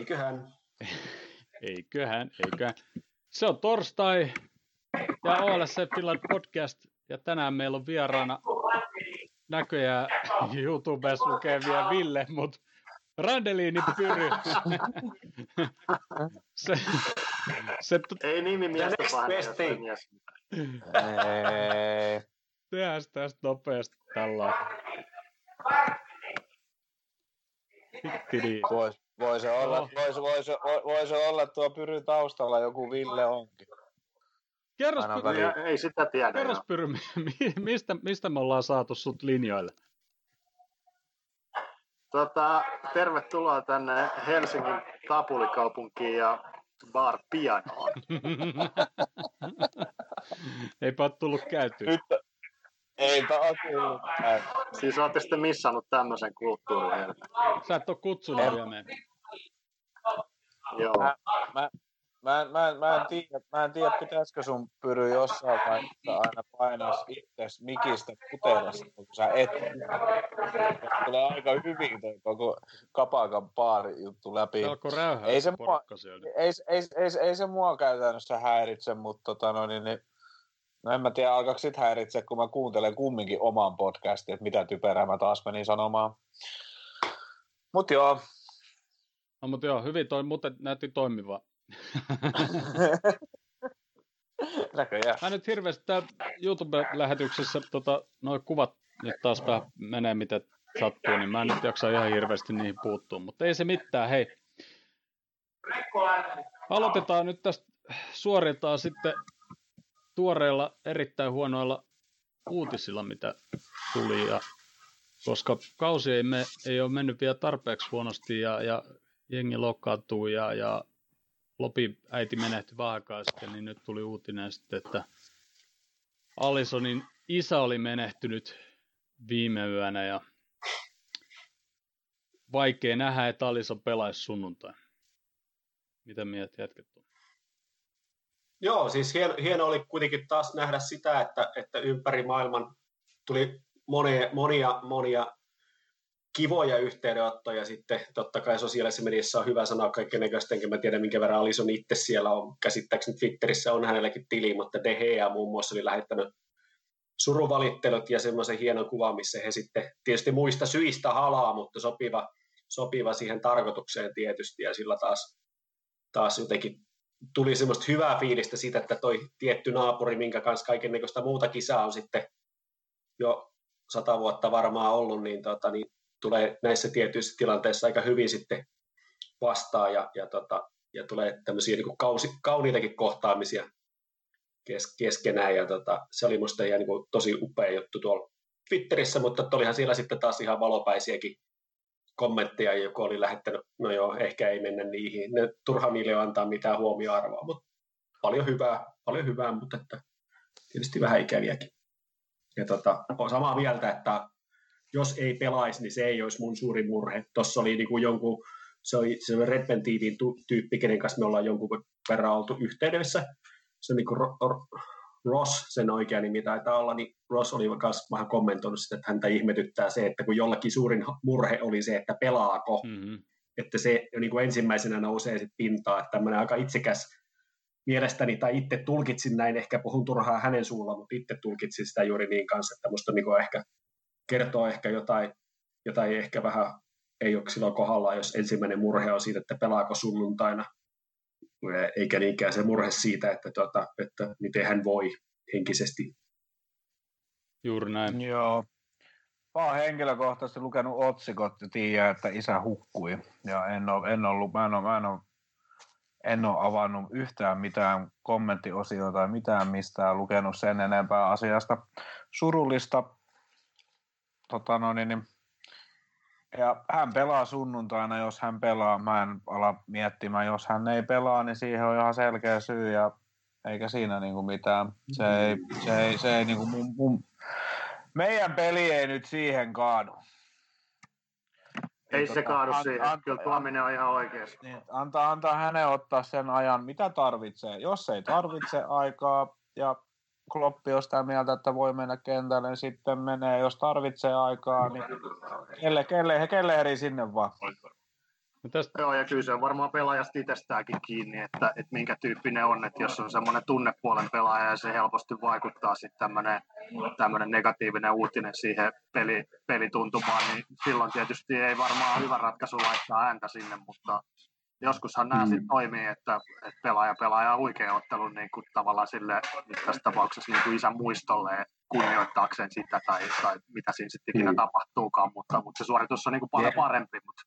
Eiköhän. eiköhän, eiköhän. Se on torstai ja OLS Finland podcast ja tänään meillä on vieraana näköjään YouTubessa lukee vielä Ville, mutta Randeliini Pyry. se, se, Ei nimi miestä Tehdään tästä nopeasti tällä. Vois, voisi olla, voisi, voisi, voisi olla tuo Pyry taustalla joku Ville onkin. Kerros, Pyry, ei sitä tiedä. Kerros Pyry, mistä, mistä me ollaan saatu sut linjoille? Tota, tervetuloa tänne Helsingin tapulikaupunkiin ja Bar Pianoon. Eipä ole tullut käytyä. Nyt, Eipä ole tullut Siis olette sitten missannut tämmöisen kulttuurin. Sä et ole kutsunut vielä meitä. Joo. Mä, mä, Mä en, mä, en, mä, en tiedä, mä en tiedä, pitäisikö sun pyry jossain vaiheessa aina painaa itse mikistä kutelasta, kun sä et. Tulee aika hyvin toi koko kapakan baari juttu läpi. ei se, mua, ei, ei, ei, ei, se mua käytännössä häiritse, mutta tota, no, niin, niin, no en mä tiedä, alkaako sit häiritse, kun mä kuuntelen kumminkin oman podcastin, että mitä typerää mä taas menin sanomaan. Mut joo. No mut joo, hyvin toi, mutta näytti toimiva Näköjään. Mä nyt hirveästi tää YouTube-lähetyksessä tota, noin kuvat nyt taas vähän menee mitä sattuu, niin mä en nyt jaksa ihan hirveästi niihin puuttua, mutta ei se mitään, hei. Aloitetaan nyt tästä suoriltaan sitten tuoreilla erittäin huonoilla uutisilla, mitä tuli, ja koska kausi ei, me, ei ole mennyt vielä tarpeeksi huonosti ja, ja jengi loukkaantuu ja, ja Lopi äiti menehtyi vähän sitten, niin nyt tuli uutinen sitten, että Alisonin isä oli menehtynyt viime yönä ja vaikea nähdä, että Alison pelaisi sunnuntai. Mitä mieltä jätket on? Joo, siis hieno, hieno oli kuitenkin taas nähdä sitä, että, että ympäri maailman tuli monia, monia, monia kivoja yhteydenottoja. Sitten totta kai sosiaalisessa mediassa on hyvä sanoa kaiken näköistä, enkä mä tiedä minkä verran Alison itse siellä on, käsittääkseni Twitterissä on hänelläkin tili, mutta De Gea muun muassa oli lähettänyt suruvalittelut ja semmoisen hienon kuvan, missä he sitten tietysti muista syistä halaa, mutta sopiva, sopiva siihen tarkoitukseen tietysti. Ja sillä taas, taas jotenkin tuli semmoista hyvää fiilistä siitä, että toi tietty naapuri, minkä kanssa kaiken muuta kisaa on sitten jo sata vuotta varmaan ollut, niin, tota, niin tulee näissä tietyissä tilanteissa aika hyvin sitten vastaan ja, ja, tota, ja tulee tämmöisiä niin kausi, kauniitakin kohtaamisia kes, keskenään. Ja tota, se oli musta ihan niin kuin, tosi upea juttu tuolla Twitterissä, mutta olihan siellä sitten taas ihan valopäisiäkin kommentteja, joku oli lähettänyt, no joo, ehkä ei mennä niihin, ne, turha niille antaa mitään huomioarvoa, mutta paljon hyvää, paljon hyvää, mutta että tietysti vähän ikäviäkin. Ja tota, on samaa mieltä, että jos ei pelaisi, niin se ei olisi mun suurin murhe. Tuossa oli niin kuin jonkun, se oli, se Red TVin tyyppi, kenen kanssa me ollaan jonkun verran oltu yhteydessä. Se on niin kuin Ross, sen oikea nimi taitaa olla, niin Ross oli myös vähän kommentoinut sitä, että häntä ihmetyttää se, että kun jollakin suurin murhe oli se, että pelaako, mm-hmm. että se niin kuin ensimmäisenä nousee sit pintaan, että tämmöinen aika itsekäs mielestäni, tai itse tulkitsin näin, ehkä puhun turhaa hänen suulla, mutta itse tulkitsin sitä juuri niin kanssa, että musta niin ehkä kertoo ehkä jotain, jotain ehkä vähän ei ole silloin kohdalla, jos ensimmäinen murhe on siitä, että pelaako sunnuntaina, eikä niinkään se murhe siitä, että, tuota, että miten hän voi henkisesti. Juuri näin. Joo. Mä oon henkilökohtaisesti lukenut otsikot ja tiedän, että isä hukkui. Ja en ole, en ollut, mä en ole, mä en ole, en ole avannut yhtään mitään kommenttiosioita tai mitään mistään lukenut sen enempää asiasta. Surullista tota no, niin, niin, ja hän pelaa sunnuntaina, jos hän pelaa. Mä en ala miettimään, jos hän ei pelaa, niin siihen on ihan selkeä syy ja eikä siinä niinku mitään. Se ei, se ei, se ei niinku mun, mun, meidän peli ei nyt siihen kaadu. Ei tota, se kaadu an, siihen, an, kyllä tuominen on ihan oikeassa. Niin, antaa, antaa hänen ottaa sen ajan, mitä tarvitsee. Jos ei tarvitse aikaa ja Kloppi on sitä mieltä, että voi mennä kentälle, niin sitten menee. Jos tarvitsee aikaa, niin kelle, kelle, kelle eri sinne vaan. tästä... Joo, ja kyllä se on varmaan pelaajasta itsestäänkin kiinni, että, että minkä tyyppinen on, että jos on semmoinen tunnepuolen pelaaja ja se helposti vaikuttaa sitten tämmöinen, tämmöinen negatiivinen uutinen siihen peli, pelituntumaan, niin silloin tietysti ei varmaan hyvä ratkaisu laittaa ääntä sinne, mutta joskushan nämä mm. sitten toimii, että, että pelaaja pelaaja huikea ottelun niin kuin tavallaan sille, tässä tapauksessa niin kuin isän muistolle kunnioittaakseen sitä tai, tai mitä siinä sitten ikinä mm. tapahtuukaan, mutta, mutta se suoritus on niin kuin paljon parempi, mutta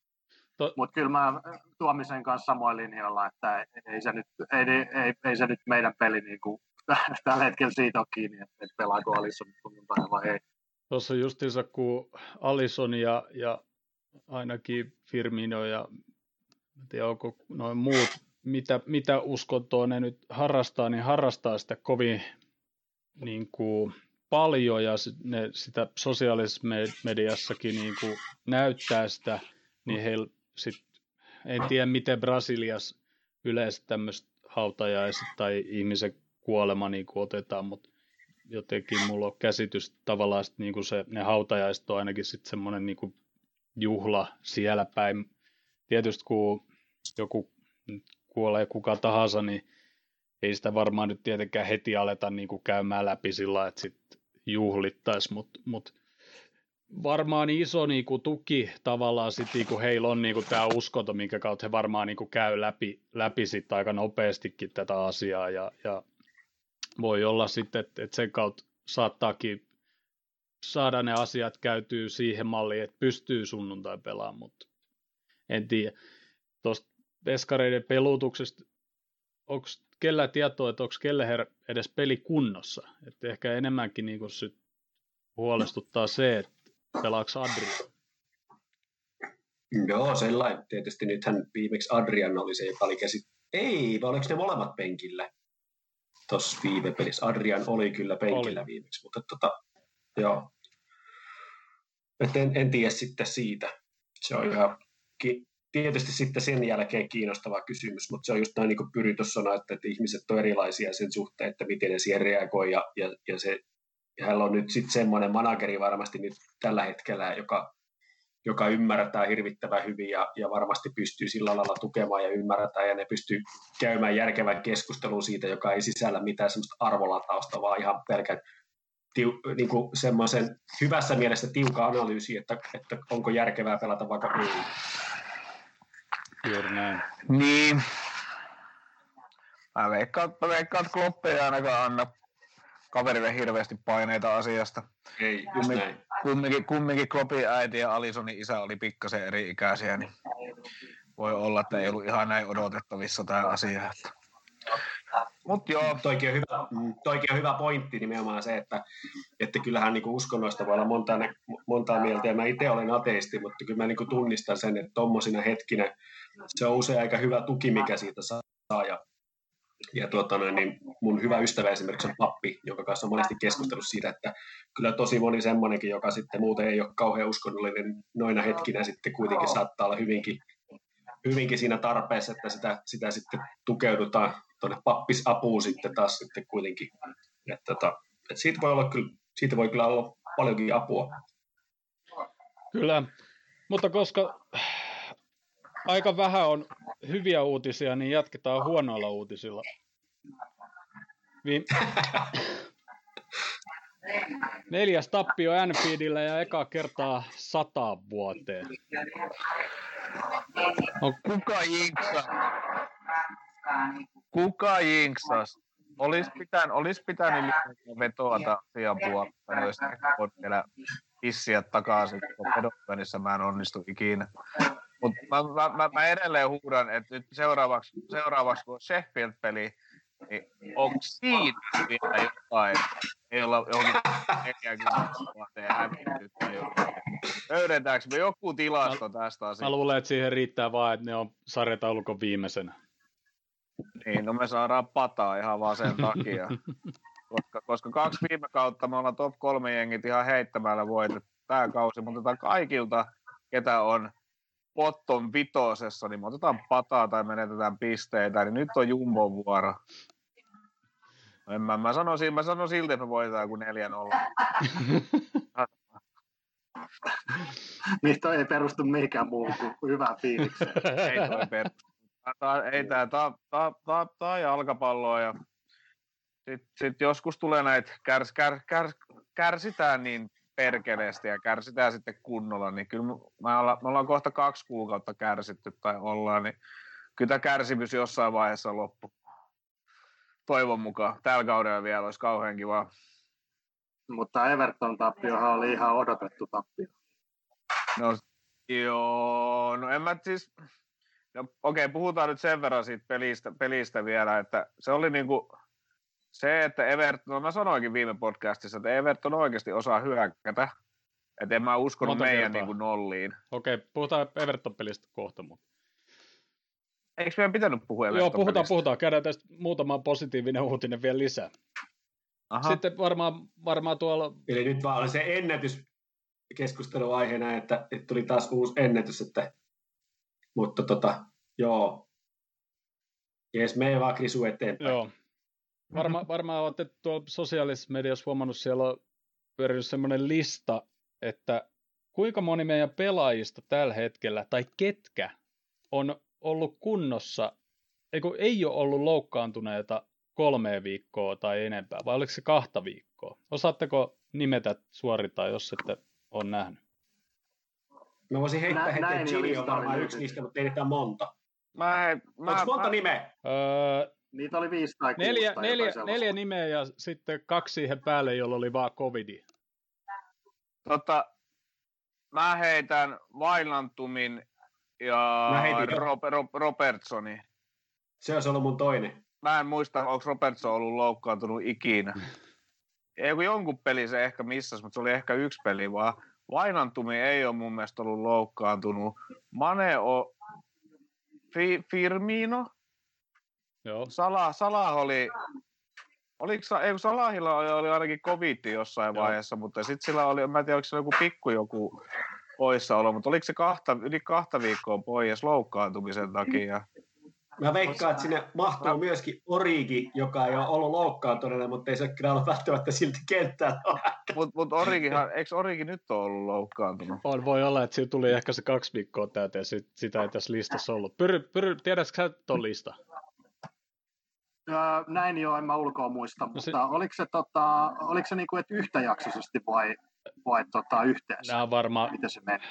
To... Mutta kyllä mä Tuomisen kanssa samoin linjoilla, että ei se nyt, ei, ei, ei se nyt meidän peli niin kuin, tällä hetkellä siitä ole kiinni, että, että pelaako Alisson sunnuntaina vai ei. Tuossa justiinsa, kun Alisson ja, ja ainakin Firmino ja en tiedä, onko noin muut, mitä, mitä uskontoa ne nyt harrastaa, niin harrastaa sitä kovin niin kuin, paljon ja ne, sitä sosiaalisessa mediassakin niin kuin, näyttää sitä, niin heillä sit, en tiedä miten Brasilias yleensä tämmöistä hautajaiset tai ihmisen kuolema niin kuin otetaan, mutta jotenkin mulla on käsitys tavallaan, että niin kuin se, ne hautajaiset on ainakin sitten semmoinen niin juhla siellä päin. Tietysti kun joku kuolee kuka tahansa, niin ei sitä varmaan nyt tietenkään heti aleta niin kuin käymään läpi sillä että sitten juhlittaisi, mutta mut varmaan iso niin kuin, tuki tavallaan sit, niin kuin heillä on niin kuin, tämä uskonto, minkä kautta he varmaan niin kuin, käy läpi, läpi sit aika nopeastikin tätä asiaa ja, ja voi olla sitten, että, että sen kautta saattaakin saada ne asiat käytyy siihen malliin, että pystyy sunnuntai pelaamaan, mutta en tiedä. Tuosta veskareiden pelutuksesta, onko kellä tietoa, että onko Kelleher edes peli kunnossa? Että ehkä enemmänkin niin sit huolestuttaa se, että pelaako Adrian? Joo, sellainen. Tietysti nythän viimeksi Adrian oli se, joka oli käsit... Ei, vai oliko ne molemmat penkillä tuossa viime pelissä? Adrian oli kyllä penkillä oli. viimeksi, mutta tota, joo. Et en, en tiedä sitten siitä. Se on ihan ki- tietysti sitten sen jälkeen kiinnostava kysymys, mutta se on just näin niin kuin Pyry tuossa sanoi, että, että ihmiset on erilaisia sen suhteen, että miten ne siihen reagoi ja, ja, ja se ja hän on nyt sitten semmoinen manageri varmasti nyt tällä hetkellä, joka, joka ymmärtää hirvittävän hyvin ja, ja varmasti pystyy sillä lailla tukemaan ja ymmärretään ja ne pystyy käymään järkevän keskustelun siitä, joka ei sisällä mitään semmoista arvolatausta, vaan ihan pelkän tiu, niin kuin semmoisen hyvässä mielessä tiuka analyysi, että, että onko järkevää pelata vaikka. Juuri näin. Niin. Mä veikkaan, mä veikkaan että Klopp ei ainakaan anna kaverille hirveästi paineita asiasta. Ei, just näin. Kumminkin, kumminkin Kloppin äiti ja Alisonin isä oli pikkasen eri ikäisiä, niin voi olla, että ei ollut ihan näin odotettavissa tämä asia. Mut joo. Toikin on, hyvä, toikin on hyvä pointti nimenomaan se, että, että kyllähän niin uskonnoista voi olla monta, montaa mieltä, ja mä itse olen ateisti, mutta kyllä mä niin tunnistan sen, että tuommoisina hetkinä se on usein aika hyvä tuki, mikä siitä saa, ja ja tuota, niin mun hyvä ystävä esimerkiksi on pappi, jonka kanssa on monesti keskustellut siitä, että kyllä tosi moni semmoinenkin, joka sitten muuten ei ole kauhean uskonnollinen, noina hetkinä sitten kuitenkin saattaa olla hyvinkin, hyvinkin siinä tarpeessa, että sitä, sitä sitten tukeudutaan tuonne pappisapuun sitten taas sitten kuitenkin. Että, tota, että siitä, voi olla kyllä, siitä voi kyllä olla paljonkin apua. Kyllä, mutta koska aika vähän on hyviä uutisia, niin jatketaan huonoilla uutisilla. Vi- Neljäs tappio Anfieldillä ja eka kertaa sata vuoteen. No, kuka jinksas? Kuka jinksas? Olisi pitänyt, olisi pitänyt vetoa asian puolesta, jos voi vielä pissiä takaisin, kun pedopelissä mä en onnistu ikinä. Mutta mä, mä, mä, mä, edelleen huudan, että nyt seuraavaksi, seuraavaksi kun Sheffield-peli, niin onko siinä vielä jotain, ei olla johonkin 40 vuoteen hävitty tai jotain. Löydetäänkö me joku tilasto tästä asiasta? Mä luulen, että siihen riittää vaan, että ne on sarjataulukon viimeisenä. Niin, no me saadaan pataa ihan vaan sen takia. koska, koska kaksi viime kautta me ollaan top kolme jengit ihan heittämällä voitettu tämä kausi, mutta kaikilta, ketä on potton vitosessa, niin me otetaan pataa tai menetetään pisteitä, niin nyt on Jumbo vuoro. En mä, mä, sanoisin, mä sanon silti, että me voitetaan kuin 4-0. niin toi ei perustu mihinkään muuhun kuin hyvään fiilikseen. ei toi perustu. Tää, ei tää, tää, tää, tää, jalkapalloa ja sitten sit joskus tulee näitä, kärs, kär, kär, kärsitään niin perkeleesti ja kärsitään sitten kunnolla, niin kyllä me ollaan, me ollaan kohta kaksi kuukautta kärsitty tai ollaan, niin kyllä tämä kärsimys jossain vaiheessa loppu. Toivon mukaan. Tällä kaudella vielä olisi kauhean kiva. Mutta Everton tappiohan oli ihan odotettu tappio. No joo, no en mä siis, no, okei, puhutaan nyt sen verran siitä pelistä, pelistä vielä, että se oli niinku, se, että Everton, no mä sanoinkin viime podcastissa, että Everton oikeasti osaa hyökätä, että en mä uskonut Monta meidän niin kuin nolliin. Okei, puhutaan Everton-pelistä kohta, mutta... Eikö meidän pitänyt puhua Joo, puhutaan, puhutaan. Käydään tästä muutama positiivinen uutinen vielä lisää. Aha. Sitten varmaan, varmaan tuolla... Eli nyt vaan oli se ennätys keskusteluaiheena, että, että tuli taas uusi ennätys, että, mutta tota, joo, Jees, me ei vaan krisu eteenpäin. Joo. Varma, varmaan olette tuolla sosiaalisessa mediassa huomannut, siellä on pyörinyt semmoinen lista, että kuinka moni meidän pelaajista tällä hetkellä, tai ketkä, on ollut kunnossa, eikö, ei ole ollut loukkaantuneita kolme viikkoa tai enempää, vai oliko se kahta viikkoa? Osaatteko nimetä suorittaa, jos ette ole nähnyt? Mä voisin heittää heti, että Gini on varmaan yksi niistä, mutta ei niitä monta. Mä, mä, Onko monta mä, nimeä? Öö, Niitä oli viisi tai kuusi neljä, tai neljä, neljä nimeä ja sitten kaksi siihen päälle, jolla oli vaan covidi. Tota, mä heitän Vailantumin ja Rob, Rob, Robertsoni. Se olisi ollut mun toinen. Mä en muista, onko Robertson ollut loukkaantunut ikinä. Ei kun jonkun peli se ehkä missas, mutta se oli ehkä yksi peli vaan. Vainantumi ei ole mun mielestä ollut loukkaantunut. Mane on Fi, Firmino. Joo. Salah, Salah oli, oliko, ei kun Salahilla oli, oli ainakin covid jossain Joo. vaiheessa, mutta sitten sillä oli, mä en tiedä, oliko se joku pikku joku poissaolo, mutta oliko se kahta, yli kahta viikkoa pois loukkaantumisen takia. Mä veikkaan, että sinne mahtuu no. myöskin Origi, joka ei ole ollut loukkaantuneena, mutta ei se kyllä ole välttämättä silti kenttää. Mutta mut Origihan, eikö Origi nyt ole ollut loukkaantunut? On, voi olla, että siinä tuli ehkä se kaksi viikkoa täyteen, sit, sitä ei tässä listassa ollut. Pyry, pyry, tiedätkö sä tuon lista? Öö, näin jo, en mä ulkoa muista, no mutta se... oliko se, tota, oliko se niinku, että yhtäjaksoisesti vai, vai tota, yhteensä? Nämä on varmaan, Miten se meni?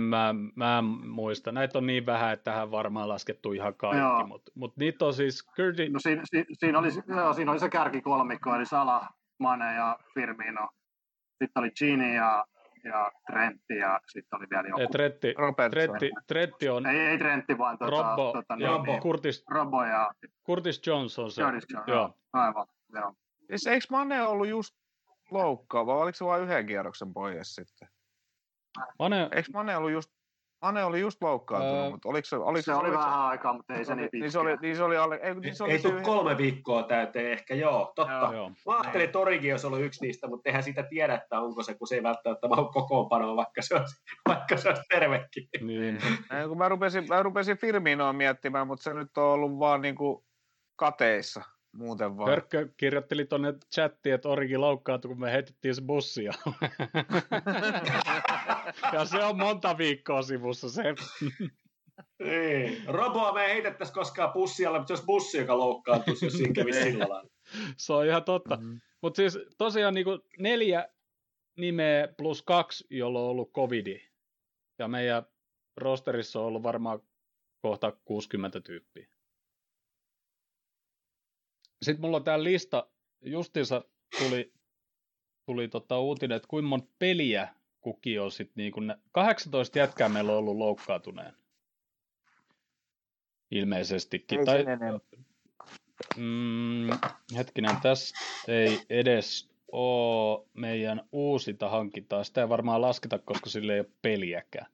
Mä, mä en muista. Näitä on niin vähän, että tähän varmaan laskettu ihan kaikki, mutta mut niitä on siis... Curdy... No siinä, siinä, siinä, oli, joo, siinä oli se kärkikolmikko, eli Sala, Mane ja Firmino. Sitten oli Gini ja, ja Trentti ja sitten oli vielä joku. Tretti, Tretti, Tretti on... Ei, ei Trentti, vaan tota, Robbo, tota, niin, Robbo. Niin, Curtis, Robbo ja... Curtis Jones on se. Curtis Jones, joo. Aivan, joo. Siis eikö Mane ollut just loukkaa, vai oliko se vain yhden kierroksen pois sitten? Mane... Eikö Mane ollut just Mane oli just loukkaantunut, öö, mutta oliko se... Oliko se, se oli oliko vähän se, aikaa, mutta ei se niin pitkä. Niin se oli, niin se oli, alle, ei, niin se oli ei tule kolme viikkoa täyteen ehkä, joo, totta. Joo, joo. Mä ajattelin, että Torigi olisi ollut yksi niistä, mutta eihän sitä tiedä, että onko se, kun se ei välttämättä mahu kokoonpanoa, vaikka se olisi, vaikka se olisi tervekin. Niin. Ei, kun mä rupesin, mä rupesin Firminoa miettimään, mutta se nyt on ollut vaan niin kuin kateissa muuten vaan. Hörkkö kirjoitteli tuonne chattiin, että Origi loukkaantui, kun me heitettiin se bussia. ja se on monta viikkoa sivussa se. Niin. Roboa me ei heitettäisi koskaan bussia, mutta se olisi bussi, joka loukkaantuisi, jos siinä kävisi sillä lailla. Se on ihan totta. Mm. Mutta siis tosiaan niin neljä nimeä plus kaksi, jolla on ollut covidi. Ja meidän rosterissa on ollut varmaan kohta 60 tyyppiä. Sitten mulla on tää lista, justiinsa tuli, tuli tota uutinen, että kuinka monta peliä kuki on sitten niin kuin ne, 18 jätkää meillä on ollut loukkaantuneen. Ilmeisestikin. Ei tai, mm, hetkinen, tässä ei edes ole meidän uusinta hankintaa. Sitä ei varmaan lasketa, koska sille ei ole peliäkään.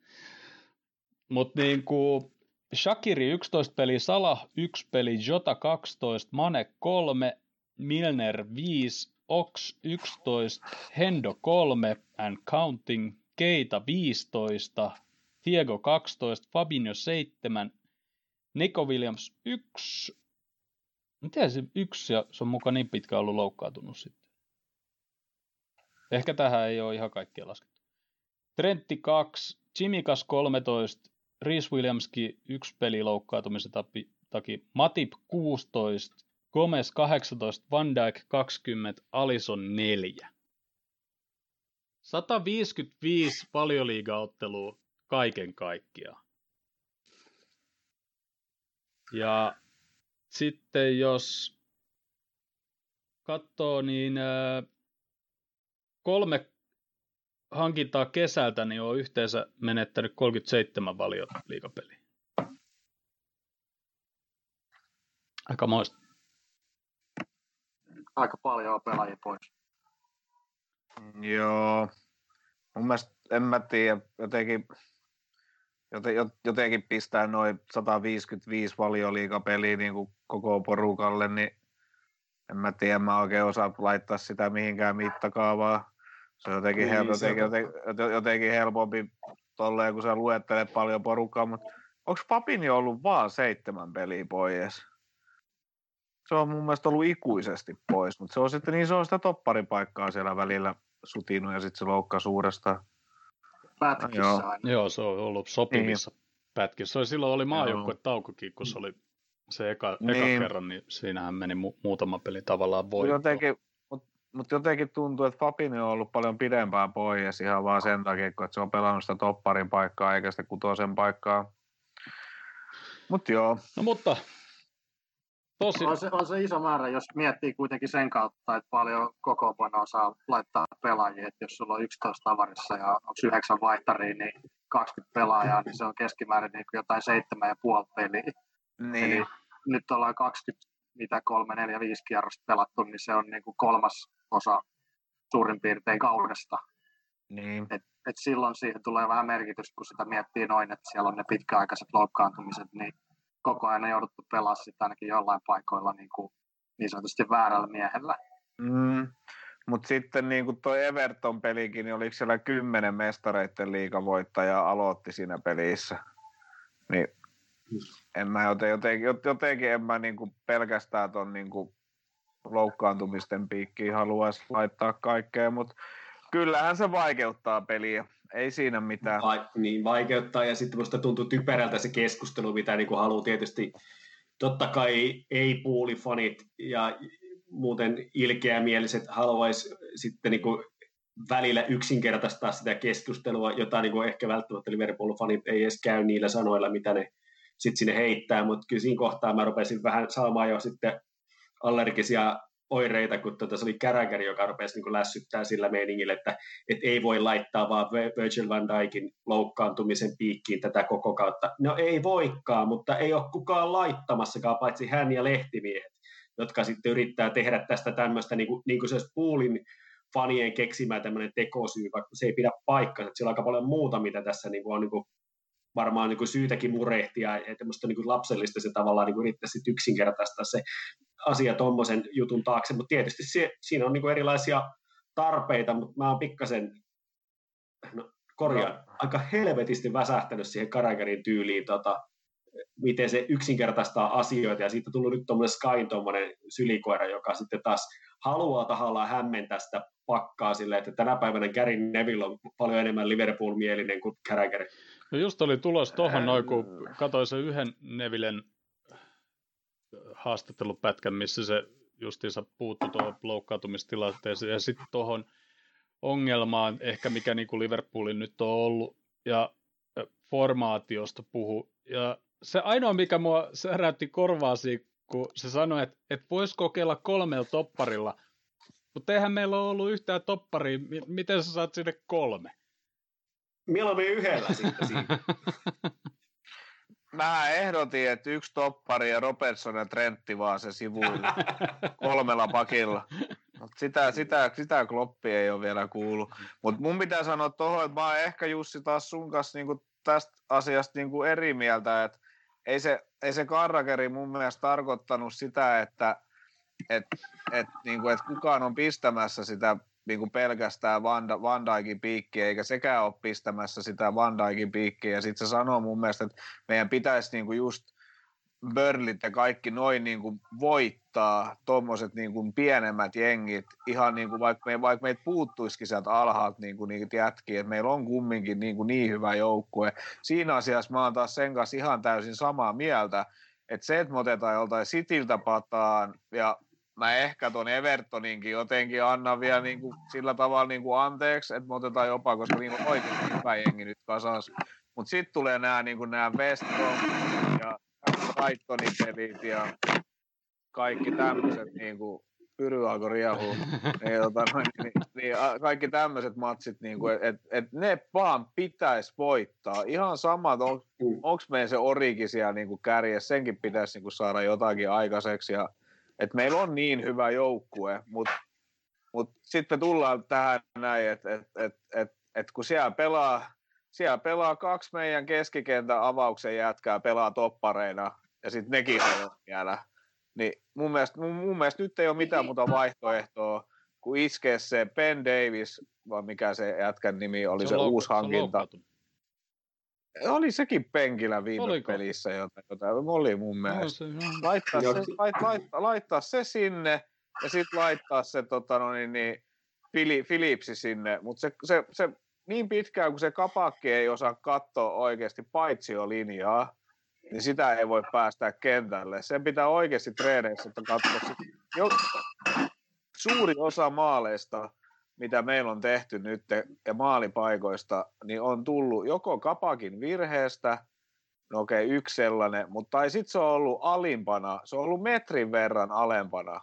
Mutta niin kuin Shakiri 11 peli, Salah 1 peli, Jota 12, Mane 3, Milner 5, Ox 11, Hendo 3 and counting, Keita 15, Diego 12, Fabinho 7, Nico Williams 1. Miten se yksi ja se on mukaan niin pitkä ollut loukkaantunut sitten? Ehkä tähän ei ole ihan kaikkia laskettu. Trentti 2, Jimikas 13, Rhys Williamski yksi peli loukkaantumisen takia, Matip 16, Gomez 18, Van Dijk 20, Alison 4. 155 valioliigaottelua kaiken kaikkiaan. Ja sitten jos katsoo, niin kolme hankintaa kesältä, niin on yhteensä menettänyt 37 valioliigapeliä. Aika moista. Aika paljon pelaajia pois. Joo. Mun mielestä, en mä tiedä, jotenkin, jotenkin pistää noin 155 valioliikapeliä niin kuin koko porukalle, niin en mä tiedä, mä oikein osaa laittaa sitä mihinkään mittakaavaan. Se on jotenkin, niin, hel- jotenkin, jotenkin, jotenkin helpompi tolleen, kun sä luettelet paljon porukkaa, mutta onko Papini ollut vaan seitsemän peliä pois? Se on mun mielestä ollut ikuisesti pois, mutta se on sitten niin se on sitä topparipaikkaa siellä välillä sutinut ja sitten se loukkaa suuresta. Pätkissä Joo. aina. Joo, se on ollut sopivissa niin. pätkissä. silloin oli maajoukkue taukokin, kun se oli se eka, niin. eka kerran, niin siinähän meni mu- muutama peli tavallaan voittoon. Jotenkin, mutta mut jotenkin tuntuu, että Fabini on ollut paljon pidempään pois ihan vaan sen takia, kun se on pelannut sitä topparin paikkaa eikä sitä kutosen paikkaa. Mutta joo. No mutta Tosi. On, se, on se iso määrä, jos miettii kuitenkin sen kautta, että paljon koko saa laittaa pelaajia. Että jos sulla on 11 tavarissa ja onko 9 vaihtaria, niin 20 pelaajaa, niin se on keskimäärin niin jotain 7,5 peliä. Niin. Eli nyt ollaan 20, mitä 3, 4, 5 kierrosta pelattu, niin se on niin kuin kolmas osa suurin piirtein kaudesta. Niin. Et, et silloin siihen tulee vähän merkitystä, kun sitä miettii noin, että siellä on ne pitkäaikaiset loukkaantumiset, niin koko ajan jouduttu pelaa sitä ainakin jollain paikoilla niin, kuin, niin sanotusti väärällä miehellä. Mm. Mutta sitten niin kuin toi Everton-pelikin, niin oliko siellä kymmenen mestareiden liigavoittaja aloitti siinä pelissä. Niin en mä joten, jotenkin, jotenkin en mä niin kuin pelkästään ton niin kuin loukkaantumisten piikkiin haluaisi laittaa kaikkea, mutta kyllähän se vaikeuttaa peliä. Ei siinä mitään. Va- niin, vaikeuttaa ja sitten musta tuntuu typerältä se keskustelu, mitä niin haluaa tietysti totta kai ei-puulifanit ja muuten ilkeämieliset haluaisi sitten niin välillä yksinkertaistaa sitä keskustelua, jota niin ehkä välttämättä Liverpool-fanit ei edes käy niillä sanoilla, mitä ne sitten sinne heittää, mutta kyllä siinä kohtaa mä rupesin vähän saamaan jo sitten allergisia oireita, kun tota, se oli Käräkäri, joka rupesi niin lässyttää sillä meiningillä, että et ei voi laittaa vaan Virgil van Dijkin loukkaantumisen piikkiin tätä koko kautta. No ei voikaan, mutta ei ole kukaan laittamassakaan, paitsi hän ja lehtimiehet, jotka sitten yrittää tehdä tästä tämmöistä, niin kuin, niin kuin se olisi Poolin fanien keksimään tämmöinen tekosyy, vaikka se ei pidä paikkansa. Siellä on aika paljon muuta, mitä tässä niin kuin on niin kuin varmaan niin kuin syytäkin murehtia, että musta niin kuin lapsellista se tavallaan niin kuin yrittäisi yksinkertaistaa se asia tuommoisen jutun taakse, mutta tietysti se, siinä on niin kuin erilaisia tarpeita, mutta mä oon pikkasen, no, korjaan, no. aika helvetisti väsähtänyt siihen Karagarin tyyliin, tota, miten se yksinkertaistaa asioita, ja siitä on tullut nyt tuommoinen Skyn tuommoinen sylikoira, joka sitten taas haluaa tahallaan hämmentää sitä pakkaa silleen, että tänä päivänä Gary Neville on paljon enemmän Liverpool-mielinen kuin Carragher. No just oli tulos tuohon noin, kun katsoin sen yhden Nevillen haastattelupätkän, missä se justiinsa puuttu tuohon loukkaantumistilanteeseen ja sitten tuohon ongelmaan, ehkä mikä niin kuin Liverpoolin nyt on ollut, ja formaatiosta puhu. Ja se ainoa, mikä mua säräytti korvaasi, kun se sanoi, että, että voisi kokeilla kolmella topparilla, mutta eihän meillä ole ollut yhtään topparia. Miten sä saat sinne kolme? Mieluummin yhdellä sitten siinä. Mä ehdotin, että yksi toppari ja Robertson ja Trentti vaan se sivuilla kolmella pakilla. Mut sitä, sitä, sitä kloppi ei ole vielä kuullut. Mutta mun pitää sanoa tuohon, että mä oon ehkä Jussi taas sun kanssa niinku tästä asiasta niinku eri mieltä, että ei se, ei se Karrakeri mun mielestä tarkoittanut sitä, että et, et, niinku, et kukaan on pistämässä sitä niin kuin pelkästään Van, Van Dijkin piikkiä, eikä sekään ole pistämässä sitä Van Dijkin piikkiä. Ja sitten se sanoo mun mielestä, että meidän pitäisi niin kuin just Burnlit ja kaikki noin niin kuin voittaa tuommoiset niin kuin pienemmät jengit, ihan niin kuin vaikka, me, vaikka meitä puuttuisikin sieltä alhaalta niin kuin niitä jätkiä, että meillä on kumminkin niin, kuin niin hyvä joukkue. Siinä asiassa mä oon taas sen kanssa ihan täysin samaa mieltä, että se, että me otetaan joltain Citiltä pataan ja mä ehkä ton Evertoninkin jotenkin annan vielä niin kuin sillä tavalla niin kuin anteeksi, että me otetaan jopa, koska niin on oikein hyvä jengi nyt kasas. Mutta sitten tulee nämä niin kuin nämä West ja Brightonin pelit ja kaikki tämmöiset niin kuin Pyry alkoi riehua. niin, tota, niin, niin, kaikki tämmöiset matsit, niin kuin, että et ne vaan pitäisi voittaa. Ihan sama, on, mm. onko meidän se Origi siellä niin kuin kärjessä, senkin pitäisi niin kuin saada jotakin aikaiseksi. Ja, että meillä on niin hyvä joukkue, mutta mut sitten tullaan tähän näin, että et, et, et, et kun siellä pelaa, siellä pelaa kaksi meidän keskikentän avauksen jätkää pelaa toppareina, ja sitten nekin on vielä. Niin mun mielestä, mun, mun mielestä nyt ei ole mitään muuta vaihtoehtoa, kuin iskee se Ben Davis, vai mikä se jätkän nimi oli, se, se uusi hankinta. Se oli sekin penkillä viime Oliko? pelissä, jota, jota oli mun mielestä. No, se, laittaa, se, lait, laittaa, laittaa se sinne ja sitten laittaa se tota, no, niin, niin, Philipsi sinne, mutta se, se, se, niin pitkään kuin se kapakki ei osaa katsoa oikeasti paitsiolinjaa, niin sitä ei voi päästä kentälle. Sen pitää oikeasti treeneissä katsoa. Jo, suuri osa maaleista, mitä meillä on tehty nyt ja maalipaikoista, niin on tullut joko kapakin virheestä, no okei, okay, yksi sellainen, mutta tai sitten se on ollut alimpana, se on ollut metrin verran alempana.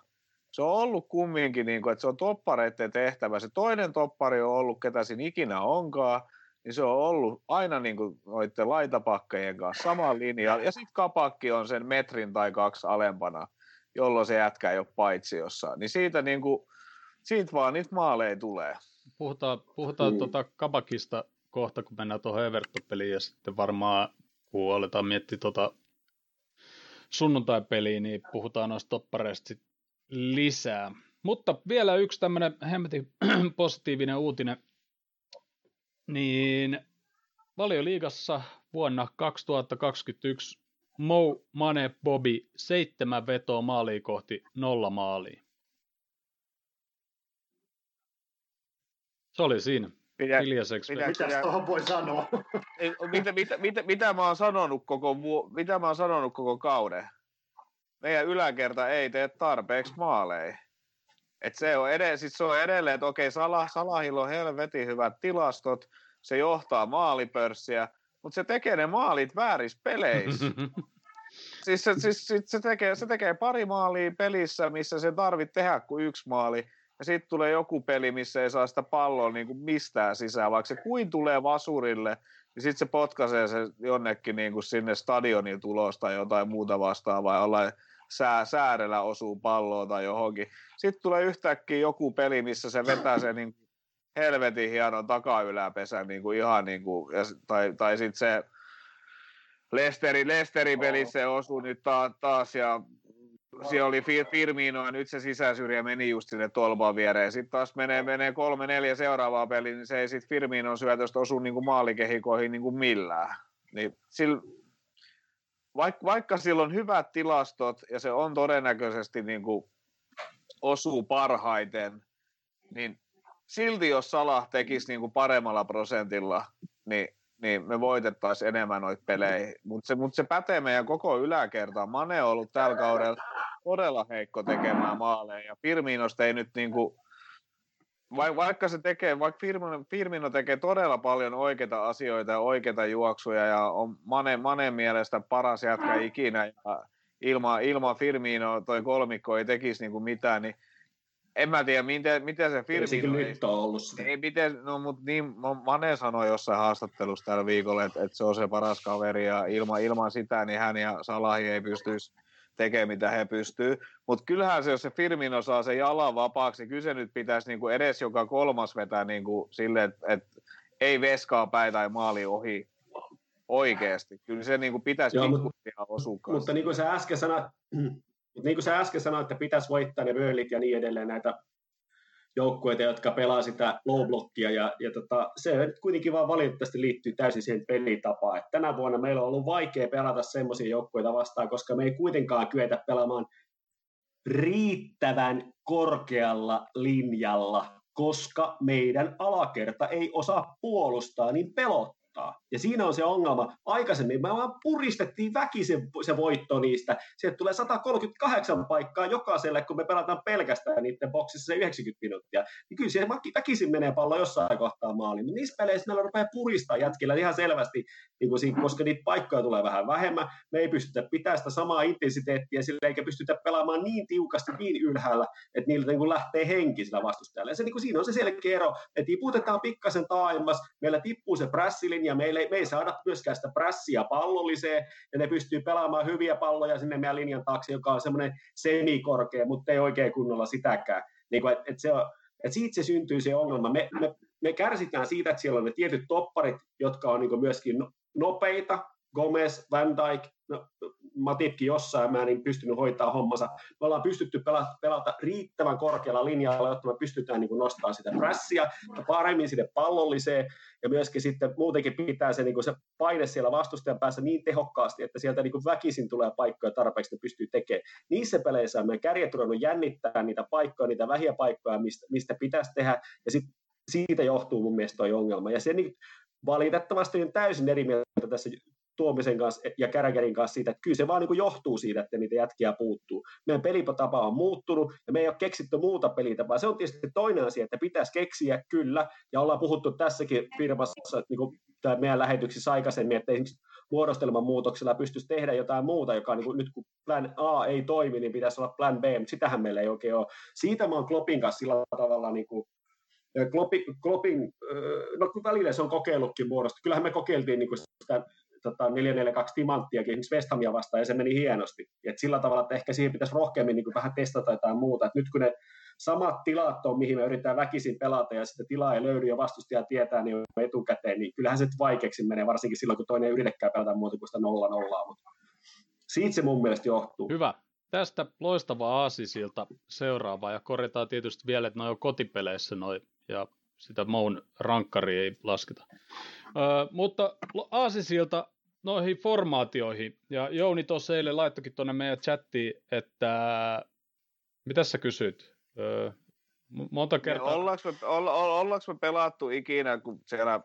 Se on ollut kumminkin, niin kuin, että se on toppareiden tehtävä. Se toinen toppari on ollut, ketä siinä ikinä onkaan, niin se on ollut aina niin kuin noiden laitapakkejen kanssa sama linja. Ja sitten kapakki on sen metrin tai kaksi alempana, jolloin se jätkä ei ole paitsiossa. Niin siitä, niin kuin, siitä vaan niitä maaleja tulee. Puhutaan, puhutaan mm. tuota kapakista kohta, kun mennään tuohon Everton-peliin ja sitten varmaan, kun aletaan miettiä tuota sunnuntai-peliä, niin puhutaan noista toppareista lisää. Mutta vielä yksi tämmöinen hemmetin positiivinen uutinen niin valioliigassa vuonna 2021 Mo Mane Bobby seitsemän vetoa maaliin kohti nolla maaliin. Se oli siinä. Pidä, Hiljaiseksi. Pidä, Mitäs tuohon voi sanoa? mitä, mitä, mitä, mitä, mä oon sanonut koko, mitä mä oon sanonut koko kauden? Meidän yläkerta ei tee tarpeeksi maaleja. Et se, on edelleen, sit se on edelleen, että okei, Salah, Salahilla on helvetin hyvät tilastot, se johtaa maalipörssiä, mutta se tekee ne maalit väärissä peleissä. siis, se, siis, siis se, tekee, se tekee pari maalia pelissä, missä se tarvitsee tehdä kuin yksi maali, ja sitten tulee joku peli, missä ei saa sitä palloa niin kuin mistään sisään, vaikka se kuin tulee vasurille, niin sitten se potkaisee se jonnekin niin kuin sinne stadionin tulosta tai jotain muuta vastaavaa, jollain sää, säärellä osuu palloa tai johonkin. Sitten tulee yhtäkkiä joku peli, missä se vetää sen niin helvetin hienon takayläpesän niin kuin ihan niin kuin, ja, tai, tai sitten se Lesteri, Lesteri pelissä osui nyt taas, taas ja siellä oli Firmino ja nyt se sisäsyrjä meni just sinne tolpan viereen. Sitten taas menee, menee kolme, neljä seuraavaa peliä, niin se ei sitten Firminon syötöstä osu niin kuin maalikehikoihin niin kuin millään. Niin sillä, vaikka, vaikka sillä on hyvät tilastot ja se on todennäköisesti niin kuin osuu parhaiten, niin silti jos Salah tekisi niin kuin paremmalla prosentilla, niin, niin me voitettaisiin enemmän noita pelejä. Mutta se, mut se pätee meidän koko yläkertaan. Mane on ollut tällä kaudella todella heikko tekemään maaleja. Ja Firminosta ei nyt niin kuin, vaikka se tekee, vaikka Firmino, Firmino tekee todella paljon oikeita asioita ja oikeita juoksuja ja on Mane, Manen mielestä paras jätkä ikinä ja ilman, ilman Firmino toi kolmikko ei tekisi niin kuin mitään, niin en mä tiedä, miten, miten se Firmino... Ei nyt ole ollut sitä. Ei, miten, no, mutta niin, Mane sanoi jossain haastattelussa tällä viikolla, että, että se on se paras kaveri, ja ilman, ilman sitä niin hän ja Salahi ei pystyisi tekemään, mitä he pystyy. Mutta kyllähän se, jos se Firmino saa sen jalan vapaaksi, niin kyllä se nyt pitäisi niinku edes joka kolmas vetää niinku silleen, että et, ei veskaa päin tai maali ohi oikeasti. Kyllä se niinku pitäisi Joo, mutta, osua Mutta niin kuin sä äsken sanoit, mutta niin kuin sä äsken sanoit, että pitäisi voittaa ne ja niin edelleen näitä joukkueita, jotka pelaa sitä low blockia, ja, ja tota, se kuitenkin vaan valitettavasti liittyy täysin siihen pelitapaan. Et tänä vuonna meillä on ollut vaikea pelata semmoisia joukkueita vastaan, koska me ei kuitenkaan kyetä pelaamaan riittävän korkealla linjalla, koska meidän alakerta ei osaa puolustaa niin pelottaa voittaa. Ja siinä on se ongelma. Aikaisemmin me vaan puristettiin väkisin se voitto niistä. Sieltä tulee 138 paikkaa jokaiselle, kun me pelataan pelkästään niiden boksissa se 90 minuuttia. Niin kyllä se väkisin menee pallo jossain kohtaa maaliin. Mutta niissä peleissä meillä rupeaa puristaa jätkillä ihan selvästi, niin kuin siinä, koska niitä paikkoja tulee vähän vähemmän. Me ei pystytä pitämään sitä samaa intensiteettiä sille, eikä pystytä pelaamaan niin tiukasti, niin ylhäällä, että niillä niin kuin lähtee henki sillä vastustajalla. Ja se, niin kuin siinä on se selkeä ero, että tiputetaan pikkasen taaemmas, meillä tippuu se prässilin ja meillä ei, me ei saada myöskään sitä prässiä pallolliseen, ja ne pystyy pelaamaan hyviä palloja sinne meidän linjan taakse, joka on semmoinen semikorkea, mutta ei oikein kunnolla sitäkään. Niin kuin, et, et se on, et siitä se syntyy se ongelma. Me, me, me kärsitään siitä, että siellä on ne tietyt topparit, jotka on niin myöskin no, nopeita, Gomez, Van Dijk, no, Matipkin jossain määrin pystynyt hoitaa hommansa. Me ollaan pystytty pelata, pelata riittävän korkealla linjalla, jotta me pystytään niin nostamaan sitä prässiä ja paremmin sinne pallolliseen ja myöskin sitten muutenkin pitää se, niin se paine siellä vastustajan päässä niin tehokkaasti, että sieltä niin väkisin tulee paikkoja tarpeeksi, että pystyy tekemään. Niissä peleissä meidän kärjet jännittää niitä paikkoja, niitä vähiä paikkoja, mistä, mistä pitäisi tehdä, ja sit siitä johtuu mun mielestä toi ongelma. Ja se niin, valitettavasti on täysin eri mieltä tässä Tuomisen kanssa ja Käräkärin kanssa siitä, että kyllä se vaan niin johtuu siitä, että niitä jätkiä puuttuu. Meidän pelitapa on muuttunut ja me ei ole keksitty muuta pelitapaa. Se on tietysti toinen asia, että pitäisi keksiä kyllä, ja ollaan puhuttu tässäkin firmassa, että niin kuin meidän lähetyksissä aikaisemmin, että esimerkiksi muodostelman muutoksella pystyisi tehdä jotain muuta, joka niin kuin, nyt kun plan A ei toimi, niin pitäisi olla plan B, mutta sitähän meillä ei oikein ole. Siitä mä oon Kloppin kanssa sillä tavalla niin kuin, Kloppin, Kloppin, no välillä se on kokeillutkin muodosta. Kyllähän me kokeiltiin niin kuin sitä tota, 442 timanttiakin esimerkiksi West Hamia vastaan, ja se meni hienosti. Et sillä tavalla, että ehkä siihen pitäisi rohkeammin niin kuin vähän testata jotain muuta. Et nyt kun ne samat tilat on, mihin me yritetään väkisin pelata, ja sitten tilaa ei löydy, ja vastustaja tietää niin etukäteen, niin kyllähän se vaikeaksi menee, varsinkin silloin, kun toinen ei yritäkään pelata muuta kuin sitä nolla nollaa. Mutta siitä se mun mielestä johtuu. Hyvä. Tästä loistavaa aasisilta seuraavaa, ja korjataan tietysti vielä, että ne on kotipeleissä noin, ja sitä Moun rankkari ei lasketa. Öö, mutta aasisilta noihin formaatioihin. Ja Jouni tuossa eilen laittokin tuonne meidän chattiin, että mitä sä kysyt? Öö, monta kertaa. Niin, ollaanko, me, olla, ollaanko me pelattu ikinä, kun siellä,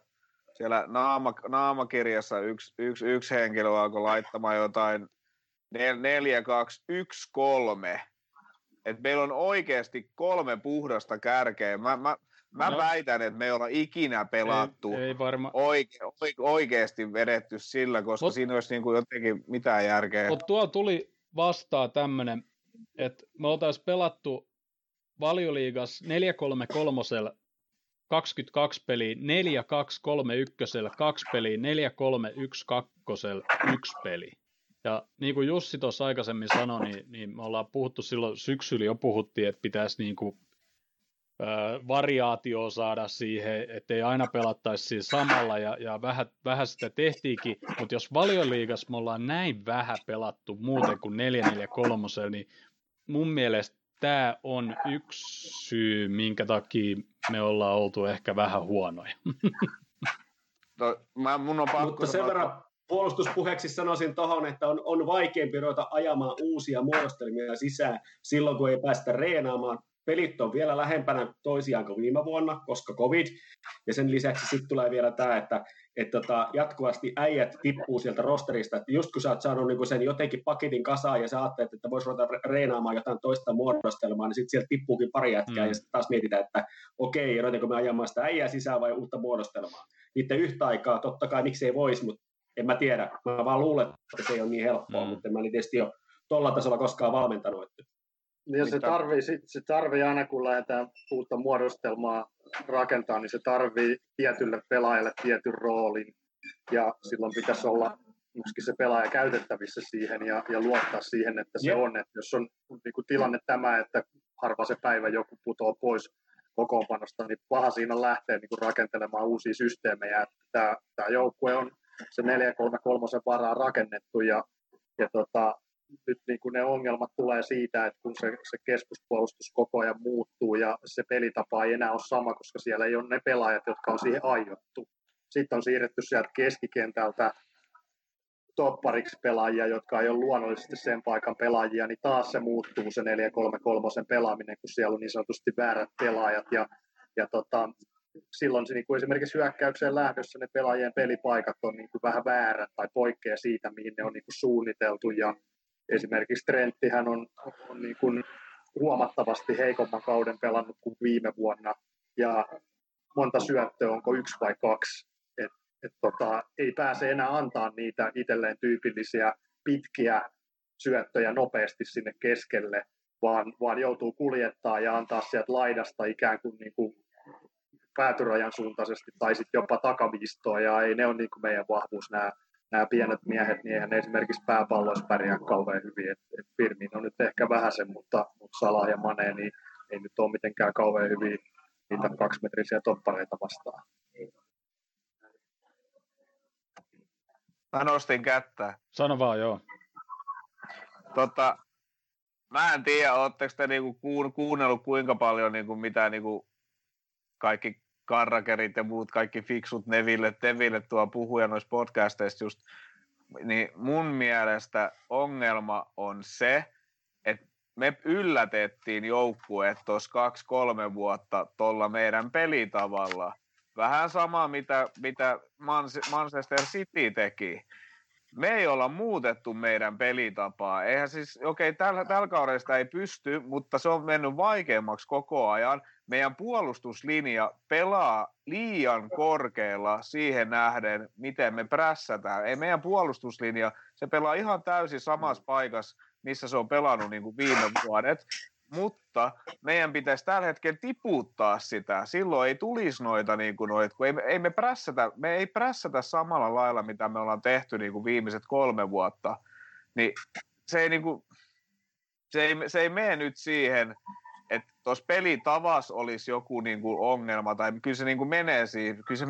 siellä naama, naamakirjassa yksi, yksi, yksi henkilö alkoi laittamaan jotain 4, 2, 1, 3. Et meillä on oikeasti kolme puhdasta kärkeä. Mä, mä, Mä no. väitän, että me ei olla ikinä pelattu ei, ei varma. oike, oike, oikeasti vedetty sillä, koska Mut, siinä olisi niin kuin jotenkin mitään järkeä. Mutta tuolla tuli vastaan tämmöinen, että me oltaisiin pelattu valioliigas 4-3-3 22 peliä, 4-2-3-1, 2 peliä, 4-3-1-2, 1 peli. Ja niin kuin Jussi tuossa aikaisemmin sanoi, niin, niin me ollaan puhuttu silloin syksyllä jo puhuttiin, että pitäisi niin kuin variaatio saada siihen, ettei aina pelattaisi siinä samalla ja, ja vähän, vähän sitä tehtiinkin, mutta jos valioliigassa me ollaan näin vähän pelattu muuten kuin 443, niin mun mielestä tämä on yksi syy, minkä takia me ollaan oltu ehkä vähän huonoja. No, mä, mun on pakko Mutta sen verran puolustuspuheeksi sanoisin tuohon, että on, on vaikeampi ruveta ajamaan uusia muodostelmia sisään silloin, kun ei päästä reenaamaan pelit on vielä lähempänä toisiaan kuin viime vuonna, koska covid, ja sen lisäksi sitten tulee vielä tämä, että et tota, jatkuvasti äijät tippuu sieltä rosterista, että just kun sä oot saanut niinku sen jotenkin paketin kasaan ja sä ajattelet, että voisi ruveta reenaamaan jotain toista muodostelmaa, niin sitten sieltä tippuukin pari jätkää mm. ja sitten taas mietitään, että okei, ruvetaanko me ajamaan sitä äijää sisään vai uutta muodostelmaa. Niiden yhtä aikaa totta kai miksi ei voisi, mutta en mä tiedä. Mä vaan luulen, että se ei ole niin helppoa, mm. mutta en mä tietysti ole tuolla tasolla koskaan valmentanut. Että niin se tarvii, se tarvii aina, kun lähdetään uutta muodostelmaa rakentaa, niin se tarvii tietylle pelaajalle tietyn roolin. Ja silloin pitäisi olla myöskin se pelaaja käytettävissä siihen ja, ja luottaa siihen, että se on. Että jos on niin kuin tilanne tämä, että harva se päivä joku putoaa pois kokoonpanosta, niin paha siinä lähteä niin kuin rakentelemaan uusia systeemejä. Tämä, tämä joukkue on se 4-3-3 varaa rakennettu ja, ja tota, nyt niin kuin ne ongelmat tulee siitä, että kun se, se keskuspuolustus koko ajan muuttuu ja se pelitapa ei enää ole sama, koska siellä ei ole ne pelaajat, jotka on siihen aiottu. Sitten on siirretty sieltä keskikentältä toppariksi pelaajia, jotka ei ole luonnollisesti sen paikan pelaajia, niin taas se muuttuu se 4-3-3 pelaaminen, kun siellä on niin sanotusti väärät pelaajat. Ja, ja tota, silloin se, niin kuin esimerkiksi hyökkäykseen lähdössä ne pelaajien pelipaikat on niin kuin vähän väärät tai poikkeaa siitä, mihin ne on niin kuin suunniteltu. Ja esimerkiksi Trenttihän on, on niin kuin huomattavasti heikomman kauden pelannut kuin viime vuonna. Ja monta syöttöä, onko yksi vai kaksi et tota, ei pääse enää antaa niitä itselleen tyypillisiä pitkiä syöttöjä nopeasti sinne keskelle, vaan, vaan joutuu kuljettaa ja antaa sieltä laidasta ikään kuin, niin kuin päätyrajan suuntaisesti tai sitten jopa takaviistoa, ja ei ne ole niin kuin meidän vahvuus nämä, nämä pienet miehet, niin eihän ne esimerkiksi pääpalloissa pärjää kauhean hyvin. Et, et Firmin on nyt ehkä vähäisen, mutta, mutta Salah ja Mane niin ei nyt ole mitenkään kauhean hyvin niitä kaksimetrisiä toppareita vastaan. Mä nostin kättä. Sano vaan, joo. Tota, mä en tiedä, ootteko te niinku kuunnellut kuinka paljon niinku mitä niinku kaikki karrakerit ja muut kaikki fiksut Neville, Neville tuo puhuja noissa podcasteissa just, niin mun mielestä ongelma on se, että me yllätettiin joukkueet tuossa kaksi-kolme vuotta tuolla meidän pelitavalla – Vähän sama, mitä, mitä Manchester City teki. Me ei olla muutettu meidän pelitapaa. Eihän siis, okei, okay, tällä, tällä kaudella ei pysty, mutta se on mennyt vaikeammaksi koko ajan. Meidän puolustuslinja pelaa liian korkealla siihen nähden, miten me prässätään. Ei meidän puolustuslinja, se pelaa ihan täysin samassa paikassa, missä se on pelannut niin kuin viime vuodet mutta meidän pitäisi tällä hetkellä tiputtaa sitä. Silloin ei tulisi noita, niin kuin noita kun ei, ei me, prässätä, me ei prässätä samalla lailla, mitä me ollaan tehty niin kuin viimeiset kolme vuotta. Niin se ei, niin kuin, se ei, se ei mene nyt siihen, että tuossa pelitavassa olisi joku niin kuin ongelma, tai kyllä se niin kuin menee siihen, kyllä se,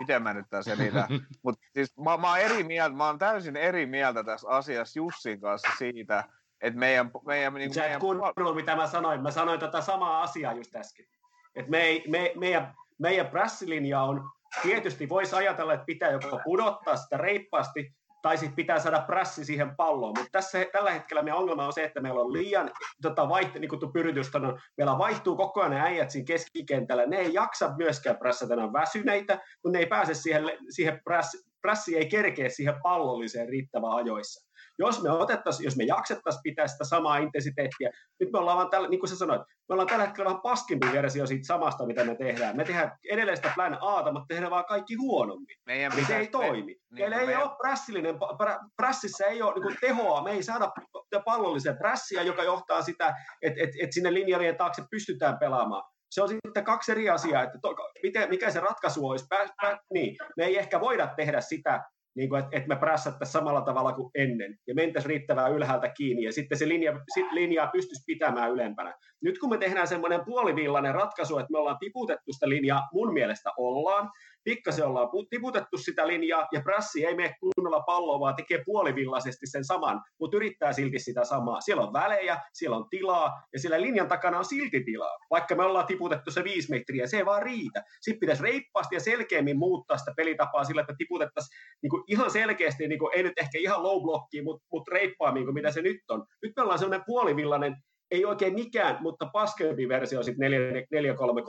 miten mä nyt tässä selitän, mutta siis mä, mä, oon eri mieltä, mä oon täysin eri mieltä tässä asiassa Jussin kanssa siitä, et meidän, meidän, niin Sä et meidän... kuunnellut, mitä mä sanoin. Mä sanoin tätä samaa asiaa just äsken. Et me ei, me, meidän, meidän prässilinja on, tietysti voisi ajatella, että pitää joko pudottaa sitä reippaasti, tai sitten pitää saada prässi siihen palloon. Mutta tässä, tällä hetkellä meidän ongelma on se, että meillä on liian, tota, vaihte, niin kuin pyritys on, meillä vaihtuu koko ajan äijät siinä keskikentällä. Ne ei jaksa myöskään prässätä, ne on väsyneitä, mutta ne ei pääse siihen, siihen prässi, prässi ei kerkeä siihen pallolliseen riittävän ajoissa. Jos me otettaisiin, jos me jaksettaisiin pitää sitä samaa intensiteettiä, nyt me ollaan vaan tällä, niin kuin sä sanoit, me ollaan tällä hetkellä vähän paskimpi versio siitä samasta, mitä me tehdään. Me tehdään edelleen sitä plan A, mutta tehdään vaan kaikki huonommin. Meidän niin se ei toimi. Me, niin, ei meidän... ole prässillinen, prässissä ei ole niin tehoa, me ei saada pallollisen prässiä, joka johtaa sitä, että et, et sinne linjarien taakse pystytään pelaamaan se on sitten kaksi eri asiaa, että to, miten, mikä se ratkaisu olisi. Pä, pä, niin, me ei ehkä voida tehdä sitä niin kuin, että, että me prässättäisiin samalla tavalla kuin ennen ja mentäisiin riittävää ylhäältä kiinni ja sitten se linja, sit linjaa pystyisi pitämään ylempänä. Nyt kun me tehdään semmoinen puolivillainen ratkaisu, että me ollaan tiputettu sitä linjaa, mun mielestä ollaan, pikkasen ollaan tiputettu sitä linjaa ja prassi ei mene kunnolla palloa, vaan tekee puolivillaisesti sen saman, mutta yrittää silti sitä samaa. Siellä on välejä, siellä on tilaa ja siellä linjan takana on silti tilaa. Vaikka me ollaan tiputettu se viisi metriä, se ei vaan riitä. Sitten pitäisi reippaasti ja selkeämmin muuttaa sitä pelitapaa sillä, että tiputettaisiin niin kuin ihan selkeästi, niin kuin, ei nyt ehkä ihan low blockiin, mutta, mutta reippaammin kuin mitä se nyt on. Nyt me ollaan sellainen puolivillainen ei oikein mikään, mutta paskempi versio sitten 433,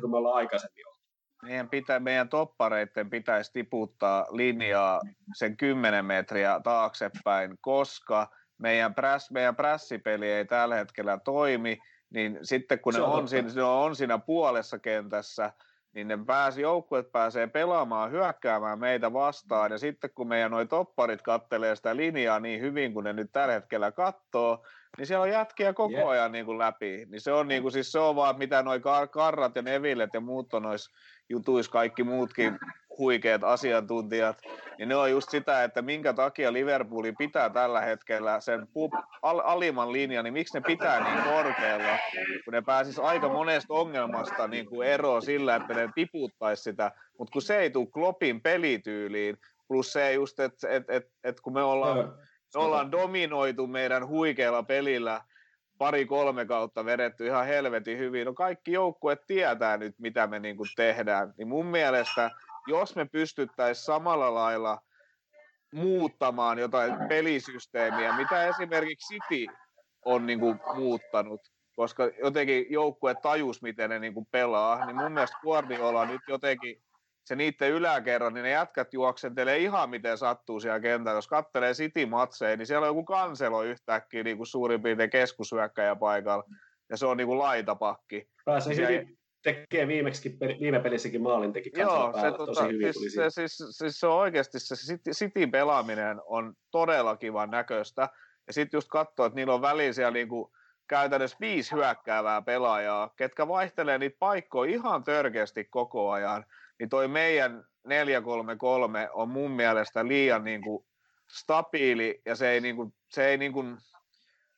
kun me ollaan aikaisemmin ollut meidän, pitä, meidän toppareiden pitäisi tiputtaa linjaa sen 10 metriä taaksepäin, koska meidän, präs, meidän prässipeli ei tällä hetkellä toimi, niin sitten kun ne on, siinä, ne on siinä puolessa kentässä, niin ne pääsi, joukkueet pääsee pelaamaan, hyökkäämään meitä vastaan, ja sitten kun meidän noi topparit kattelee sitä linjaa niin hyvin kuin ne nyt tällä hetkellä katsoo, niin siellä on jätkiä koko yeah. ajan niin kuin läpi. Niin se on, niin kuin, siis se on vaan, mitä noi karrat ja nevillet ja muut on noissa jutuissa kaikki muutkin huikeat asiantuntijat, niin ne on just sitä, että minkä takia Liverpooli pitää tällä hetkellä sen al- alimman linjan, niin miksi ne pitää niin korkealla, kun ne pääsis aika monesta ongelmasta niin kuin eroon sillä, että ne tiputtaisi sitä, mutta kun se ei tule Kloppin pelityyliin, plus se just, että et, et, et kun me ollaan Me ollaan dominoitu meidän huikealla pelillä pari-kolme kautta vedetty ihan helvetin hyvin. No kaikki joukkueet tietää nyt, mitä me niin kuin tehdään. Niin mun mielestä, jos me pystyttäisiin samalla lailla muuttamaan jotain pelisysteemiä, mitä esimerkiksi City on niin kuin muuttanut, koska jotenkin joukkue tajus, miten ne niin kuin pelaa, niin mun mielestä Guardiola nyt jotenkin se niiden yläkerran, niin ne jätkät juoksentelee ihan miten sattuu siellä kentällä. Jos kattelee City-matseja, niin siellä on joku kanselo yhtäkkiä niin kuin suurin piirtein keskushyökkäjä paikalla, ja se on niin kuin laitapakki. Pääsee niin tekee viimeksi, viime pelissäkin maalin teki Joo, se, tota, tosi hyvin siis, se, siis, siis, se on oikeasti se City pelaaminen on todella kivan näköistä. Ja sitten just katsoo, että niillä on väliin siellä niin kuin käytännössä viisi hyökkäävää pelaajaa, ketkä vaihtelee niitä paikkoja ihan törkeästi koko ajan niin toi meidän 433 on mun mielestä liian niin kuin stabiili ja se ei, niin kuin, se ei niin kuin,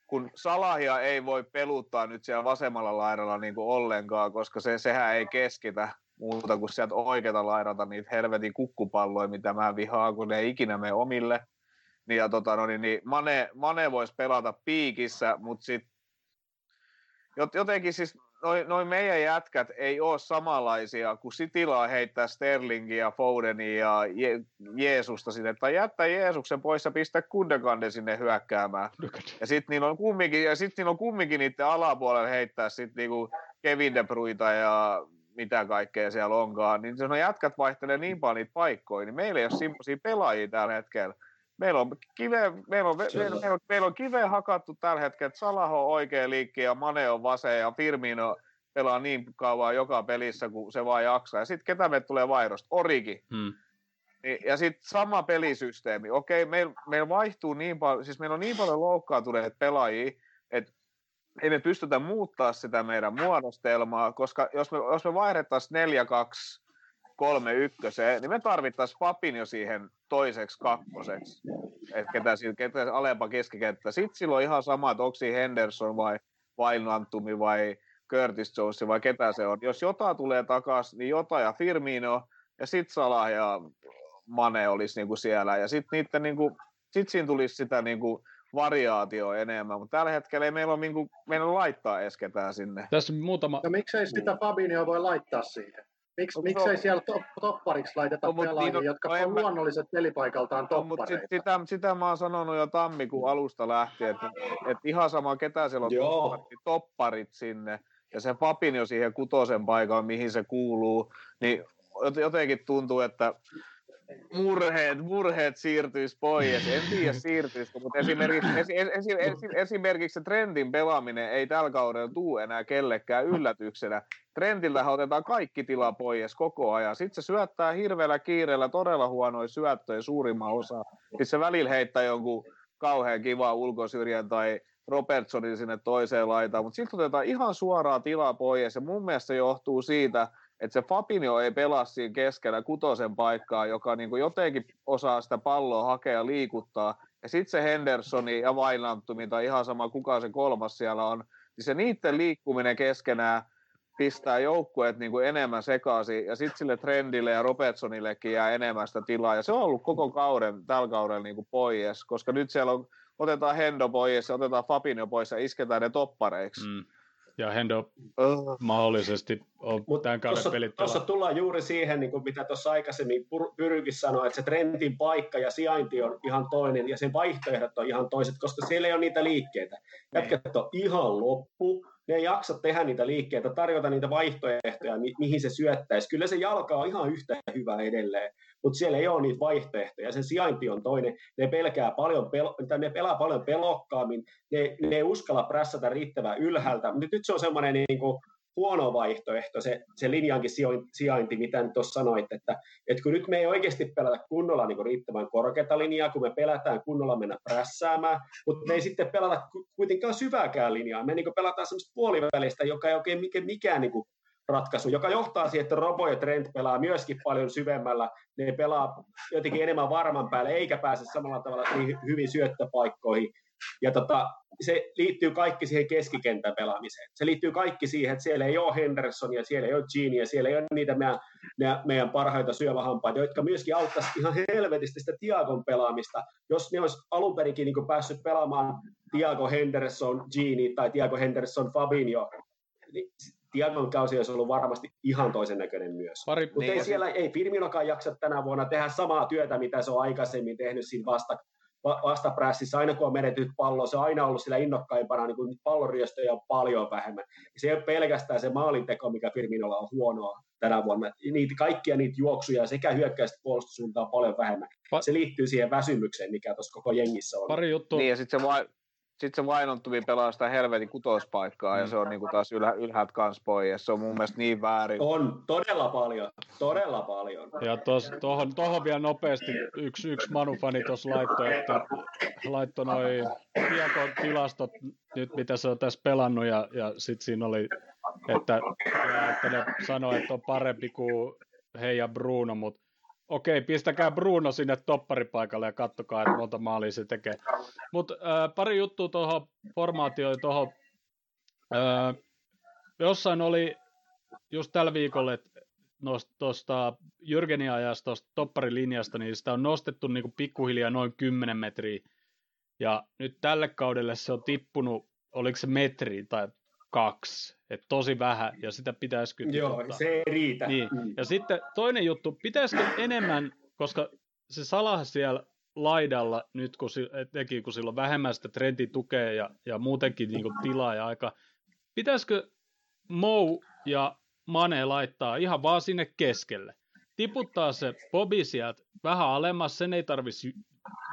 kun Salahia ei voi peluttaa nyt siellä vasemmalla laidalla niin kuin ollenkaan, koska se, sehän ei keskitä muuta kuin sieltä oikealta laidalta niitä helvetin kukkupalloja, mitä mä vihaan, kun ne ei ikinä mene omille. Niin, ja tota, no, niin, niin Mane, Mane voisi pelata piikissä, mutta sitten jotenkin siis noin noi meidän jätkät ei ole samanlaisia, kuin Sitilaa heittää Sterlingia, Fodenia ja Je- Jeesusta sinne, tai jättää Jeesuksen pois ja pistää Kundekande sinne hyökkäämään. Ja sitten niillä on kumminkin, ja sit niillä on kumminkin niiden alapuolella heittää sitten niinku Kevin De Bruyta ja mitä kaikkea siellä onkaan, niin jos ne jätkät vaihtelee niin paljon niitä paikkoja, niin meillä ei ole semmoisia pelaajia tällä hetkellä. Meillä on, kive, meillä, on, meillä, on, meillä, on, meillä on kiveen hakattu tällä hetkellä, että Salaho on oikea liikki ja Mane on vasen ja Firmino pelaa niin kauan joka pelissä, kun se vaan jaksaa. Ja sitten ketä me tulee vaihdosta? Origi. Hmm. Ja sitten sama pelisysteemi. Okei, meillä meil vaihtuu niin paljon, siis meillä on niin paljon loukkaantuneita pelaajia, että ei me pystytä muuttaa sitä meidän muodostelmaa, koska jos me, jos me vaihdettaisiin 4 2 kolme ykköseen, niin me tarvittaisiin Papin jo siihen toiseksi kakkoseksi. Että ketä, ketä alempa keskikenttä. Sitten silloin ihan sama, että onko Henderson vai Vainantumi vai Curtis Jones vai ketä se on. Jos jotain tulee takaisin, niin jotain ja Firmino ja sitten Salah ja Mane olisi niinku siellä. Ja sitten niiden niinku, sit siinä tulisi sitä niinku variaatio enemmän, mutta tällä hetkellä ei meillä ole niinku, meillä laittaa edes ketään sinne. Tässä muutama... No miksei sitä Fabinho voi laittaa siihen? Miks, no, miksei no, siellä top, toppariksi laiteta no, pelaajia, niin, jotka no, on mä... luonnolliset pelipaikaltaan toppareita? No, sit, sitä, sitä mä oon sanonut jo tammikuun alusta lähtien, että, että ihan sama ketä siellä on topparit, niin topparit sinne. Ja se jo siihen kutosen paikalle, mihin se kuuluu, niin jotenkin tuntuu, että murheet, murheet siirtyisi pois. En tiedä siirtyisikö, mutta esimerkiksi, esi, esi, esi, esimerkiksi se trendin pelaaminen ei tällä kaudella tule enää kellekään yllätyksenä. Trendillähän otetaan kaikki tila pois koko ajan. Sitten se syöttää hirveällä kiireellä todella huonoja syöttöjä suurimman osa. Sitten se välillä heittää jonkun kauhean kiva ulkosyrjän tai Robertsonin sinne toiseen laitaan, mutta sitten otetaan ihan suoraa tilaa pois, ja mun mielestä se johtuu siitä, että se Fabinho ei pelaa siinä keskellä kutosen paikkaa, joka niin kuin jotenkin osaa sitä palloa hakea ja liikuttaa, ja sitten se Hendersoni ja Vailantumi, tai ihan sama kuka se kolmas siellä on, niin se niiden liikkuminen keskenään pistää joukkueet niin kuin enemmän sekaisin, ja sitten sille Trendille ja Robertsonillekin jää enemmän sitä tilaa, ja se on ollut koko kauden, tällä kaudella niin kuin pois, koska nyt siellä on otetaan Hendo pois ja otetaan Fabinho pois ja isketään ne toppareiksi. Mm. Ja Hendo uh. mahdollisesti on Mut tämän kauden tossa, pelit Tuossa tullaan juuri siihen, niin kuin mitä tuossa aikaisemmin Pyrykin sanoi, että se trendin paikka ja sijainti on ihan toinen ja sen vaihtoehdot on ihan toiset, koska siellä ei ole niitä liikkeitä. Jätkät on ihan loppu, ne ei jaksa tehdä niitä liikkeitä, tarjota niitä vaihtoehtoja, mi- mihin se syöttäisi. Kyllä se jalka on ihan yhtä hyvä edelleen, mutta siellä ei ole niitä vaihtoehtoja. Sen sijainti on toinen. Ne, pelkää paljon pel- ne pelaa paljon pelokkaammin, ne, ne ei uskalla prässätä riittävän ylhäältä. Mutta nyt se on semmoinen niin kuin, huono vaihtoehto, se, se linjankin sijainti, mitä nyt tuossa sanoit, että, että kun nyt me ei oikeasti pelata kunnolla niin riittävän korkeata linjaa, kun me pelätään kunnolla mennä prässäämään, mutta me ei sitten pelata kuitenkaan syvääkään linjaa, me niin pelataan semmoista puolivälistä, joka ei oikein mikään, mikään niin ratkaisu, joka johtaa siihen, että Robo ja Trent pelaa myöskin paljon syvemmällä, ne pelaa jotenkin enemmän varman päälle, eikä pääse samalla tavalla niin hyvin syöttöpaikkoihin, Ja tota, se liittyy kaikki siihen keskikentän pelaamiseen. Se liittyy kaikki siihen, että siellä ei ole Hendersonia, siellä ei ole Genia, siellä ei ole niitä meidän, meidän parhaita syövähampaita, jotka myöskin auttaisivat ihan helvetisti sitä Tiagon pelaamista. Jos ne olisi alun perinkin niin päässyt pelaamaan Tiago Henderson, Genie tai Tiago Henderson, Fabinho, niin Tiagon kausi olisi ollut varmasti ihan toisen näköinen myös. Pari, Mutta niin, ei siellä, ei Firminokaan jaksa tänä vuonna tehdä samaa työtä, mitä se on aikaisemmin tehnyt siinä vasta, vastaprässissä. Aina kun on menetyt pallo, se on aina ollut sillä innokkaimpana, niin kuin pallonryöstöjä on paljon vähemmän. Se ei ole pelkästään se maalinteko, mikä Firminolla on huonoa tänä vuonna. Niitä, kaikkia niitä juoksuja sekä hyökkäistä puolustussuuntaan paljon vähemmän. Se liittyy siihen väsymykseen, mikä tuossa koko jengissä on. Pari juttua. Niin, ja sitten se sitten se vainontuvin pelaa sitä helvetin kutospaikkaa mm. ja se on niinku taas ylhä, ylhäältä kans pois. Se on mun mielestä niin väärin. On, todella paljon, todella paljon. Ja tos, tohon, tohon vielä nopeasti yksi, yksi Manufani tuossa laittoi, että laittoi noin tilastot nyt mitä se on tässä pelannut ja, ja sitten siinä oli, että, että ne sanoi, että on parempi kuin he ja Bruno, mutta okei, pistäkää Bruno sinne topparipaikalle ja kattokaa, että monta maalia se tekee. Mutta pari juttua tuohon formaatioon, tuohon äh, jossain oli just tällä viikolla, että tuosta Jürgenin ajasta, topparilinjasta, niin sitä on nostettu niin kuin pikkuhiljaa noin 10 metriä. Ja nyt tälle kaudelle se on tippunut, oliko se metri tai kaksi, että tosi vähän, ja sitä pitäisi kyllä Joo, se ei riitä. Niin. Mm. Ja sitten toinen juttu, pitäisikö enemmän, koska se Salah siellä laidalla nyt, kun, teki, kun sillä on vähemmän sitä trendin ja, ja muutenkin niin tilaa ja aika, pitäisikö Mou ja Mane laittaa ihan vaan sinne keskelle? Tiputtaa se Bobi sieltä vähän alemmas, sen ei tarvitsisi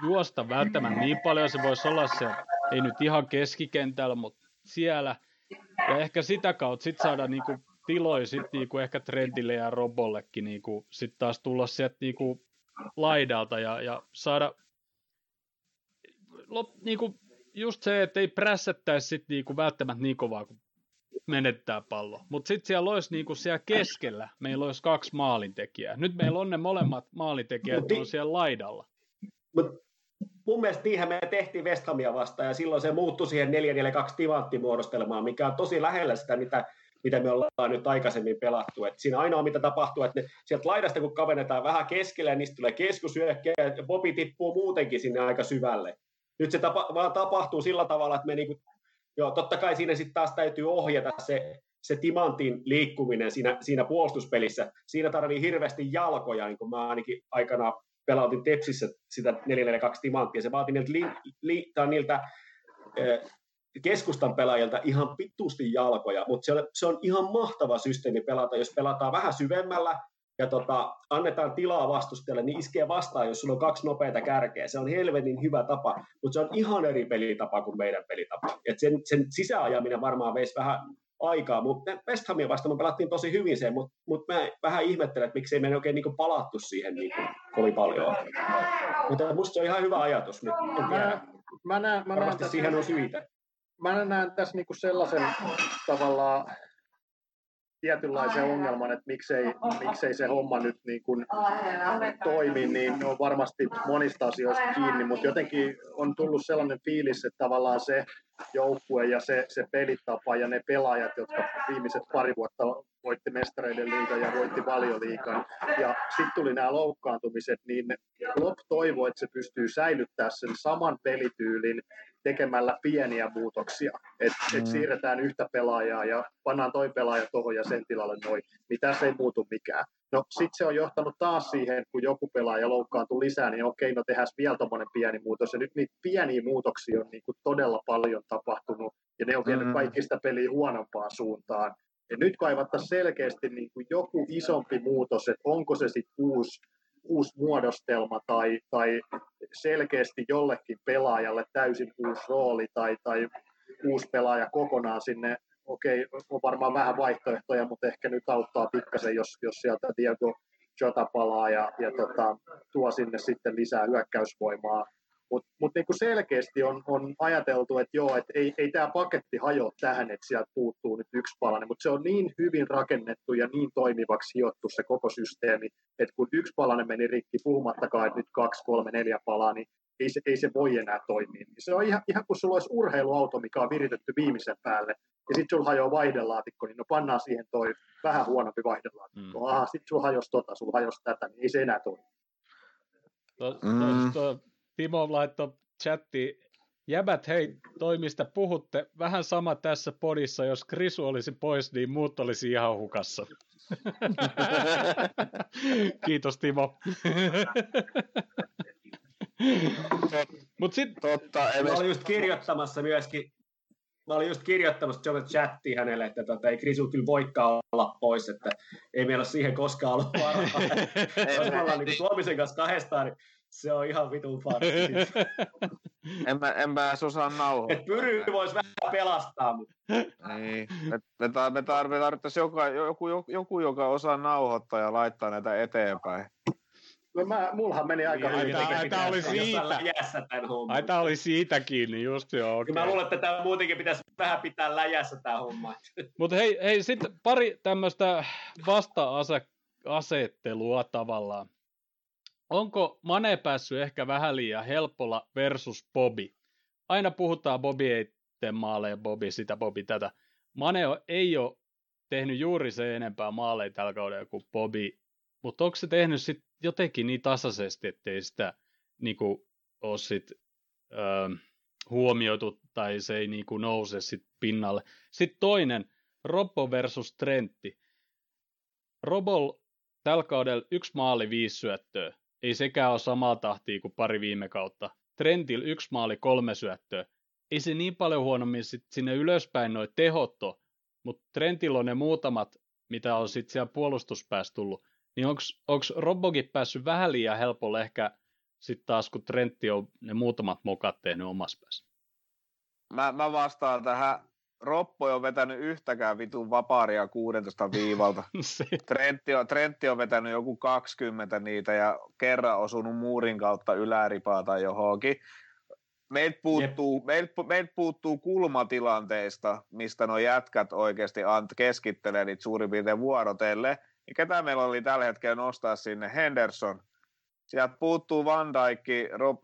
juosta välttämättä niin paljon, se voisi olla se, ei nyt ihan keskikentällä, mutta siellä – ja ehkä sitä kautta sit saada niinku tiloja sit niinku ehkä Trendille ja Robollekin niinku sit taas tulla sieltä niinku laidalta ja, ja saada lop, niinku just se, että ei prässättäisi sit niinku välttämättä niin kovaa, kun menettää pallo. Mutta sitten siellä olisi niinku siellä keskellä, meillä olisi kaksi maalintekijää. Nyt meillä on ne molemmat maalintekijät, on siellä laidalla. Mutta mun mielestä niinhän me tehtiin West Hamia vastaan, ja silloin se muuttui siihen 4-4-2 timanttimuodostelmaan, mikä on tosi lähellä sitä, mitä, mitä me ollaan nyt aikaisemmin pelattu. Et siinä ainoa, mitä tapahtuu, että sieltä laidasta kun kavennetaan vähän keskelle, niin niistä tulee keskusyökkäjä, ja Bobi tippuu muutenkin sinne aika syvälle. Nyt se tapa, vaan tapahtuu sillä tavalla, että me niinku, joo, totta kai siinä sitten taas täytyy ohjata se, se timantin liikkuminen siinä, siinä puolustuspelissä. Siinä tarvii hirveästi jalkoja, niin kuin mä ainakin aikanaan pelautin Tepsissä sitä 442 timanttia. Se vaati niiltä, li, li, tai niiltä eh, keskustan pelaajilta ihan pituusti jalkoja, mutta se on, se on ihan mahtava systeemi pelata, jos pelataan vähän syvemmällä ja tota, annetaan tilaa vastustajalle, niin iskee vastaan, jos sulla on kaksi nopeita kärkeä. Se on helvetin hyvä tapa, mutta se on ihan eri pelitapa kuin meidän pelitapa. Et sen, sen sisäajaminen varmaan veisi vähän aikaa, mutta West Hamia vastaan me pelattiin tosi hyvin sen, mutta, mutta mä vähän ihmettelen, että miksei me oikein niin palattu siihen niin kuin, kovin paljon. Mutta musta se on ihan hyvä ajatus. En tiedä. Mä, näen, mä näen tässä, siihen on syitä. Mä näen tässä niin kuin sellaisen tavallaan tietynlaisen ongelman, että miksei, miksei se homma nyt niin kuin toimi, niin on varmasti monista asioista kiinni, mutta jotenkin on tullut sellainen fiilis, että tavallaan se joukkue ja se, se pelitapa ja ne pelaajat, jotka viimeiset pari vuotta voitti mestareiden liigan ja voitti valioliikan. Ja sitten tuli nämä loukkaantumiset, niin Klopp toivoi, että se pystyy säilyttämään sen saman pelityylin tekemällä pieniä muutoksia. Että mm. et siirretään yhtä pelaajaa ja pannaan toi pelaaja tuohon ja sen tilalle noin, niin tässä ei muutu mikään. No sitten se on johtanut taas siihen, kun joku pelaaja loukkaantuu lisää, niin okei, no tehdään vielä tuommoinen pieni muutos. Ja nyt niitä pieniä muutoksia on niin kuin todella paljon tapahtunut, ja ne on vienyt mm. kaikista peliä huonompaan suuntaan. Ja nyt kaivattaisiin selkeästi niin kuin joku isompi muutos, että onko se sitten uusi, uusi muodostelma tai, tai selkeästi jollekin pelaajalle täysin uusi rooli tai, tai uusi pelaaja kokonaan sinne. Okei, on varmaan vähän vaihtoehtoja, mutta ehkä nyt auttaa pikkasen, jos, jos sieltä Diego Jota palaa ja, ja tota, tuo sinne sitten lisää hyökkäysvoimaa mutta mut niinku selkeästi on, on ajateltu, että joo, että ei, ei tämä paketti hajoa tähän, että sieltä puuttuu nyt yksi palanen, mutta se on niin hyvin rakennettu ja niin toimivaksi hiottu se koko systeemi, että kun yksi palanen meni rikki, puhumattakaan, että nyt kaksi, kolme, neljä palaa, niin ei se, ei se voi enää toimia. Niin se on ihan, ihan kuin sulla olisi urheiluauto, mikä on viritetty viimeisen päälle, ja sitten sulla hajoaa vaihdelaatikko, niin no pannaan siihen toi vähän huonompi vaihdelaatikko. Mm. Aha, sitten sulla hajosi tota, sulla hajosi tätä, niin ei se enää toimi. To, to, to, Timo laittoi chatti, jäbät hei, toimista puhutte, vähän sama tässä podissa, jos Krisu olisi pois, niin muut olisi ihan hukassa. Kiitos Timo. Mut sit, Totta, mä olin just kirjoittamassa myöskin mä olin just kirjoittamassa John chattiin hänelle, että tota, ei Krisu kyllä voikaan olla pois, että ei meillä ole siihen koskaan ollut varaa. Jos me ollaan niin Tuomisen kanssa kahdestaan, niin se on ihan vitun farsi. en mä, en mä osaa nauhoittaa. Et Pyry voisi vähän pelastaa. Mutta... Niin. Me, me, tar- me tarvittaisiin joka, joku, joku, joku, joka osaa nauhoittaa ja laittaa näitä eteenpäin. No mä, mulhan meni aika niin, hyvin. Ai, tämä oli siitä. Ai, tämä oli siitä kiinni, just joo. Okay. Mä luulen, että tämä muutenkin pitäisi vähän pitää läjässä tämä homma. Mutta hei, hei sitten pari tämmöistä vasta-asettelua tavallaan. Onko Mane päässyt ehkä vähän liian helpolla versus Bobi? Aina puhutaan Bobi ei tee maaleja, Bobi sitä, Bobi tätä. Mane ei ole tehnyt juuri se enempää maaleja tällä kaudella kuin Bobi, mutta onko se tehnyt sit jotenkin niin tasaisesti, ettei sitä niin kuin, ole sit, öö, huomioitu tai se ei niin kuin, nouse sit pinnalle. Sitten toinen, Robbo versus Trentti. Robol tällä kaudella yksi maali, viisi syöttöä. Ei sekään ole samaa tahtia kuin pari viime kautta. Trentil yksi maali, kolme syöttöä. Ei se niin paljon huonommin sit sinne ylöspäin noin tehotto, mutta Trentillä on ne muutamat, mitä on sitten siellä puolustuspäässä tullut niin onko Robbokin päässyt vähän liian helpolle ehkä sitten taas, kun Trentti on ne muutamat mokat tehnyt omassa päässä? Mä, mä vastaan tähän. Roppo on vetänyt yhtäkään vitun vapaaria 16 viivalta. Trentti, on, Trentti on vetänyt joku 20 niitä ja kerran osunut muurin kautta yläripaa tai johonkin. Meiltä puuttuu, meiltä, meiltä puuttuu kulmatilanteista, mistä nuo jätkät oikeasti ant, keskittelee niitä suurin piirtein vuorotelle – niin ketä meillä oli tällä hetkellä nostaa sinne? Henderson. Sieltä puuttuu Van Dijk, Rob,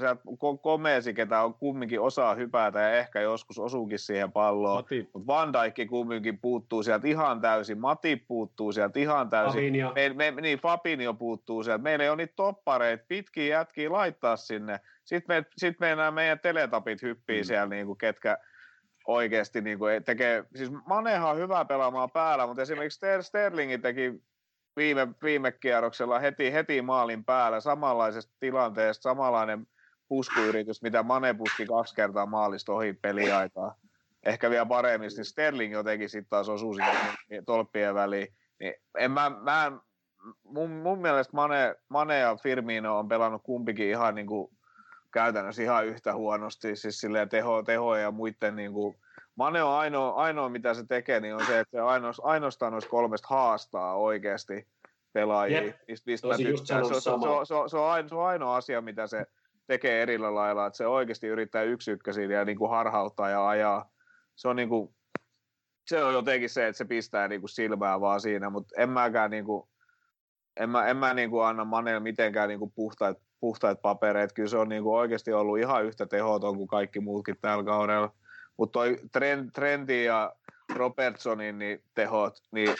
sieltä Komesi, ketä on kumminkin osaa hypätä ja ehkä joskus osuukin siihen palloon. Mutta Van Dijk kumminkin puuttuu sieltä ihan täysin. Mati puuttuu sieltä ihan täysin. Fabinho. Me, me, niin, Fabinho puuttuu sieltä. Meillä ei ole niitä toppareita, pitkiä jätkiä laittaa sinne. Sitten, me, sit meidän, meidän teletapit hyppii mm. siellä, niin kuin, ketkä, oikeasti niin kuin tekee, siis Manehan on hyvä pelaamaan päällä, mutta esimerkiksi Sterlingin teki viime, viime kierroksella heti, heti maalin päällä samanlaisesta tilanteesta, samanlainen puskuyritys, mitä Mane puski kaksi kertaa maalista ohi peliaikaa. Ehkä vielä paremmin, niin Sterling jotenkin sitten taas osuu sinne tolppien väliin. Niin en mä, mä mun, mun mielestä Mane, Mane ja Firmino on pelannut kumpikin ihan niin kuin käytännössä ihan yhtä huonosti, siis silleen teho, tehoja ja muiden niin kuin, Mane on ainoa, ainoa, mitä se tekee, niin on se, että se ainoastaan noista kolmesta haastaa oikeasti pelaajia. Yep. Mistä, mistä se, se, se, se, on, se, on, se, on ainoa, se on ainoa asia, mitä se tekee erillä lailla, että se oikeasti yrittää yksi ykkösiin ja niin kuin harhauttaa ja ajaa. Se on, niin kuin, se on jotenkin se, että se pistää niin kuin silmää vaan siinä, mutta en mäkään niin kuin, en mä, en mä niin kuin anna Manelle mitenkään niin kuin puhtaat, puhtaat papereet. Kyllä se on niin kuin oikeasti ollut ihan yhtä tehoton kuin kaikki muutkin tällä kaudella. Mutta toi Trendi ja Robertsonin niin tehot, niin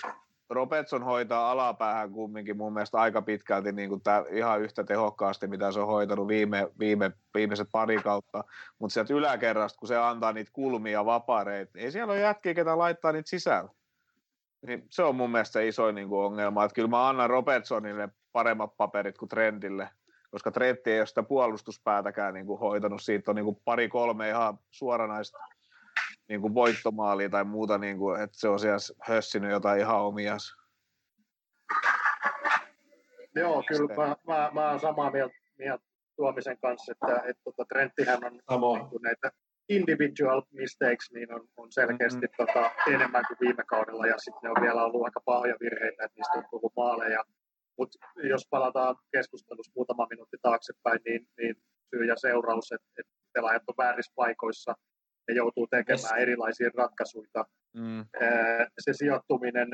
Robertson hoitaa alapäähän kumminkin mun mielestä aika pitkälti niin kuin tää, ihan yhtä tehokkaasti, mitä se on hoitanut viime, viime, viimeiset pari kautta. Mutta sieltä yläkerrasta, kun se antaa niitä kulmia vapareita, ei siellä ole jätkiä, ketä laittaa niitä sisällä. Niin se on mun mielestä se isoin niin kuin ongelma. Että kyllä mä annan Robertsonille paremmat paperit kuin Trendille koska Trentti ei ole sitä puolustuspäätäkään niin kuin hoitanut. Siitä on niin kuin pari-kolme ihan suoranaista niin kuin voittomaalia tai muuta, niin kuin, että se on siellä hössinyt jotain ihan omias. Joo, kyllä mä, mä, mä olen samaa mieltä, mieltä Tuomisen kanssa, että, että tota, Trenttihän on niin kuin näitä individual mistakes niin on, on selkeästi mm-hmm. tota, enemmän kuin viime kaudella ja sitten ne on vielä ollut aika pahoja virheitä, että niistä on tullut maaleja. Mutta jos palataan keskustelussa muutama minuutti taaksepäin, niin, niin syy ja seuraus, että, että pelaajat on väärissä paikoissa ja joutuu tekemään yes. erilaisia ratkaisuja. Mm. Se sijoittuminen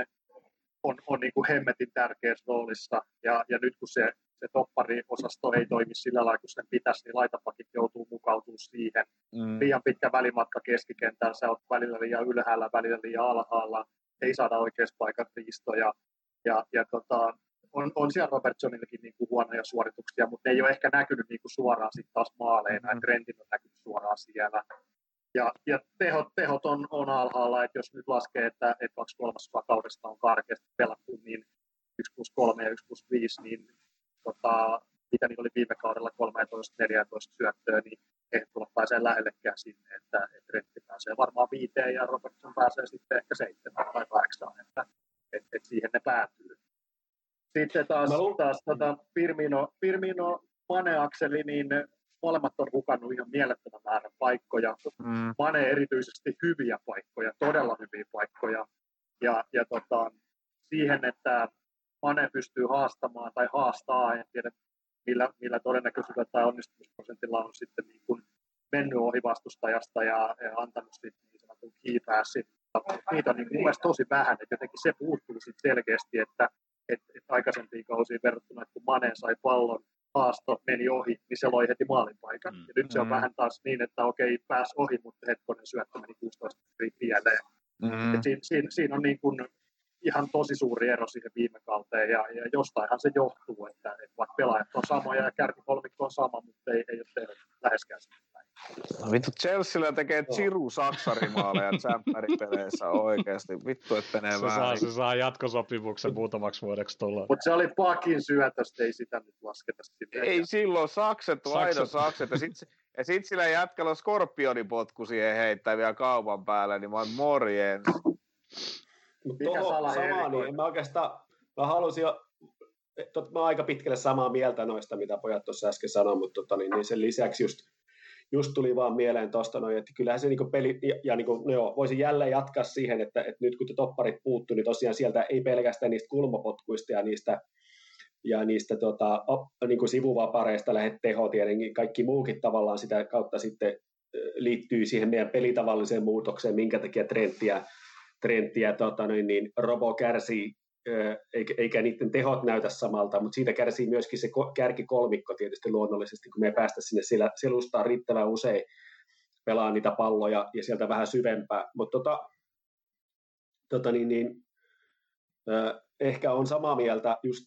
on, on niin kuin hemmetin tärkeässä roolissa ja, ja nyt kun se, se toppariosasto ei toimi sillä lailla, kun sen pitäisi, niin laitapakit joutuu mukautumaan siihen. Mm. Liian pitkä välimatka keskikentällä, sä oot välillä liian ylhäällä, välillä liian alhaalla, ei saada oikeassa paikan riistoja. Ja, ja tota, on, on siellä Robertsonillakin niin kuin huonoja suorituksia, mutta ne ei ole ehkä näkynyt niin kuin suoraan sitten taas maaleina, mm. Trentin on näkynyt suoraan siellä. Ja, ja tehot, tehot on, on alhaalla, että jos nyt laskee, että, että kaksi kolmasosaa kaudesta on karkeasti pelattu, niin 1 plus 3 ja 1 plus 5, niin tota, mitä niin oli viime kaudella 13-14 syöttöä, niin ei tulla pääsee lähellekään sinne, että, että Rentti pääsee varmaan viiteen ja Robertson pääsee sitten ehkä seitsemän tai kahdeksaan, että, että, että siihen ne päätyy. Sitten taas, taas tota, Firmino, Firmino Mane-akseli, niin molemmat on hukannut ihan mielettömän määrän paikkoja. Mm. Mane erityisesti hyviä paikkoja, todella hyviä paikkoja. Ja, ja tota, siihen, että Mane pystyy haastamaan tai haastaa, en tiedä millä, millä todennäköisyydellä tai onnistumisprosentilla on sitten niin kuin mennyt ohi vastustajasta ja, ja antanut sitten niin sanotun key passin. Niitä on niin mun mielestä tosi vähän, että jotenkin se puuttuu sitten selkeästi, että, että, että aikaisempiin kausiin verrattuna, että kun Mane sai pallon, haasto meni ohi, niin se loi heti maalipaikan. Mm. Ja nyt se on mm. vähän taas niin, että okei, pääs ohi, mutta hetkonen syöttö meni 16 pieleen. Mm. Siinä, siinä, siinä, on niin kuin ihan tosi suuri ero siihen viime kauteen, ja, ja jostainhan se johtuu, että, että vaikka pelaajat on samoja ja kärkikolmikko on sama, mutta ei, ei ole tehnyt läheskään sitä. No vittu, Chelsealla tekee Chiru saksarimaaleja tsemppäripeleissä oikeasti. Vittu, että ne se saa, se saa jatkosopimuksen muutamaksi vuodeksi tulla. Mutta se oli pakin syötöstä, ei sitä nyt lasketa sitä. Ei silloin, sakset on aina sakset. Ja sitten ja sit sillä jätkällä on skorpionipotku siihen heittää vielä kaupan päälle, niin mä oon morjens. Mutta samaa, niin en mä oikeastaan, mä halusin jo, tot, mä oon aika pitkälle samaa mieltä noista, mitä pojat tuossa äsken sanoivat, mutta tota, niin, niin sen lisäksi just, just tuli vaan mieleen tuosta että kyllähän se niinku peli, ja, ja niinku, no joo, voisin jälleen jatkaa siihen, että, että nyt kun te topparit puuttuu, niin tosiaan sieltä ei pelkästään niistä kulmapotkuista ja niistä ja niistä tota, op, niin kuin sivuvapareista lähdet teho tietenkin, kaikki muukin tavallaan sitä kautta sitten liittyy siihen meidän pelitavalliseen muutokseen, minkä takia trendtiä trendtiä tota, niin, niin Robo kärsii, eikä, niiden tehot näytä samalta, mutta siitä kärsii myöskin se kärkikolmikko tietysti luonnollisesti, kun me ei päästä sinne selustaan riittävän usein pelaa niitä palloja ja sieltä vähän syvempää, mutta tota, tota niin, niin, ehkä on samaa mieltä just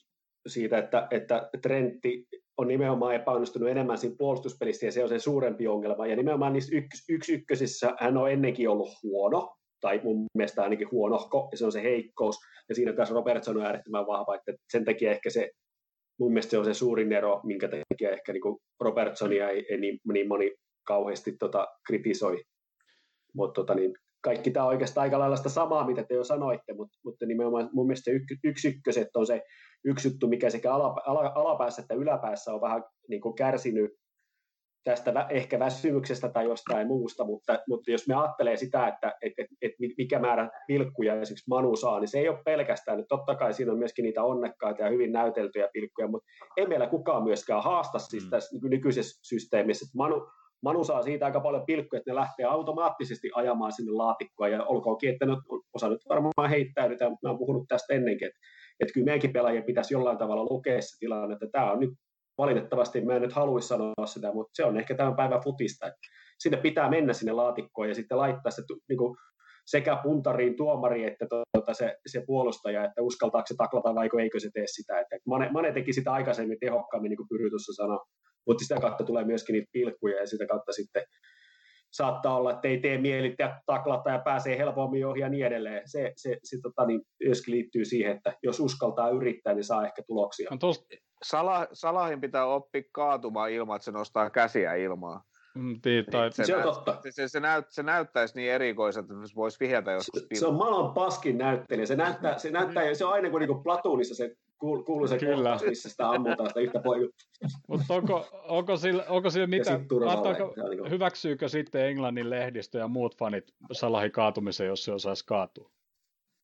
siitä, että, että Trentti on nimenomaan epäonnistunut enemmän siinä puolustuspelissä ja se on se suurempi ongelma. Ja nimenomaan niissä yksi, yksi ykkösissä hän on ennenkin ollut huono, tai mun mielestä ainakin huonohko, ja se on se heikkous. Ja siinä taas Robertson on äärettömän vahva, että sen takia ehkä se, mun mielestä se on se suurin ero, minkä takia ehkä niin Robertsonia ei, ei niin, niin moni kauheasti tota, kritisoi. Mutta tota, niin, kaikki tämä on oikeastaan aika lailla sitä samaa, mitä te jo sanoitte, mutta, mutta nimenomaan mun mielestä se yksi, ykköset on se yksi juttu, mikä sekä ala, ala, alapäässä että yläpäässä on vähän niin kuin kärsinyt tästä ehkä väsymyksestä tai jostain muusta, mutta, mutta jos me ajattelee sitä, että et, et, et mikä määrä pilkkuja esimerkiksi Manu saa, niin se ei ole pelkästään, että totta kai siinä on myöskin niitä onnekkaita ja hyvin näyteltyjä pilkkuja, mutta ei meillä kukaan myöskään haasta siis mm. tässä nykyisessä systeemissä, että Manu, Manu saa siitä aika paljon pilkkuja, että ne lähtee automaattisesti ajamaan sinne laatikkoon, ja olkoonkin, että nyt, osa nyt varmaan heittäydytään, mutta mä oon puhunut tästä ennenkin, että, että kyllä meidänkin pelaajien pitäisi jollain tavalla lukea se tilanne, että tämä on nyt valitettavasti mä en nyt haluaisi sanoa sitä, mutta se on ehkä tämän päivän futista. Sinne pitää mennä sinne laatikkoon ja sitten laittaa se niin kuin sekä puntariin tuomari että tuota, se, se, puolustaja, että uskaltaako se taklata vai eikö se tee sitä. Että Mane, Mane teki sitä aikaisemmin tehokkaammin, niin kuin Pyry tuossa sanoi, mutta sitä kautta tulee myöskin niitä pilkkuja ja sitä kautta sitten saattaa olla, että ei tee mieli taklata ja pääsee helpommin ohi ja niin edelleen. Se, se, se tota, niin, myöskin liittyy siihen, että jos uskaltaa yrittää, niin saa ehkä tuloksia. No. Salah, Salahin pitää oppia kaatumaan ilman, että se nostaa käsiä ilmaa. Mm, tii, tai... se, se on totta. Se, se, se, näyt, se näyttäisi niin erikoiselta, että se voisi vihjata joskus. Se, se on maailman paskin näyttelijä. Se näyttää, se näyttää, se on aina kuin, niin kuin Platoonissa se kuuluu se Kyllä. kohtaus, missä sitä ammutaan sitä yhtä. Mutta onko, onko, sillä, onko sillä mitä, antaako, niin hyväksyykö sitten Englannin lehdistö ja muut fanit Salahin kaatumisen, jos se osaisi kaatua?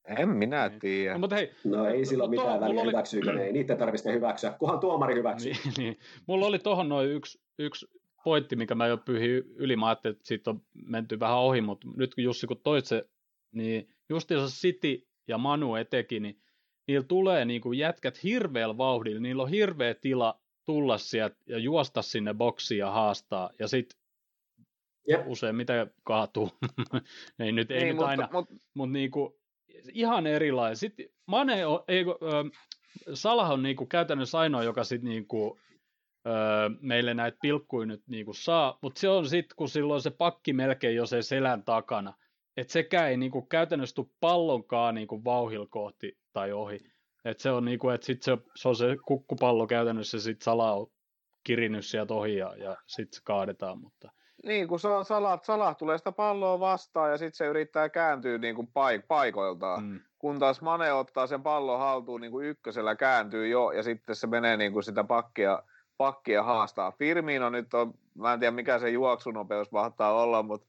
En minä niin. tiedä. No, mutta hei, no ei sillä ole mitään väliä, oli... hyväksyykö ne, ei niitä tarvitse hyväksyä, kunhan tuomari hyväksyy. Niin, niin. Mulla oli tuohon noin yksi, yksi pointti, mikä mä jo pyhin yli, mä ajattelin, että siitä on menty vähän ohi, mutta nyt kun Jussi kun toit se, niin justiinsa City ja Manu etenkin, niin niillä tulee niin kuin jätkät hirveällä vauhdilla, niillä on hirveä tila tulla sieltä ja juosta sinne boksiin ja haastaa, ja sitten usein mitä kaatuu. ei nyt, ei niin, nyt mutta, aina, mutta, mutta niin kuin, ihan erilainen. Sitten Mane on, ei, äh, Salah on niin kuin käytännössä ainoa, joka sitten niin kuin, öö, meille näitä pilkkuja nyt niin kuin saa, mutta se on sitten, kun silloin se pakki melkein jo se selän takana, että sekään ei niin kuin käytännössä tule pallonkaan niin kuin vauhil kohti tai ohi. Et se on, niin kuin, että sit se, se, on se kukkupallo käytännössä, sit Sala on kirinnyt sieltä ohi ja, ja sitten se kaadetaan. Mutta... Niin, kun Salah, Salah tulee sitä palloa vastaan ja sitten se yrittää kääntyä niin kuin paik- paikoiltaan. Mm. Kun taas Mane ottaa sen pallon haltuun niin kuin ykkösellä kääntyy jo ja sitten se menee niin kuin sitä pakkia, pakkia haastaa. Firmino nyt on, mä en tiedä mikä se juoksunopeus mahtaa olla, mutta,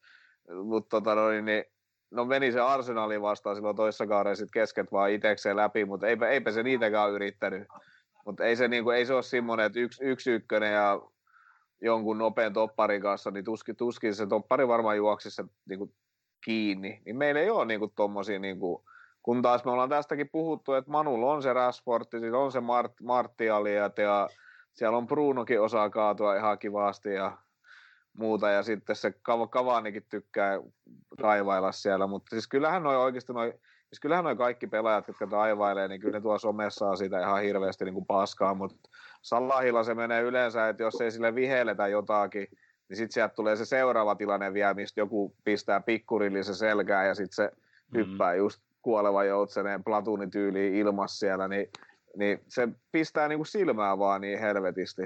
mutta tota noin, niin no meni se Arsenalin vastaan silloin toissa kauden sit kesket vaan itekseen läpi, mutta eipä, eipä se niitäkään yrittänyt. Mutta ei se, niinku, ei se ole semmoinen, että yksi, yksi ykkönen ja jonkun nopean topparin kanssa, niin tuskin, tuskin se toppari varmaan juoksisi se niinku, kiinni. Niin meillä ei ole niinku, tommosia, niinku, kun taas me ollaan tästäkin puhuttu, että Manulla on se Rashford, on se Mart, Martialiat ja siellä on Brunokin osaa kaatua ihan kivasti ja muuta, ja sitten se Kavanikin tykkää raivailla siellä, mutta siis kyllähän noi oikeasti noi, siis kyllähän noi kaikki pelaajat, jotka raivailee, niin kyllä ne tuo somessa on siitä ihan hirveästi niin kuin paskaa, mutta Salahilla se menee yleensä, että jos ei sille vihelletä jotakin, niin sitten sieltä tulee se seuraava tilanne vielä, mistä joku pistää pikkurillisen selkää ja sitten se mm. hyppää just kuoleva joutseneen platunityyliin ilmassa siellä, niin, niin se pistää niin kuin silmää vaan niin helvetisti.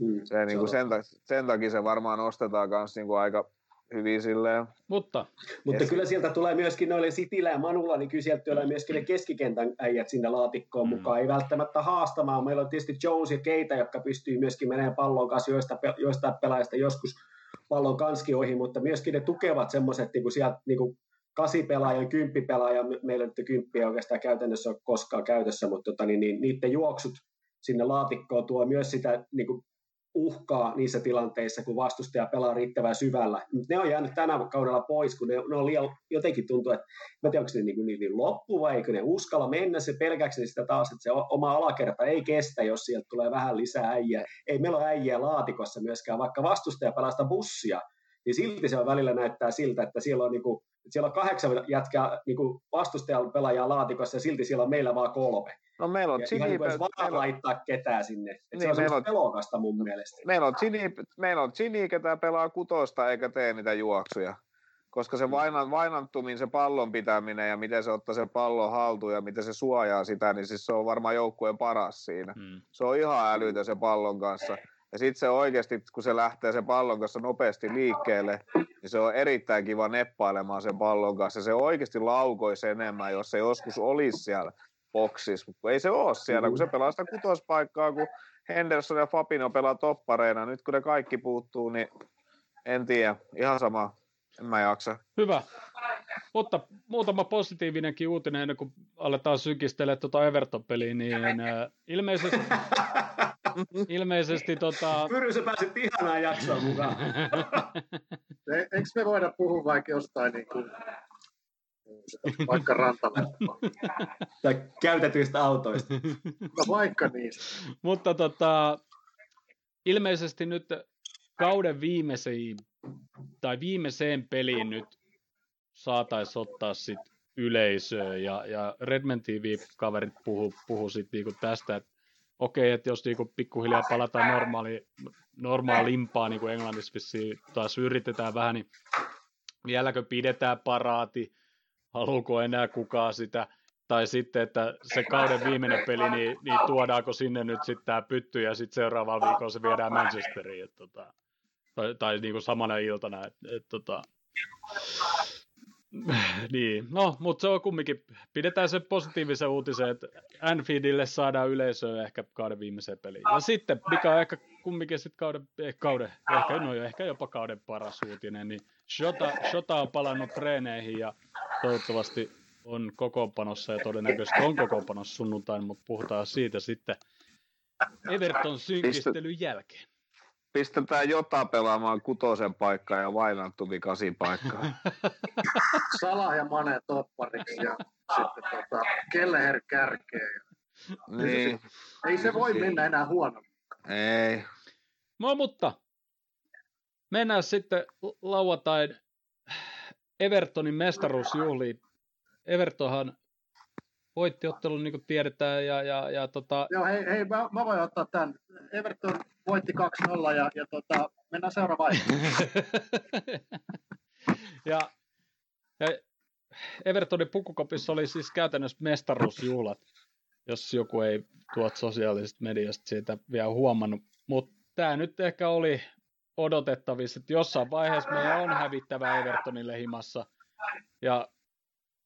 Mm, se, niin kuin sen, sen takia se varmaan ostetaan myös niin kuin aika hyvin silleen. Mutta, Mutta kyllä sieltä tulee myöskin noille Sitillä ja Manulla, niin kyllä sieltä tulee myöskin ne keskikentän äijät sinne laatikkoon mm. mukaan. Ei välttämättä haastamaan. Meillä on tietysti Jones ja Keita, jotka pystyy myöskin menemään pallon kanssa joista, joista pelaajista joskus pallon kanski ohi, mutta myöskin ne tukevat semmoiset niin kuin sieltä niin kuin kasipelaajan, kymppipelaaja, meillä nyt kymppiä oikeastaan käytännössä ole koskaan käytössä, mutta tota, niin, niin, niiden juoksut sinne laatikkoon tuo myös sitä niin kuin uhkaa niissä tilanteissa, kun vastustaja pelaa riittävän syvällä. Ne on jäänyt tänä kaudella pois, kun ne, ne on liian, jotenkin tuntuu, että mä tiedän, onko ne niin, niin, niin loppu vai eikö ne uskalla mennä, se pelkäksi sitä taas, että se oma alakerta ei kestä, jos sieltä tulee vähän lisää äijää. Ei meillä ole äijää laatikossa myöskään, vaikka vastustaja pelaa sitä bussia, niin silti se on välillä näyttää siltä, että siellä on, niin kuin, siellä on kahdeksan jätkää niin vastustajan pelaajaa laatikossa ja silti siellä on meillä vaan kolme. No meillä on. Ihan vaan meillä... laittaa ketään sinne. Et niin, se on meillä on, pelokasta mun mielestä. Meillä on Chini, meillä on Chini ketä pelaa kutosta eikä tee niitä juoksuja. Koska se vainan, vainantumin, se pallon pitäminen ja miten se ottaa sen pallon haltuun ja miten se suojaa sitä, niin siis se on varmaan joukkueen paras siinä. Hmm. Se on ihan älytön se pallon kanssa. Ja sitten se oikeasti, kun se lähtee sen pallon kanssa nopeasti liikkeelle, niin se on erittäin kiva neppailemaan sen pallon kanssa. Se oikeasti laukoisi enemmän, jos se joskus olisi siellä boksissa, mutta ei se ole siellä, kun se pelaa sitä kutospaikkaa, kun Henderson ja Fabino pelaa toppareina. Nyt kun ne kaikki puuttuu, niin en tiedä, ihan sama, mä jaksa. Hyvä. Mutta muutama positiivinenkin uutinen ennen kuin aletaan sykistellä tuota Everton-peliä, niin äh, ilmeisesti, ilmeisesti tota... Pyry, sä pääsit ihanaan jaksoon mukaan. E, eikö me voida puhua vaikka jostain niin kuin vaikka rantaleppoa. tai käytetyistä autoista. No vaikka niistä. Mutta tota, ilmeisesti nyt kauden viimeisiin tai viimeiseen peliin nyt saataisiin ottaa sit yleisöä ja, ja Redman TV-kaverit puhu, puhu sit niinku tästä, että okei, että jos niinku pikkuhiljaa palataan normaali, normaalimpaa, niin kuin Englannissa vissiin taas yritetään vähän, niin vieläkö pidetään paraati, haluuko enää kukaan sitä, tai sitten, että se kauden viimeinen peli, niin, niin tuodaanko sinne nyt sitten tämä pytty, ja sitten seuraavalla viikolla se viedään Manchesteriin, että, tota, tai, tai niin kuin samana iltana, että, että tota, niin, no, mutta se on kumminkin, pidetään se positiivisen uutisen, että Anfieldille saadaan yleisöä ehkä kauden viimeiseen peliin. Ja sitten, mikä on ehkä kumminkin sitten kauden, eh, kauden ehkä, no ehkä jopa kauden paras uutinen, niin Shota, Shota on palannut treeneihin ja toivottavasti on kokoonpanossa ja todennäköisesti on kokoonpanossa sunnuntain, mutta puhutaan siitä sitten Everton synkistelyn jälkeen. Pistetään Jota pelaamaan kutosen paikkaa ja Vainantumi kasin paikkaa. Salah ja Mane toppariksi ja sitten tota, Kelleher kärkeen. niin, Ei se voi mennä enää huono. ei. No mutta, mennään sitten lauantain Evertonin mestaruusjuhliin. Evertonhan voitti ottelun, niin kuin tiedetään, ja, ja, ja tota, Joo, hei, hei mä, mä voin ottaa tämän. Everton voitti 2-0 ja, ja tota, mennään seuraavaan. ja, ja Evertonin pukukopissa oli siis käytännössä mestaruusjuhlat, jos joku ei tuot sosiaalisesta mediasta siitä vielä huomannut. Mutta tämä nyt ehkä oli odotettavissa, että jossain vaiheessa meidän on hävittävä Evertonille himassa. Ja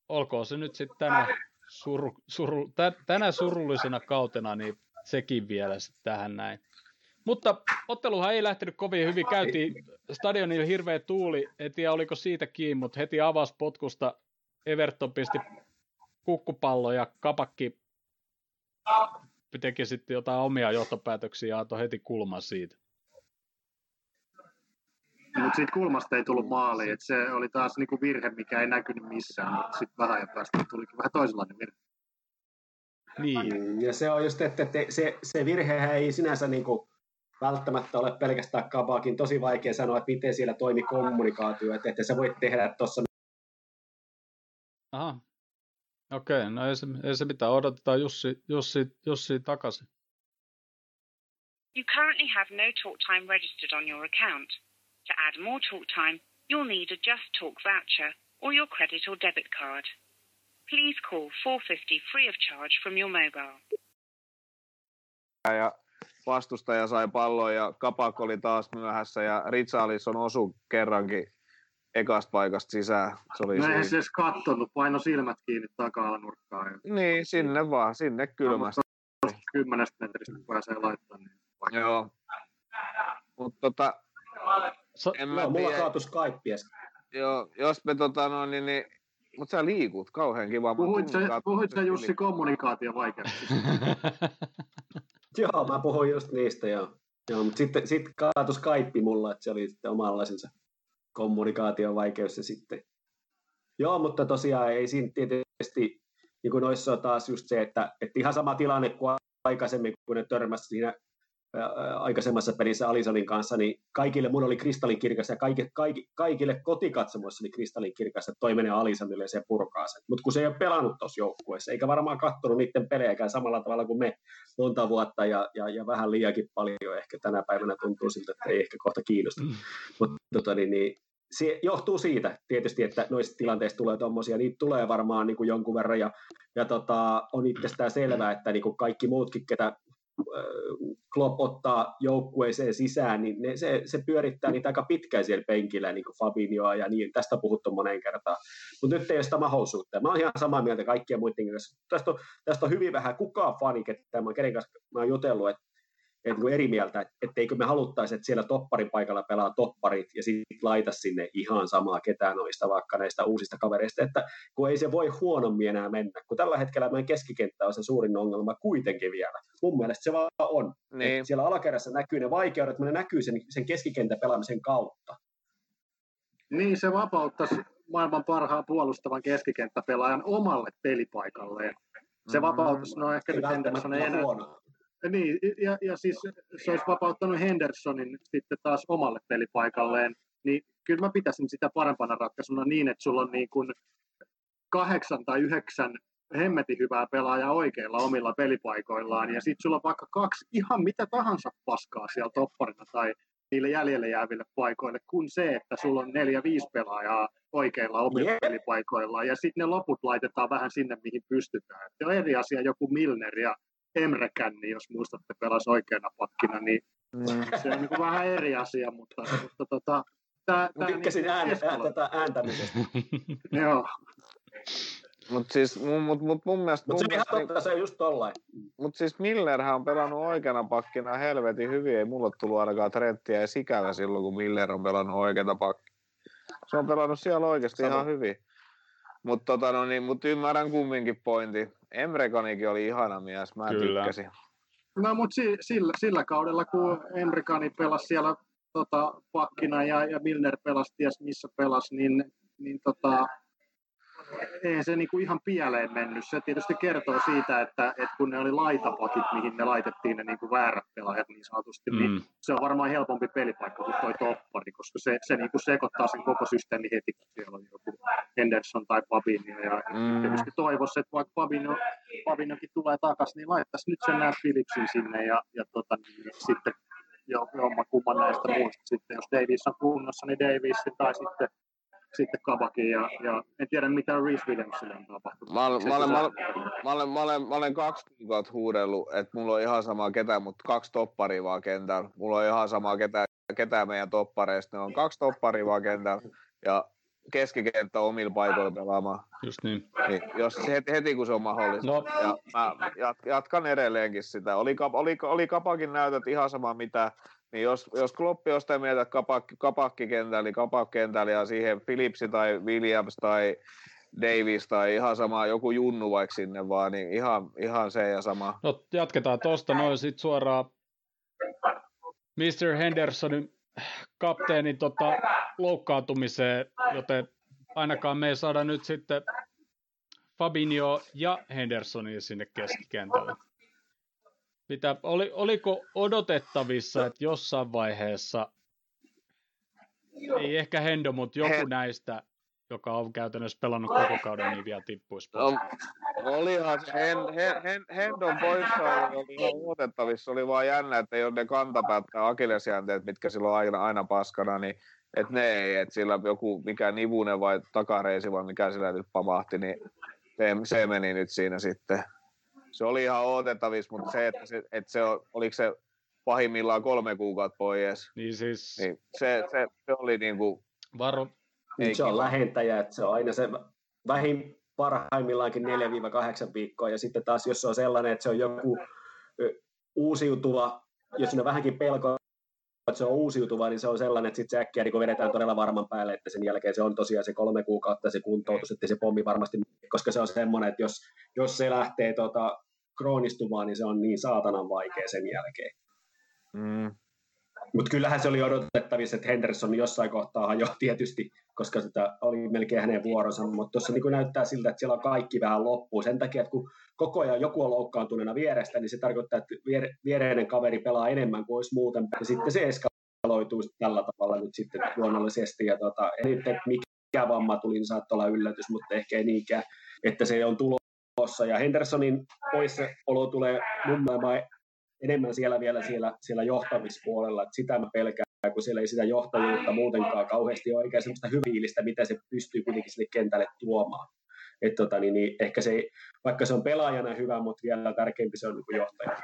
olkoon se nyt sitten tänä, suru, suru, tä, tänä surullisena kautena, niin sekin vielä tähän näin. Mutta otteluhan ei lähtenyt kovin hyvin. Käytiin stadionilla hirveä tuuli. En tiedä, oliko siitä kiinni, mutta heti avasi potkusta. Everton pisti kukkupallo ja kapakki teki sitten jotain omia johtopäätöksiä ja antoi heti kulman siitä. Mutta siitä kulmasta ei tullut maali, että se oli taas niinku virhe, mikä ei näkynyt missään, mutta sitten vähän ajan päästä tulikin vähän toisenlainen virhe. Niin. Mm, Ja se on just, että te, se, se virhehän ei sinänsä niin kuin välttämättä ole pelkästään Kabakin. Tosi vaikea sanoa, että miten siellä toimi kommunikaatio, että, että sä voit tehdä tuossa Aha. Okei, okay, no ei se, ei se mitään. Odotetaan Jussi, Jussi, Jussi takaisin. You currently have no talk time registered on your account. To add more talk time, you'll need a Just Talk voucher or your credit or debit card. Please call 450 free of charge from your mobile. Ja vastustaja sai pallon ja Kapak oli taas myöhässä ja Richarlison osu kerrankin ekasta paikasta sisään. Se oli No eihän se siinä. edes kattonut, paino silmät kiinni taka-alanurkkaan. Ja Niin, sinne vaan, sinne kylmästi. kymmenestä metristä pääsee laittamaan. Niin Joo. Mutta tota, Sa- en mä Joo, mulla tiedä, kaatui Skype joo, jos me tota noin, niin, niin mutta sä liikut kauhean kiva. Puhuit sä, puhuit sä. Jussi kommunikaatio vaikeuksista? Joo, mä puhuin just niistä, joo. joo mutta sitten sit kaatui Skype mulla, että se oli sitten omanlaisensa kommunikaation vaikeus se sitten. Joo, mutta tosiaan ei siinä tietysti, niin kuin noissa on taas just se, että, että ihan sama tilanne kuin aikaisemmin, kun ne törmäsi siinä aikaisemmassa pelissä Alisonin kanssa, niin kaikille mun oli kristallinkirkas ja kaikille, kaikille, kaikille kotikatsomoissa oli kristallinkirkas, että toi menee Alisonille ja se purkaa sen. Mutta kun se ei ole pelannut tuossa joukkueessa, eikä varmaan katsonut niiden pelejäkään samalla tavalla kuin me monta vuotta ja, ja, ja vähän liiakin paljon ehkä tänä päivänä tuntuu siltä, että ei ehkä kohta kiinnosta. Mm. Mutta tota, niin, niin, se johtuu siitä tietysti, että noista tilanteista tulee tuommoisia, niitä tulee varmaan niin kuin jonkun verran ja, ja tota, on itsestään selvää, että niin kuin kaikki muutkin, ketä Klopp ottaa joukkueeseen sisään, niin ne, se, se pyörittää niitä aika pitkään siellä penkillä, niin kuin Fabinhoa ja niin, tästä puhuttu moneen kertaan. Mutta nyt ei ole sitä mahdollisuutta. Mä oon ihan samaa mieltä kaikkien muiden kanssa. Tästä on, tästä on hyvin vähän kukaan fani, ketä mä, kenen kanssa mä oon jutellut, että et niin kuin eri mieltä, että etteikö me haluttaisi, että siellä topparin paikalla pelaa topparit ja sitten laita sinne ihan samaa ketään noista vaikka näistä uusista kavereista, että kun ei se voi huonommin enää mennä, kun tällä hetkellä meidän keskikenttä on se suurin ongelma kuitenkin vielä. Mun mielestä se vaan on. Niin. Että siellä alakerrassa näkyy ne vaikeudet, mutta ne näkyy sen, sen keskikentän pelaamisen kautta. Niin, se vapauttaisi maailman parhaan puolustavan keskikenttäpelaajan omalle pelipaikalleen. Se Mm. vapauttaisi, no ehkä nyt Henderson ei enää, huono. Niin, ja, ja siis se olisi vapauttanut Hendersonin sitten taas omalle pelipaikalleen, niin kyllä mä pitäisin sitä parempana ratkaisuna niin, että sulla on niin kuin kahdeksan tai yhdeksän hemmetin hyvää pelaajaa oikeilla omilla pelipaikoillaan, ja sitten sulla on vaikka kaksi ihan mitä tahansa paskaa siellä topparina tai niille jäljelle jääville paikoille, kun se, että sulla on neljä, viisi pelaajaa oikeilla omilla Jep. pelipaikoillaan, ja sitten ne loput laitetaan vähän sinne, mihin pystytään. Et on eri asia joku Milner ja Emre Känni, jos muistatte, pelas oikeana pakkina, niin Mm. se on niin vähän eri asia, mutta, mutta tota, tää, tykkäsin niinku ään, ään, tätä ääntämisestä. Joo, Mut siis mut, mut mun mielestä, Mutta se mielestä totta, se on just tollain. Mutta siis Millerhän on pelannut oikeana pakkina helvetin hyvin. Ei mulla ole tullut ainakaan trenttiä ja sikävä silloin, kun Miller on pelannut oikeata pakkia. Se on pelannut siellä oikeasti Sama. ihan hyvin. Mutta tota, no niin, mut ymmärrän kumminkin pointti. Emre Kanikin oli ihana mies, mä Kyllä. tykkäsin. No mutta si, sillä, sillä, kaudella, kun Emrikani pelasi siellä tota, pakkina ja, ja Milner pelasi ties missä pelasi, niin, niin tota, ei se niinku ihan pieleen mennyt. Se tietysti kertoo siitä, että, että kun ne oli laitapakit, mihin ne laitettiin ne niinku väärät pelaajat niin sanotusti, niin mm. niin se on varmaan helpompi pelipaikka kuin toi toppari, koska se, se niinku sekoittaa sen koko systeemi heti, kun siellä on joku Henderson tai Fabinho. Ja mm. tietysti toivoisi, että vaikka Fabinho, Fabinhokin tulee takaisin, niin laittaisi nyt sen näet Philipsin sinne ja, ja tota, niin, sitten jomman kumman näistä muista. Sitten jos Davis on kunnossa, niin Davis tai sitten sitten Kabakin ja, ja en tiedä mitä Reese Williamsille on tapahtunut. Mä olen, mä olen, mä olen, mä olen, mä olen, mä olen kaksi kuukautta huudellut, että mulla on ihan sama ketä, mutta kaksi topparia vaan kentällä. Mulla on ihan sama ketä, ketä meidän toppareista. Ne on kaksi topparia vaan kentällä ja keskikenttä omilla paikoilla pelaamaan. Just niin. niin jos heti, heti, kun se on mahdollista. No. Ja mä jatkan edelleenkin sitä. Oli, oli, oli Kapakin näytöt ihan sama mitä niin jos, jos Kloppi on sitä mieltä, että kapakki, kapakki kentällä, kapakki kentällä ja siihen Philipsi tai Williams tai Davis tai ihan sama, joku junnu vaikka sinne vaan, niin ihan, ihan se ja sama. No jatketaan tuosta noin sitten suoraan Mr. Hendersonin kapteenin tota, loukkaantumiseen, joten ainakaan me ei saada nyt sitten Fabinho ja Hendersonia sinne keskikentälle. Mitä, oli, oliko odotettavissa, että jossain vaiheessa, ei ehkä Hendo, mutta joku He... näistä, joka on käytännössä pelannut koko kauden, niin vielä tippuisi pois? No, olihan se Hen, Hen, Hen, Hendon poissa oli ihan odotettavissa, oli vaan jännä, että ei ole ne kantapäät tai akillesjänteet, mitkä silloin aina, aina paskana, niin että ne ei, että sillä joku mikä nivunen vai takareisi vai mikä sillä nyt pamahti, niin se, se meni nyt siinä sitten se oli ihan odotettavissa, mutta se, että se, että se oliko se pahimmillaan kolme kuukautta pois. Niin siis... Niin se, se, se, oli niin kuin... Varo. Niin se on lähentäjä, että se on aina se vähin parhaimmillaankin 4-8 viikkoa, ja sitten taas jos se on sellainen, että se on joku uusiutuva, jos siinä on vähänkin pelkoa, että se on uusiutuva, niin se on sellainen, että sitten se äkkiä niin vedetään todella varman päälle, että sen jälkeen se on tosiaan se kolme kuukautta se kuntoutus, että se pommi varmasti, koska se on semmoinen, että jos, jos se lähtee tota, kroonistumaan, niin se on niin saatanan vaikea sen jälkeen. Mm. Mutta kyllähän se oli odotettavissa, että Henderson jossain kohtaa jo tietysti, koska sitä oli melkein hänen vuoronsa, mutta tuossa niin näyttää siltä, että siellä on kaikki vähän loppuun. Sen takia, että kun koko ajan joku on loukkaantuneena vierestä, niin se tarkoittaa, että viereinen kaveri pelaa enemmän kuin olisi muuten. Ja sitten se eskaloituu tällä tavalla nyt sitten luonnollisesti. Ja tota, nyt, että mikä vamma tuli, niin saattaa olla yllätys, mutta ehkä ei niinkään, että se on tulossa. Ja Hendersonin poissaolo tulee mun enemmän siellä vielä siellä, siellä johtamispuolella, että sitä mä pelkään, kun siellä ei sitä johtajuutta muutenkaan kauheasti ole, eikä semmoista hyviilistä, mitä se pystyy kuitenkin sinne kentälle tuomaan. Et tota, niin, niin ehkä se, vaikka se on pelaajana hyvä, mutta vielä tärkeämpi se on niin johtaja.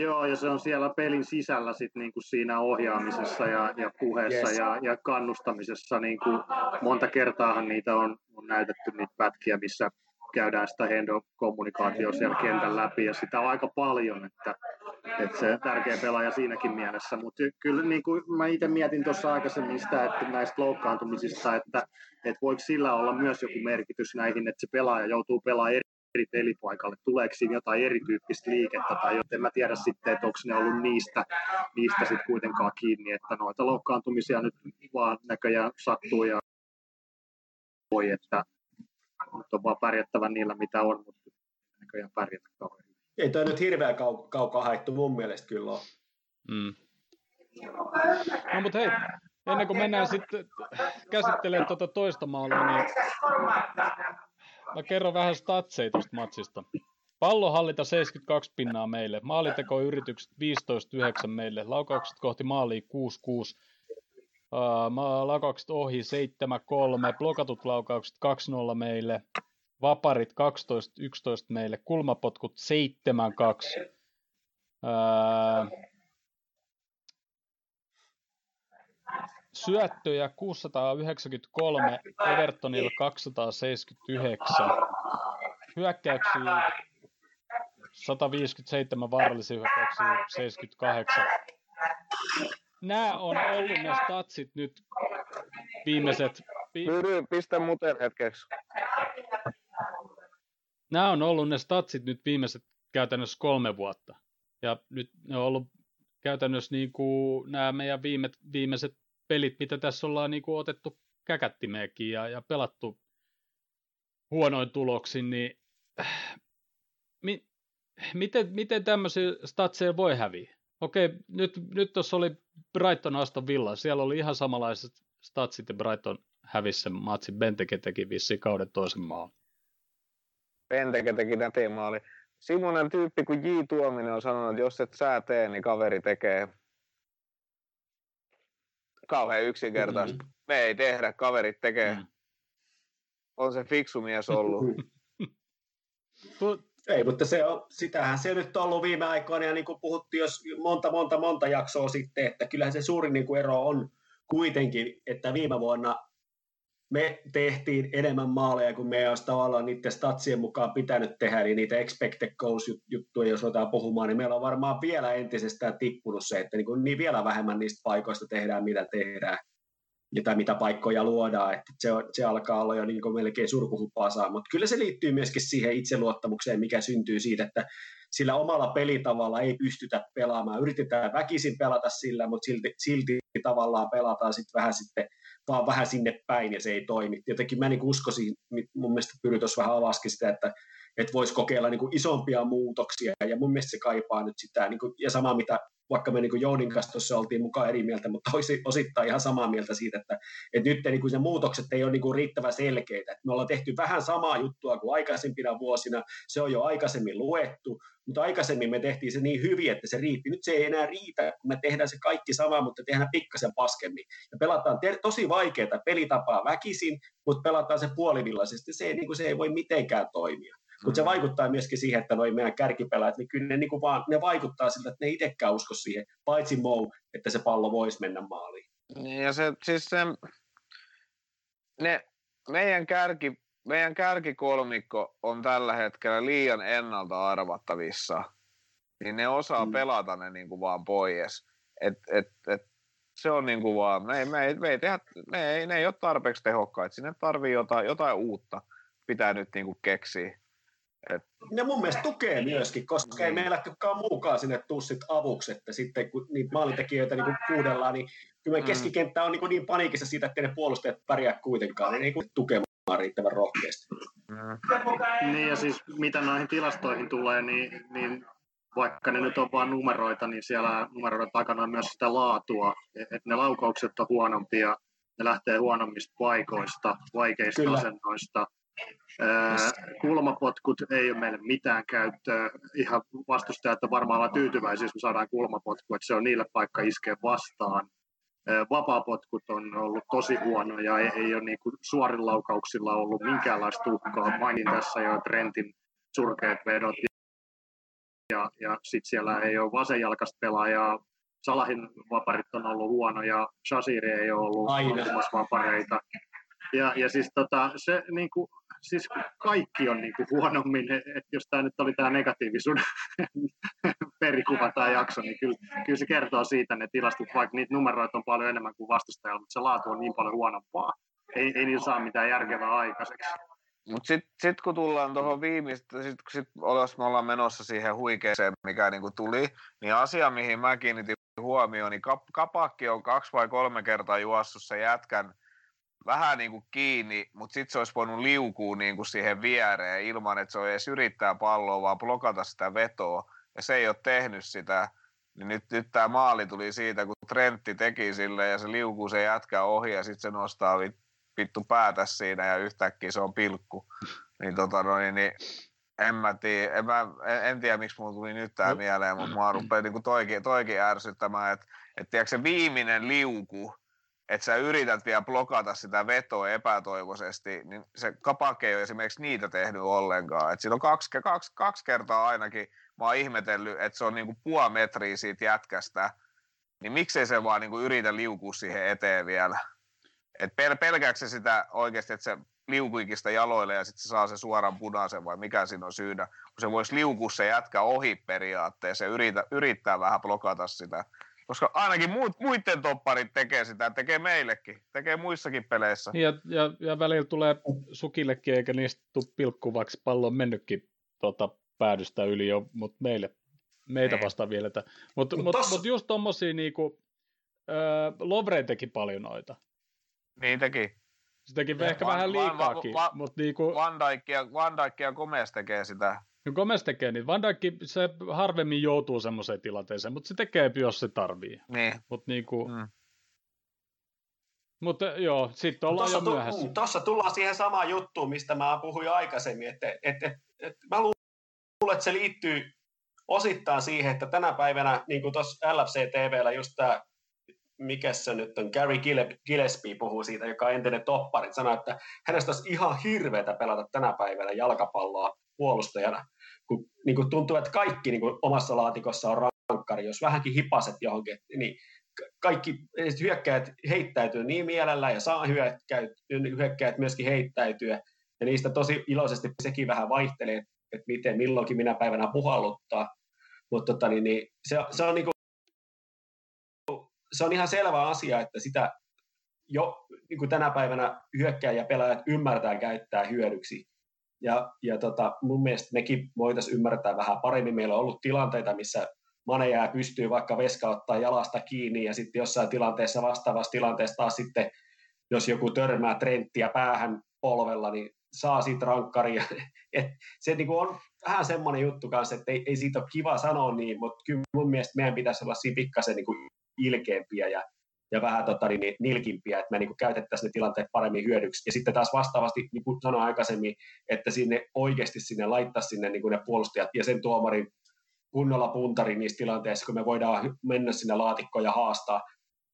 Joo, ja se on siellä pelin sisällä sit niin kuin siinä ohjaamisessa ja, ja puheessa yes. ja, ja kannustamisessa. Niin kuin monta kertaahan niitä on, on näytetty niitä pätkiä, missä käydään sitä Hendo-kommunikaatioa siellä kentän läpi ja sitä on aika paljon, että, että se tärkeä pelaaja siinäkin mielessä, mutta kyllä niin kuin mä itse mietin tuossa aikaisemmin sitä, että näistä loukkaantumisista, että, että voiko sillä olla myös joku merkitys näihin, että se pelaaja joutuu pelaamaan eri eri pelipaikalle, tuleeko siinä jotain erityyppistä liikettä tai joten mä tiedä sitten, että onko ne ollut niistä, niistä sitten kuitenkaan kiinni, että noita loukkaantumisia nyt vaan näköjään sattuu ja voi, että, mutta on vaan pärjättävä niillä, mitä on, mutta näköjään pärjätä kauhean Ei toi nyt hirveän kau- kaukaa haettu mun mielestä kyllä ole. Mm. No mutta hei, ennen kuin mennään sitten käsittelemään tuota toista maalia, niin mä kerron vähän statseja tuosta matsista. Pallohallita 72 pinnaa meille, maalitekoyritykset 15-9 meille, laukaukset kohti maaliin 6-6, Uh, ohi 7-3, blokatut laukaukset 2-0 meille, vaparit 12-11 meille, kulmapotkut 7-2. Uh, syöttöjä 693, Evertonilla 279, hyökkäyksiä 157, vaarallisia hyökkäyksiä 78 nämä on ollut ne statsit nyt viimeiset... Pyry, pistä muuten hetkeksi. Nämä on ollut ne statsit nyt viimeiset käytännössä kolme vuotta. Ja nyt ne on ollut käytännössä niin kuin nämä meidän viime, viimeiset pelit, mitä tässä ollaan niin kuin otettu käkättimeekin ja, ja pelattu huonoin tuloksin, niin mi, miten, miten tämmöisiä statseja voi häviä? Okei, nyt, nyt tuossa oli Brighton Aston Villa, siellä oli ihan samanlaiset statsit ja Brighton hävisi sen matsin. Benteke teki vissiin kauden toisen maan. Benteke teki nätin maali. Semmoinen tyyppi kuin J. Tuominen on sanonut, että jos et sä tee, niin kaveri tekee. Kauhean yksinkertaisesti. Mm-hmm. Me ei tehdä, kaverit tekee. Mm. On se fiksu mies ollut. ei, mutta se on, sitähän se nyt on ollut viime aikoina, ja niin kuin puhuttiin jos monta, monta, monta jaksoa sitten, että kyllähän se suurin niin ero on kuitenkin, että viime vuonna me tehtiin enemmän maaleja kuin me olisi tavallaan niiden statsien mukaan pitänyt tehdä, niin niitä expected goals-juttuja, jos otetaan puhumaan, niin meillä on varmaan vielä entisestään tippunut se, että niin, kuin niin vielä vähemmän niistä paikoista tehdään, mitä tehdään tai mitä paikkoja luodaan, että se, se alkaa olla jo niin kuin melkein surkuhupaasaa, mutta kyllä se liittyy myöskin siihen itseluottamukseen, mikä syntyy siitä, että sillä omalla pelitavalla ei pystytä pelaamaan. Yritetään väkisin pelata sillä, mutta silti, silti tavallaan pelataan sitten vähän sitten vaan vähän sinne päin ja se ei toimi. Jotenkin mä niin uskoisin, mun mielestä Pyry vähän avaskin sitä, että, että voisi kokeilla niin kuin isompia muutoksia ja mun mielestä se kaipaa nyt sitä, niin kuin, ja sama mitä vaikka me niin Joudin kanssa tuossa oltiin mukaan eri mieltä, mutta olisi osittain ihan samaa mieltä siitä, että, että nyt niin kuin se muutokset ei ole niin kuin riittävän selkeitä. me ollaan tehty vähän samaa juttua kuin aikaisempina vuosina, se on jo aikaisemmin luettu, mutta aikaisemmin me tehtiin se niin hyvin, että se riitti. Nyt se ei enää riitä, kun me tehdään se kaikki sama, mutta tehdään pikkasen paskemmin. Ja pelataan ter- tosi vaikeaa pelitapaa väkisin, mutta pelataan se puolivillaisesti. Se ei, niin kuin, se ei voi mitenkään toimia. Mutta se mm. vaikuttaa myöskin siihen, että noin meidän kärkipelaajat, niin kyllä ne, niin kuin vaan, ne vaikuttaa siltä, että ne itsekään usko siihen, paitsi Mou, että se pallo voisi mennä maaliin. Niin, ja se, siis se, ne, meidän, kärki, meidän kärkikolmikko on tällä hetkellä liian ennalta arvattavissa, niin ne osaa mm. pelata ne niin kuin vaan pois. Et, et, et, se on niin kuin vaan, me ei, me ei, me ei tehdä, me ei, ne ei ole tarpeeksi tehokkaita, sinne tarvii jotain, jotain uutta, pitää nyt niin kuin keksiä. Et... Ne mun mielestä tukee myöskin, koska niin. ei meillä kukaan muukaan sinne tuu sit avuksi, että sitten kun niitä maalintekijöitä niin kuudellaan, niin kyllä mm. keskikenttä on niin, niin paniikissa siitä, että ne puolustajat pärjää kuitenkaan, niin ei tukemaan riittävän rohkeasti. Mm. Niin ja siis mitä noihin tilastoihin tulee, niin, niin vaikka ne nyt on vain numeroita, niin siellä numeroiden takana on myös sitä laatua, että ne laukaukset on huonompia, ne lähtee huonommista paikoista, vaikeista Kyllä. asennoista, kulmapotkut ei ole meille mitään käyttöä. Ihan vastustajat on varmaan olla tyytyväisiä, jos me saadaan kulmapotku, että se on niille paikka iskeä vastaan. Vapaapotkut on ollut tosi huonoja, ei, ei ole niin kuin suorin laukauksilla ollut minkäänlaista uhkaa. Mainin tässä jo Trentin surkeat vedot ja, ja sitten siellä ei ole vasenjalkaista pelaajaa. Salahin vaparit on ollut huono ja Shasiri ei ole ollut vapareita. Ja, ja siis tota, se niin kuin, siis kaikki on niin kuin huonommin, että jos tämä nyt oli tämä negatiivisuuden perikuva tämä jakso, niin kyllä, kyllä se kertoo siitä ne tilastot, vaikka niitä numeroita on paljon enemmän kuin vastustajalla, mutta se laatu on niin paljon huonompaa. Ei, ei niillä saa mitään järkevää aikaiseksi. Mutta sitten sit kun tullaan tuohon viimeistä, sit, sit jos me ollaan menossa siihen huikeeseen, mikä niinku tuli, niin asia, mihin mä kiinnitin huomioon, niin kap, kapakki on kaksi vai kolme kertaa juossut se jätkän vähän niin kuin kiinni, mutta sitten se olisi voinut liukua niin kuin siihen viereen ilman, että se on edes yrittää palloa, vaan blokata sitä vetoa. Ja se ei ole tehnyt sitä. Niin nyt, nyt tämä maali tuli siitä, kun Trentti teki sille ja se liukuu se jätkä ohi ja sitten se nostaa vittu päätä siinä ja yhtäkkiä se on pilkku. Niin tota noin, niin en mä tiedä, en, mä, en, en tiedä miksi mulla tuli nyt tämä no. mieleen, mutta mua rupeaa niin toikin, toikin ärsyttämään, että et, tiedätkö, se viimeinen liuku, että sä yrität vielä blokata sitä vetoa epätoivoisesti, niin se kapake ei ole esimerkiksi niitä tehnyt ollenkaan. Et siinä on kaksi, kaksi, kaksi kertaa ainakin, mä oon ihmetellyt, että se on niinku puoli metriä siitä jätkästä, niin miksei se vaan niinku yritä liukua siihen eteen vielä. Et pel- pelkääkö sitä oikeasti, että se liukuikin sitä jaloille ja sitten se saa se suoran punaisen vai mikä siinä on syynä. Kun se voisi liukua se jätkä ohi periaatteessa ja yrittää, yrittää vähän blokata sitä koska ainakin muut, muiden topparit tekee sitä, tekee meillekin, tekee muissakin peleissä. Ja, ja, ja välillä tulee sukillekin, eikä niistä tule pilkkuvaksi, pallo on mennytkin tota, päädystä yli jo, mutta meille, meitä Niin. vastaan vielä. Mutta mut, Mut mut, tossa- mut just tommosia niinku, öö, Lovre teki paljon noita. Niin teki. Se teki Ja ehkä Van- vähän Van- liikaakin, Va- mutta niinku, Van Dijk ja, Van Dijk ja Gomez tekee sitä. No Gomez tekee niin. Van Dijk, se harvemmin joutuu semmoiseen tilanteeseen, mutta se tekee, jos se tarvii. Niin. Mutta niinku, Mm. mutta joo, sitten ollaan jo Tuossa, myöhässä. tu- tuossa tullaan siihen samaan juttuun, mistä mä puhuin aikaisemmin, että et, et, et, mä luulen, että se liittyy osittain siihen, että tänä päivänä, niin kuin tuossa LFC TVllä just tämä, mikä se nyt on, Gary Gille- Gillespie puhuu siitä, joka on entinen toppari, sanoi, että hänestä olisi ihan hirveätä pelata tänä päivänä jalkapalloa puolustajana, kun niin kuin tuntuu, että kaikki niin kuin omassa laatikossa on rankkari, jos vähänkin hipaset johonkin, niin kaikki hyökkäjät heittäytyy niin mielellä ja saa hyökkäyt, hyökkäjät myöskin heittäytyä. Ja niistä tosi iloisesti sekin vähän vaihtelee, että miten milloinkin minä päivänä puhalluttaa. Mutta tota, niin, niin, se, se, on niinku, se on ihan selvä asia, että sitä jo niin kuin tänä päivänä hyökkäjä pelaajat ymmärtää käyttää hyödyksi. Ja, ja tota, mun mielestä mekin voitaisiin ymmärtää vähän paremmin. Meillä on ollut tilanteita, missä Mane jää pystyy vaikka veska ottaa jalasta kiinni ja sitten jossain tilanteessa vastaavassa tilanteessa taas sitten, jos joku törmää trenttiä päähän polvella, niin saa siitä rankkaria. Et se niinku on vähän semmoinen juttu kanssa, että ei, ei siitä ole kiva sanoa niin, mutta kyllä mun mielestä meidän pitäisi olla siinä pikkasen niinku ilkeämpiä ja, ja vähän tota, niin, nilkimpiä, että me niinku käytettäisiin ne tilanteet paremmin hyödyksi. Ja sitten taas vastaavasti, niin kuin sanoin aikaisemmin, että sinne oikeasti sinne laittaa sinne niin kuin ne puolustajat ja sen tuomarin kunnolla puntari niissä tilanteissa, kun me voidaan mennä sinne laatikkoon ja haastaa.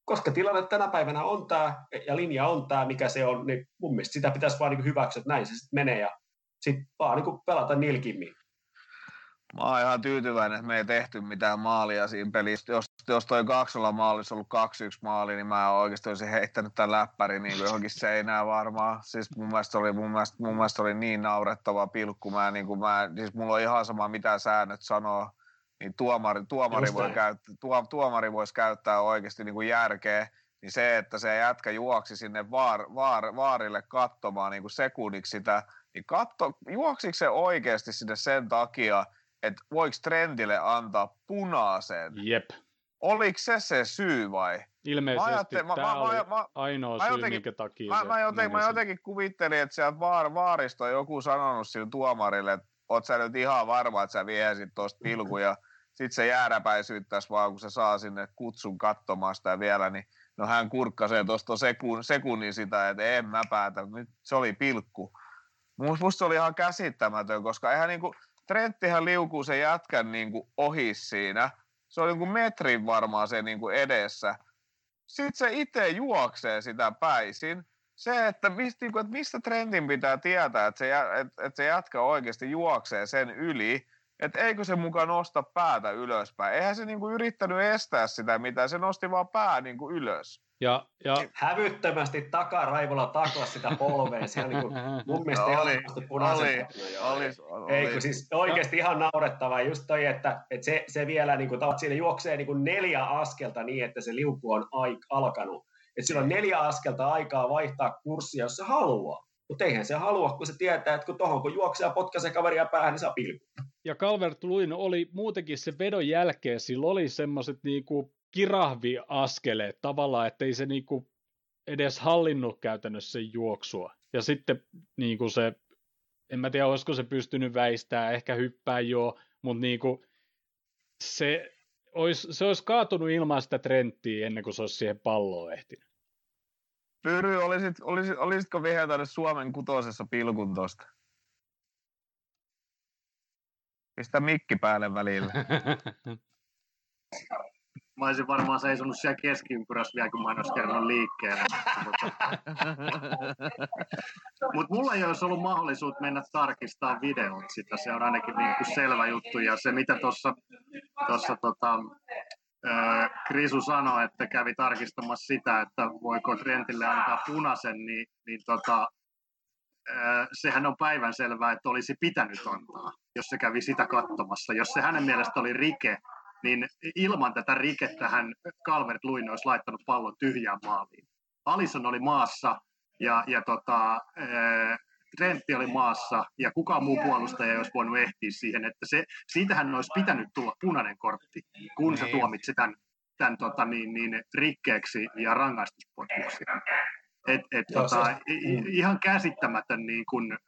Koska tilanne tänä päivänä on tämä, ja linja on tämä, mikä se on, niin mun mielestä sitä pitäisi vaan niin hyväksyä, että näin se sitten menee, ja sitten vaan niin pelata nilkimmin. Mä oon ihan tyytyväinen, että me ei tehty mitään maalia siinä pelissä. Jos, jos toi 2 maali olisi ollut 2-1 maali, niin mä oikeasti olisin heittänyt tämän läppärin niin kuin johonkin seinään varmaan. Siis mun mielestä oli, mun mielestä, mun mielestä oli niin naurettava pilkku. Mä, niin kuin mä, siis mulla on ihan sama, mitä säännöt sanoo. Niin tuomari, tuomari, Just voi näin. käyttää, tuo, tuomari voisi käyttää oikeasti niin kuin järkeä. Niin se, että se jätkä juoksi sinne vaar, vaar, vaarille katsomaan niin kuin sekunniksi sitä, niin katso, juoksiko se oikeasti sinne sen takia, että voiko Trendille antaa punaisen? Jep. Oliko se se syy vai? Ilmeisesti mä- tämä mä- oli mä- mä- ainoa mä syy, jotenkin- minkä takia Mä, se mä, joten, mä jotenkin kuvittelin, että siellä vaar, vaarista on joku sanonut sille tuomarille, että oot sä nyt ihan varma, että sä viesit tuosta pilkun ja sit se jääräpäisyyttäisi vaan, kun se saa sinne kutsun katsomaan sitä vielä, niin no hän kurkkasee tuosta sekun, sekunnin sitä, että en mä päätä, nyt se oli pilkku. Musta se oli ihan käsittämätön, koska eihän niinku, Trenttihän liukuu se jätkän niinku ohi siinä. Se oli niinku metrin varmaan se niinku edessä. Sitten se itse juoksee sitä päisin. Se, että mistä, niinku, että mistä Trentin pitää tietää, että se, että, että se jätkä oikeasti juoksee sen yli, että eikö se mukaan nosta päätä ylöspäin. Eihän se niinku yrittänyt estää sitä mitään, se nosti vaan pää niinku ylös. Ja, ja Hävyttömästi takaraivolla takla sitä polveen. Se on niin kuin, mun mielestä Oli, ehdottomasti punaisen oli. Oli, Ei, oli. kun siis oikeasti ihan naurettavaa. Just toi, että, että se, se vielä niin kuin, siinä juoksee niin kuin neljä askelta niin, että se liuku on aik, alkanut. Että sillä on neljä askelta aikaa vaihtaa kurssia, jos se haluaa. Mutta eihän se halua, kun se tietää, että kun tuohon kun juoksee ja potkaisee kaveria päähän, niin saa pilkku. ja Calvert Luin oli muutenkin se vedon jälkeen, sillä oli semmoiset niinku kirahviaskeleet tavallaan, ettei se niinku edes hallinnut käytännössä sen juoksua. Ja sitten niinku se, en mä tiedä, olisiko se pystynyt väistämään, ehkä hyppää jo, mutta niinku se olisi, se olisi kaatunut ilman sitä trendtiä ennen kuin se olisi siihen palloon ehtinyt. Pyry, olisit, olisit, olisitko viheltänyt Suomen kutosessa pilkun tosta? Pistä mikki päälle välillä. Mä olisin varmaan seisonut siellä keskiympyrässä vielä, kun mä en olisi kerran liikkeelle. Mutta mulla ei olisi ollut mahdollisuutta mennä tarkistamaan videot sitä. Se on ainakin niin kuin selvä juttu. Ja se, mitä tuossa tossa, tota, Krisu sanoi, että kävi tarkistamassa sitä, että voiko Trentille antaa punaisen, niin, niin tota, sehän on päivänselvää, että olisi pitänyt antaa, jos se kävi sitä katsomassa. Jos se hänen mielestä oli rike, niin ilman tätä rikettä hän Calvert Luin olisi laittanut pallon tyhjään maaliin. Alison oli maassa ja, ja tota, ää, Trentti oli maassa ja kukaan muu puolustaja ei olisi voinut ehtiä siihen, että se, siitähän olisi pitänyt tulla punainen kortti, kun se Niin. tuomitsi tämän, tämän tota, niin, niin, rikkeeksi ja rangaistuspotkuksi. Et, et, Joo, tota, se- ihan käsittämätön niin kuin,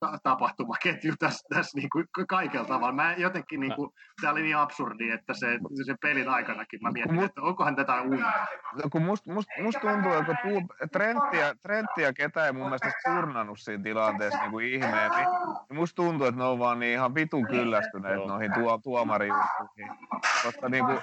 ta- tapahtumaketju tässä, tässä niin kuin kaikella tavalla. Mä jotenkin, niin kuin, tämä oli niin absurdi, että se, se pelin aikanakin mä mietin, Mut- että onkohan tätä unta. No, kun must, must, must tuntuu, että tuu, Trenttiä, Trenttiä ketä ei mun mielestä turnannut siinä tilanteessa niin kuin ihmeen, niin, musta tuntuu, että ne on vaan niin ihan vitun kyllästyneet Joo. noihin tuo, tuomarijuttuihin. Koska niin kuin,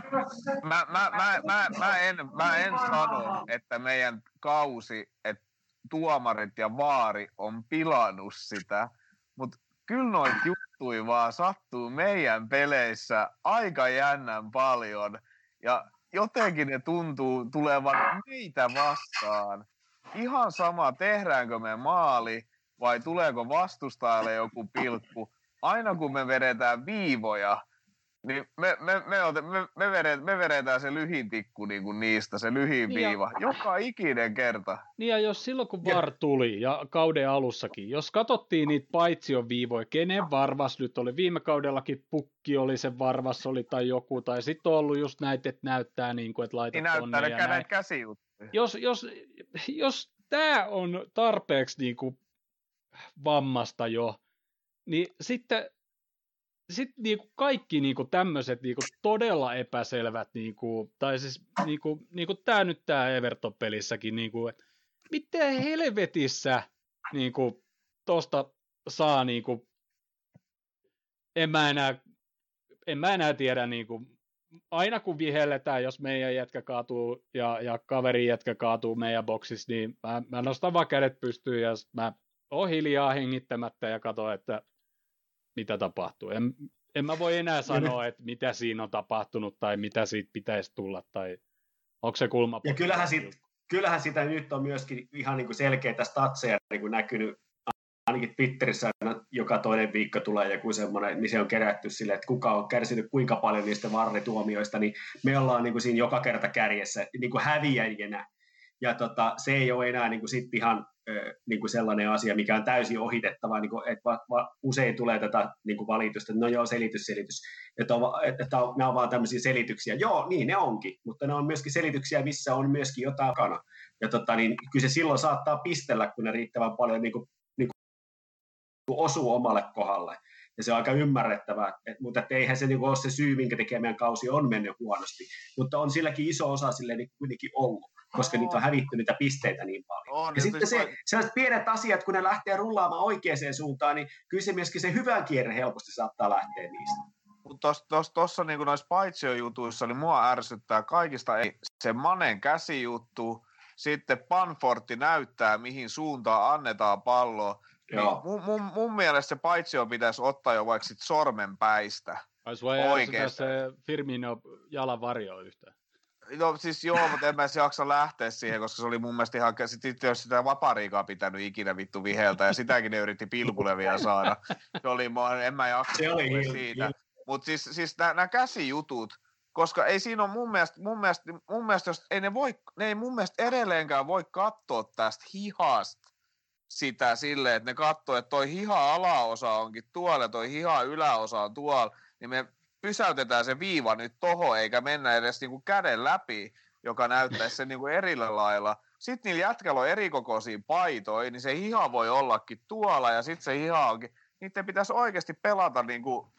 mä, mä, mä, mä, mä, en, mä en sano, että meidän kausi, että tuomarit ja vaari on pilannut sitä, mutta kyllä noita juttuja vaan sattuu meidän peleissä aika jännän paljon. Ja jotenkin ne tuntuu tulevan meitä vastaan. Ihan sama, tehdäänkö me maali vai tuleeko vastustajalle joku pilkku. Aina kun me vedetään viivoja, niin me, me, me, ote, me, me, vedetään, me vedetään se lyhin tikku niin kuin niistä, se lyhin Niin ja- viiva. Joka ikinen kerta. Niin ja jos silloin kun Ja- VAR tuli ja kauden alussakin, jos katsottiin niitä paitsion viivoja, kenen varvas nyt oli, viime kaudellakin pukki oli se varvas oli tai joku, tai sitten on ollut just näitä, että näyttää niin kuin, että laitat Niin näyttää tonne ne ja kä- näin. käsijuttuja. Jos, jos, jos tämä on tarpeeksi niin kuin vammasta jo, niin sitten sit niinku kaikki niinku tämmöiset niinku todella epäselvät, niinku, tai siis niinku, niinku tämä nyt tämä Everton-pelissäkin, niinku, miten helvetissä niinku, tosta saa, niinku, en mä enää, en mä enää tiedä, niinku, aina kun vihelletään, jos meidän jätkä kaatuu ja, ja kaverin jätkä kaatuu meidän boksissa, niin mä, mä nostan vaan kädet pystyyn ja mä oon hiljaa hengittämättä ja katson, että mitä tapahtuu. En, en mä voi enää sanoa, että mitä siinä on tapahtunut tai mitä siitä pitäisi tulla tai onko se kulma. Ja kyllähän, sit, kyllähän sitä nyt on myöskin ihan niin kuin selkeitä statseja niin kuin näkynyt ainakin Twitterissä joka toinen viikko tulee joku semmoinen, niin se on kerätty sille, että kuka on kärsinyt kuinka paljon niistä varrituomioista, niin me ollaan niin kuin siinä joka kerta kärjessä niin kuin häviäjänä. Ja tota, se ei ole enää niin kuin sit ihan niin kuin sellainen asia, mikä on täysin ohitettava, niin kuin, että va, va, usein tulee tätä niin kuin valitusta, että no joo, selitys, selitys, että, on, että, on, nämä on vaan tämmöisiä selityksiä. Joo, niin ne onkin, mutta ne on myöskin selityksiä, missä on myöskin jotain kana. Ja tota, niin kyllä se silloin saattaa pistellä, kun ne riittävän paljon niin kuin, niin kuin osuu omalle kohdalle. Ja se on aika ymmärrettävää, et, mutta et eihän se niin ole se syy, minkä takia meidän kausi on mennyt huonosti. Mutta on silläkin iso osa sille niin kuitenkin ollut, koska niitä on hävitty niitä pisteitä niin paljon. On, Ja sitten se, sellaiset pienet asiat, kun ne lähtee rullaamaan oikeaan suuntaan, niin kyllä se myöskin se hyvä kierre helposti saattaa lähteä niistä. Mutta tuossa tos, tossa niinku noissa paitsiojutuissa, niin mua ärsyttää kaikista ei, se Manen käsijuttu, sitten Panfortti näyttää, mihin suuntaan annetaan palloa. Niin mun, mun, mun mielestä se paitsio pitäisi ottaa jo vaikka sit sormenpäistä. Olisi Oikeesti. se Firmino jalan varjo yhtään. No siis joo, mutta en mä edes jaksa lähteä siihen, koska se oli mun mielestä ihan, sit itse jos sitä vapariikaa pitänyt ikinä vittu viheltä, ja sitäkin ne yritti pilkulevia saada. Se oli, en mä jaksa Se oli siitä. Mutta siis, siis nämä käsijutut, koska ei siinä ole mun mielestä, mun mielestä, mun mielestä jos, ei ne, voi, ne ei mun mielestä edelleenkään voi katsoa tästä hihasta sitä silleen, että ne katsoo, että toi hiha alaosa onkin tuolla ja toi hiha yläosa on tuolla, niin me pysäytetään se viiva nyt toho, eikä mennä edes niinku käden läpi, joka näyttäisi sen niinku erillä lailla. Sitten niillä jätkällä on erikokoisia paitoja, niin se hiha voi ollakin tuolla ja sitten se hiha onkin. Niiden pitäisi oikeasti pelata niinku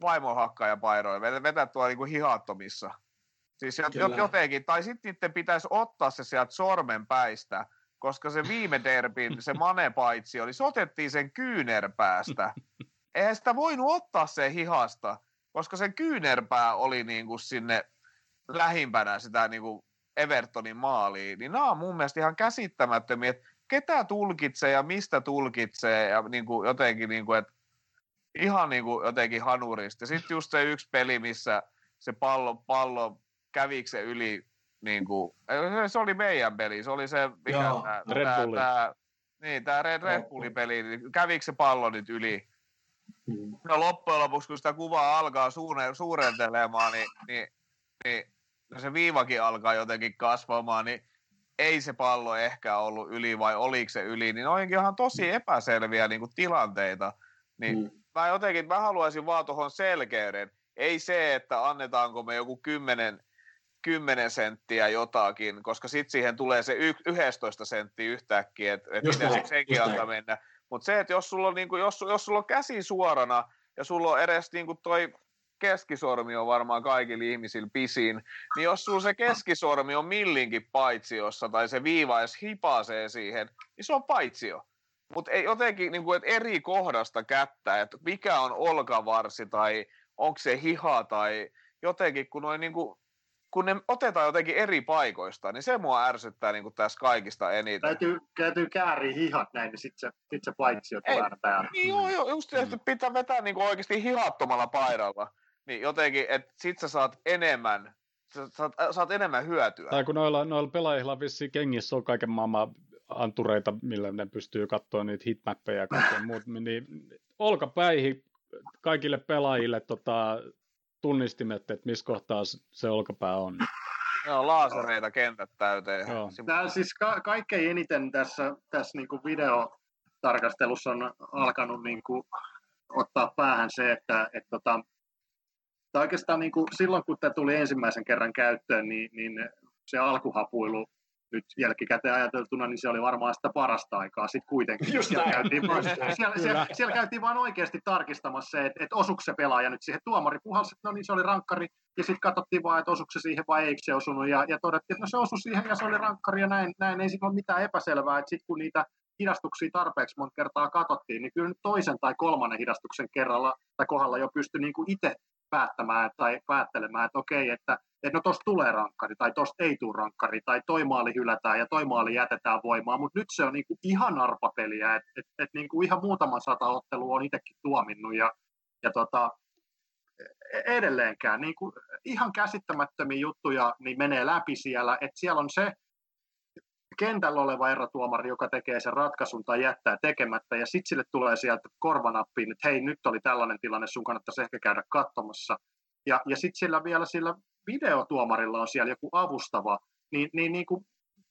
vaimohakkaajapainoilla, vetää, vetää tuolla niinku hihattomissa. Siis Kyllä. jotenkin, tai sitten niiden pitäisi ottaa se sieltä sormenpäistä, koska se viime derbin, se manepaitsi oli, se otettiin sen kyynärpäästä. Eihän sitä voinut ottaa se hihasta, koska sen kyynärpää oli niinku sinne lähimpänä sitä niinku Evertonin maaliin. Niin nämä on mun mielestä ihan käsittämättömiä, että ketä tulkitsee ja mistä tulkitsee ja niinku jotenkin, niinku, että ihan niinku jotenkin hanurista. Sitten just se yksi peli, missä se pallo, pallo kävikö se yli, niinku, se oli meidän peli, se oli se, mikä Joo, tää, Red Bulli. tää, niin, tämä Red, Red. Bullin peli, niin kävikö se pallo nyt yli? Mm. No loppujen lopuksi, kun sitä kuvaa alkaa suure, suurentelemaan, niin, niin, niin no se viivakin alkaa jotenkin kasvamaan, niin ei se pallo ehkä ollut yli vai oliko se yli, niin onkin ihan tosi epäselviä niin kuin tilanteita. Niin mm. mä jotenkin, mä haluaisin vaan tuohon selkeyden. Ei se, että annetaanko me joku kymmenen 10 senttiä jotakin, koska sitten siihen tulee se y- 11 senttiä yhtäkkiä, että et miten näin, senkin antaa mennä. Mutta se, että jos sulla, on, niinku, jos, jos sulla on käsi suorana ja sulla on edes niinku toi keskisormi on varmaan kaikilla ihmisillä pisin, niin jos sulla se keskisormi on millinkin paitsiossa tai se viiva edes hipasee siihen, niin se on paitsio. Mutta ei jotenkin niin kuin, että eri kohdasta kättä, että mikä on olkavarsi tai onko se hiha tai jotenkin, kun noin niin kuin kun ne otetaan jotenkin eri paikoista, niin se mua ärsyttää niin kuin tässä kaikista eniten. Täytyy, täytyy kääriä hihat näin, niin sitten se, sit se paitsio tulee aina päälle. Niin joo, joo, just mm. pitää vetää niin kuin oikeasti hihattomalla paidalla. Niin jotenkin, että sit sä saat enemmän, sä saat, saat enemmän hyötyä. Tai kun noilla, noilla pelaajilla vissiin kengissä on kaiken maailman antureita, millä ne pystyy katsoa niitä hitmappeja ja kaikkea muut, niin olkapäihin kaikille pelaajille tota, tunnistimet, että missä kohtaa se olkapää on. Joo, laasereita kentät täyteen. Joo. Tämä siis ka- kaikkein eniten tässä, tässä niin kuin videotarkastelussa on alkanut niin kuin ottaa päähän se, että, että tota, oikeastaan niin kuin silloin, kun tämä tuli ensimmäisen kerran käyttöön, niin, niin se alkuhapuilu nyt jälkikäteen ajateltuna, niin se oli varmaan sitä parasta aikaa sitten kuitenkin. Just siellä, käytiin vaan, siellä, siellä, siellä, käytiin vaan oikeasti tarkistamassa se, että, että osuiko se pelaaja nyt siihen. Tuomari puhalsi, että no niin se oli rankkari, ja sitten katsottiin vaan, että osuiko se siihen vai eikö se osunut, ja, ja todettiin, että no se osui siihen ja se oli rankkari, ja näin, näin ei siinä ole mitään epäselvää, että sitten kun niitä hidastuksia tarpeeksi monta kertaa katsottiin, niin kyllä nyt toisen tai kolmannen hidastuksen kerralla tai kohdalla jo pystyi niin itse päättämään tai päättelemään, että okei, että, että no tuosta tulee rankkari tai tuosta ei tule rankkari tai toi maali hylätään ja toi maali jätetään voimaan, mutta nyt se on niin kuin ihan arpapeliä, että et, et niin kuin ihan muutaman sata ottelua on itsekin tuominnut ja, ja tota, e-, edelleenkään niin kuin ihan käsittämättömiä juttuja niin menee läpi siellä, että siellä on se kentällä oleva erotuomari, joka tekee sen ratkaisun tai jättää tekemättä, ja sitten sille tulee sieltä korvanappiin, että hei, nyt oli tällainen tilanne, sun kannattaisi ehkä käydä katsomassa. Ja, ja sitten sillä vielä sillä videotuomarilla on siellä joku avustava, niin, niin, niin kuin,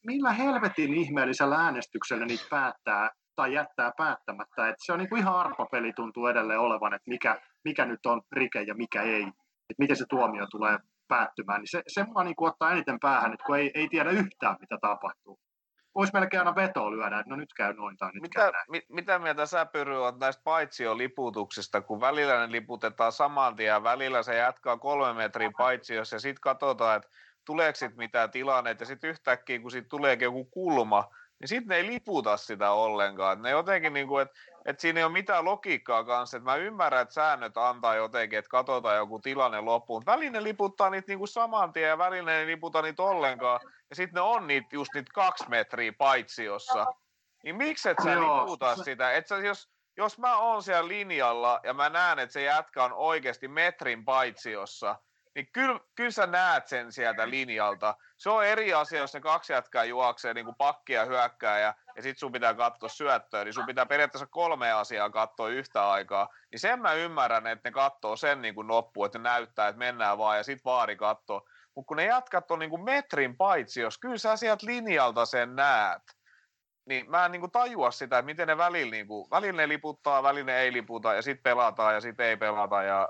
millä helvetin ihmeellisellä äänestyksellä niitä päättää tai jättää päättämättä. Et se on niin kuin ihan arpapeli tuntuu edelleen olevan, että mikä, mikä nyt on rike ja mikä ei. Että miten se tuomio tulee päättymään, niin se, se mua niin kuin ottaa eniten päähän, että kun ei, ei tiedä yhtään, mitä tapahtuu voisi melkein aina vetoa lyödä, että no nyt käy noin tai nyt mitä, käy näin. Mi, mitä mieltä sä Pyry on näistä liputuksista, kun välillä ne liputetaan saman tien ja välillä se jatkaa kolme metrin paitsiossa ja sitten katsotaan, että tuleeko sitten mitään tilanneita ja sitten yhtäkkiä kun siitä tuleekin joku kulma, niin sitten ne ei liputa sitä ollenkaan. Ne jotenkin, niin kuin, että, että siinä ei ole mitään logiikkaa kanssa. Että mä ymmärrän, että säännöt antaa jotenkin, että katsotaan joku tilanne loppuun. Välillä ne liputtaa niitä niin kuin saman tien ja välillä ne ei liputa niitä ollenkaan. Ja sitten ne on niitä, just niitä kaksi metriä paitsiossa. Niin miksi et sä liputa sitä? Et sä, jos, jos mä oon siellä linjalla ja mä näen, että se jätkä on oikeasti metrin paitsiossa – niin kyllä, kyllä sä näet sen sieltä linjalta. Se on eri asia, jos ne kaksi jätkää juoksee niin kuin pakkia hyökkää ja, ja sit sun pitää katsoa syöttöä, niin sun pitää periaatteessa kolme asiaa katsoa yhtä aikaa. Niin sen mä ymmärrän, että ne katsoo sen niin kuin loppuun, että ne näyttää, että mennään vaan ja sit vaari katsoo. Mutta kun ne jatkat on niin kuin metrin paitsi, jos kyllä sä sieltä linjalta sen näet, niin mä en niin kuin tajua sitä, että miten ne välillä, niin kuin, välillä ne liputtaa, välillä ne ei liputa ja sitten pelataan ja sitten ei pelata ja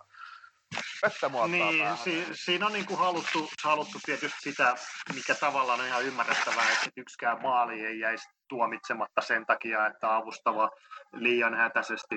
että niin, si- siinä on niin kuin haluttu, haluttu tietysti sitä, mikä tavallaan on ihan ymmärrettävää, että yksikään maali ei jäisi tuomitsematta sen takia, että avustava liian hätäisesti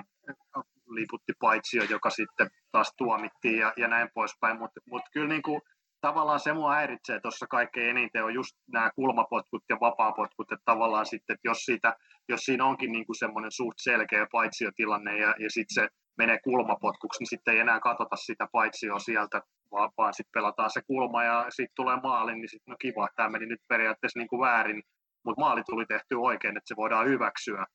liputti paitsio, joka sitten taas tuomittiin ja, ja näin poispäin. Mutta mut kyllä niin kuin, tavallaan se mua häiritsee tuossa kaikkein eniten on just nämä kulmapotkut ja vapaapotkut, että tavallaan sitten, että jos, siitä, jos siinä onkin niin kuin semmoinen suht selkeä paitsiotilanne ja, ja sitten se menee kulmapotkuksi, niin sitten ei enää katsota sitä paitsi jo sieltä, vaan, vaan sitten pelataan se kulma ja sitten tulee maali, niin sitten no kiva, tämä meni nyt periaatteessa niin kuin väärin, mutta maali tuli tehty oikein, että se voidaan hyväksyä.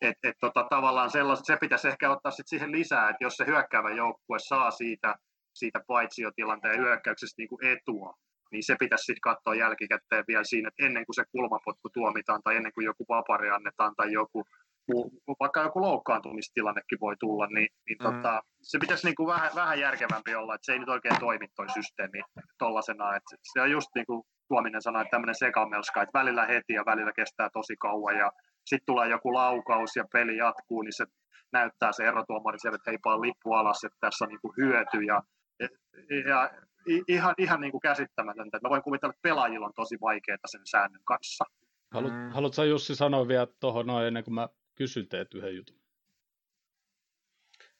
Et, et tota, tavallaan se pitäisi ehkä ottaa sit siihen lisää, että jos se hyökkäävä joukkue saa siitä, siitä paitsiotilanteen hyökkäyksestä niin kuin etua, niin se pitäisi sitten katsoa jälkikäteen vielä siinä, että ennen kuin se kulmapotku tuomitaan tai ennen kuin joku vapari annetaan tai joku vaikka joku loukkaantumistilannekin voi tulla, niin, niin mm. tota, se pitäisi niin kuin vähän, vähän järkevämpi olla, että se ei nyt oikein toimi toi systeemi tollasena, että se on just niin kuin Tuominen sanoi, että tämmöinen sekamelska, että välillä heti ja välillä kestää tosi kauan ja sitten tulee joku laukaus ja peli jatkuu, niin se näyttää se erotuomari siellä, että heipaa lippu alas, että tässä on niin kuin hyöty ja, ja ihan, ihan niin kuin käsittämätöntä. Mä voin kuvitella, että pelaajilla on tosi vaikeaa sen säännön kanssa. Haluat, mm. Haluatko Jussi sanoa vielä tuohon noin ennen kuin mä kysyn teet yhden jutun?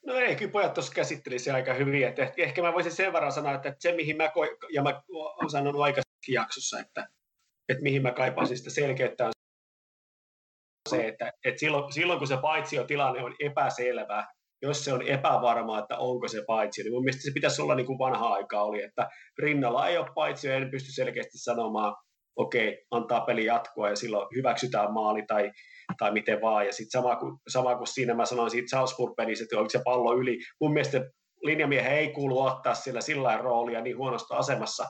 No ei, kyllä pojat tuossa käsitteli se aika hyvin. Että ehkä mä voisin sen verran sanoa, että se mihin mä, ko- ja mä olen sanonut aikaisemmin jaksossa, että, että mihin mä kaipaisin sitä selkeyttä on se, että, että silloin, silloin kun se tilanne on epäselvä, jos se on epävarmaa, että onko se paitsi, niin mun mielestä se pitäisi olla niin kuin vanha aika oli, että rinnalla ei ole paitsi, en pysty selkeästi sanomaan, okei, okay, antaa peli jatkua ja silloin hyväksytään maali tai, tai miten vaan. Ja sitten sama kuin, sama kuin siinä mä sanoin siitä Salzburg-pelissä, että onko se pallo yli. Mun mielestä linjamiehen ei kuulu ottaa sillä sillä roolia niin huonosta asemassa,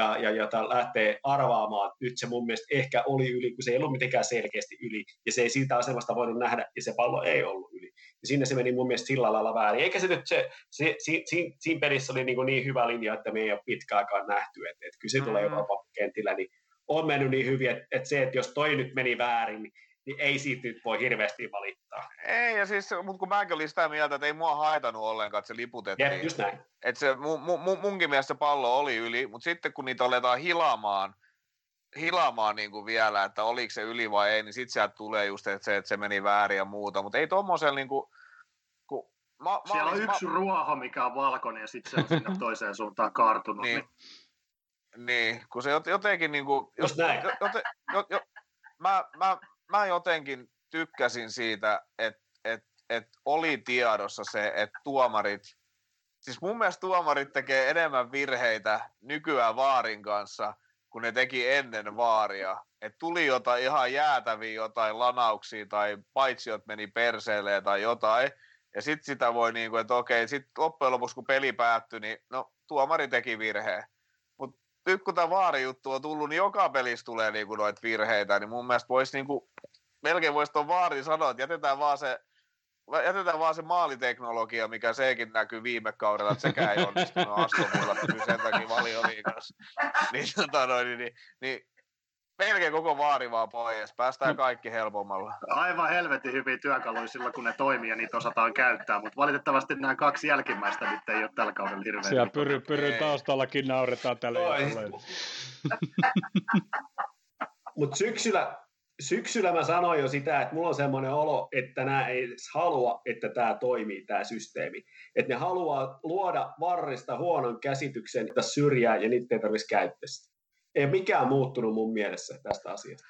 ja, ja jota lähtee arvaamaan. Nyt se mun mielestä ehkä oli yli, kun se ei ollut mitenkään selkeästi yli, ja se ei siitä asemasta voinut nähdä, ja se pallo ei ollut yli. Ja sinne se meni mun mielestä sillä lailla väärin. Eikä se nyt se, se si, si, siinä pelissä oli niin, niin hyvä linja, että me ei ole pitkäänkään nähty, että, että kyllä se mm-hmm. tulee jopa kentillä, niin on mennyt niin hyvin, että, että se, että jos toi nyt meni väärin, niin ei siitä nyt voi hirveästi valittaa. Ei, ja siis, mutta kun mäkin olin sitä mieltä, että ei mua haitanut ollenkaan, että se liputettiin. Ja, just näin. Että se, mun, mun, munkin mielestä pallo oli yli, mutta sitten kun niitä aletaan hilaamaan, hilaamaan niin kuin vielä, että oliko se yli vai ei, niin sitten sieltä tulee just, että se, että se meni väärin ja muuta, mutta ei tuommoisella niin kuin, kun Ma, Siellä on yksi ma... ruoho, mikä on valkoinen ja sitten se on sinne toiseen suuntaan kaartunut. Niin, niin. niin kun se jotenkin niin kuin, näin. Joten, jo, jo, mä, mä, mä jotenkin tykkäsin siitä, että et, et oli tiedossa se, että tuomarit, siis mun mielestä tuomarit tekee enemmän virheitä nykyään vaarin kanssa, kun ne teki ennen vaaria. Et tuli jotain ihan jäätäviä jotain lanauksia tai paitsiot meni perseelle tai jotain, ja sitten sitä voi niinku, että okei, sitten loppujen lopuksi kun peli päättyi, niin no tuomari teki virheen. Mutta nyt kun tämä vaarijuttu on tullut, niin joka pelissä tulee niinku noita virheitä, niin mun mielestä voisi niinku melkein voisi tuon vaarin sanoa, että jätetään vaan se jätetään vaan se maaliteknologia, mikä sekin näkyy viime kaudella, että sekään ei onnistunut Aston Villa sen takia valioliikassa. Niin, tota noin, niin, niin, niin melkein koko vaari vaan pois. Päästään kaikki helpommalla. Aivan helvetin hyviä työkaluja silloin, kun ne toimii ja niitä osataan käyttää, mutta valitettavasti nämä kaksi jälkimmäistä nyt ei ole tällä kaudella hirveän. Siellä pyry, pyry taustallakin nauretaan tälle. Mutta syksyllä syksyllä mä sanoin jo sitä, että mulla on semmoinen olo, että nämä ei halua, että tämä toimii, tämä systeemi. Että ne haluaa luoda varrista huonon käsityksen, että syrjää ja niitä ei tarvitsisi käyttää sitä. Ei mikään muuttunut mun mielessä tästä asiasta.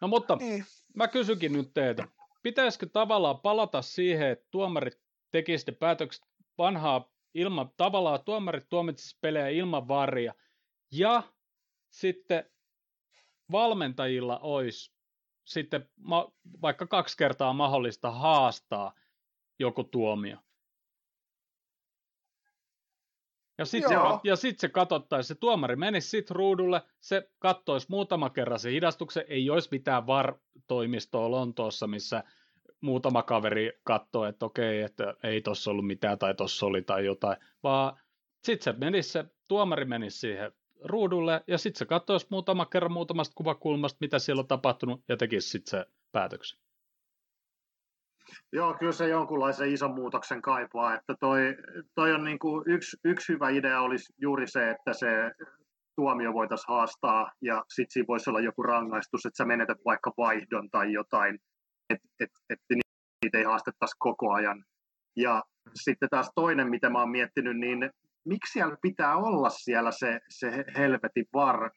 No mutta niin. mä kysykin nyt teitä. Pitäisikö tavallaan palata siihen, että tuomarit tekisivät päätökset vanhaa ilman, tavallaan tuomarit tuomitsisivat pelejä ilman varia ja sitten valmentajilla olisi sitten ma- vaikka kaksi kertaa mahdollista haastaa joku tuomio. Ja sitten se, ja sit se katsottaisi, se tuomari menisi sitten ruudulle, se kattoisi muutama kerran se hidastuksen, ei olisi mitään VAR-toimistoa Lontoossa, missä muutama kaveri katsoo, että okei, että ei tuossa ollut mitään tai tuossa oli tai jotain, vaan sitten se menisi, se tuomari menisi siihen ruudulle ja sitten se katsoisi muutama kerran muutamasta kuvakulmasta, mitä siellä on tapahtunut ja tekisi sitten se päätöksen. Joo, kyllä se jonkunlaisen ison muutoksen kaipaa, että toi, toi on niin kuin yksi, yksi hyvä idea olisi juuri se, että se tuomio voitaisiin haastaa ja sitten siinä voisi olla joku rangaistus, että sä menetät vaikka vaihdon tai jotain, että et, et niitä ei haastettaisi koko ajan. Ja sitten taas toinen, mitä mä oon miettinyt, niin miksi siellä pitää olla siellä se, se helvetin var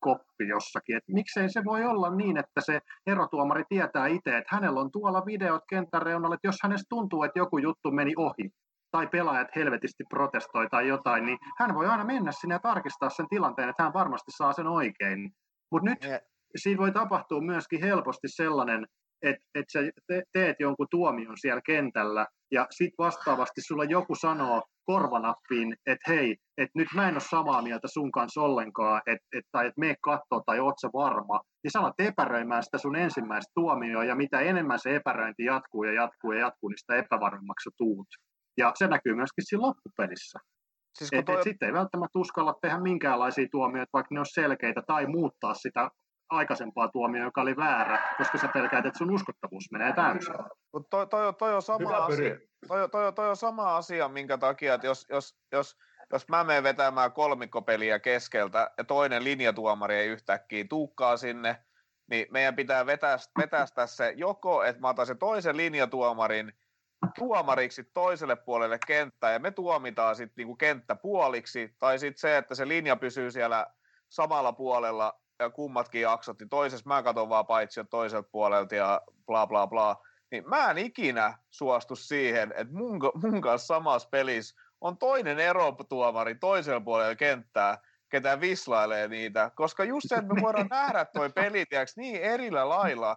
koppi jossakin. Et miksei se voi olla niin, että se erotuomari tietää itse, että hänellä on tuolla videot kentän reunalla, että jos hänestä tuntuu, että joku juttu meni ohi, tai pelaajat helvetisti protestoi tai jotain, niin hän voi aina mennä sinne ja tarkistaa sen tilanteen, että hän varmasti saa sen oikein. Mutta nyt yeah. siinä voi tapahtua myöskin helposti sellainen, että et sä teet jonkun tuomion siellä kentällä, ja sitten vastaavasti sulla joku sanoo korvanappiin, että hei, että nyt mä en ole samaa mieltä sun kanssa ollenkaan, että et, tai että mene katsoa tai oot sä varma, niin sä alat epäröimään sitä sun ensimmäistä tuomioa, ja mitä enemmän se epäröinti jatkuu ja jatkuu ja jatkuu, niin sitä epävarmemmaksi tuut. Ja se näkyy myöskin siinä loppupelissä. Siis Et, et toi, sitten ei välttämättä uskalla tehdä minkäänlaisia tuomioita, vaikka ne on selkeitä, tai muuttaa sitä aikaisempaa tuomioa, joka oli väärä, koska sä pelkäät, että sun uskottavuus menee täysin. Mut toi, toi, toi, on sama Hyvä asia. Toi, toi, toi on sama asia, minkä takia, että jos, jos, jos, jos mä menen vetämään kolmikkopeliä keskeltä ja toinen linjatuomari ei yhtäkkiä tuukkaa sinne, niin meidän pitää vetästä, vetästä se joko, että mä otan sen toisen linjatuomarin tuomariksi toiselle puolelle kenttää ja me tuomitaan sitten niinku kenttä puoliksi, tai sitten se, että se linja pysyy siellä samalla puolella ja kummatkin jaksot, niin toisessa mä katson vaan paitsi toiselta puolelta ja bla bla bla, niin mä en ikinä suostu siihen, että mun, mun kanssa samassa pelissä on toinen erotuomari toisella puolella kenttää, ketä vislailee niitä, koska just se, että me voidaan nähdä toi peli tiiäks, niin erillä lailla,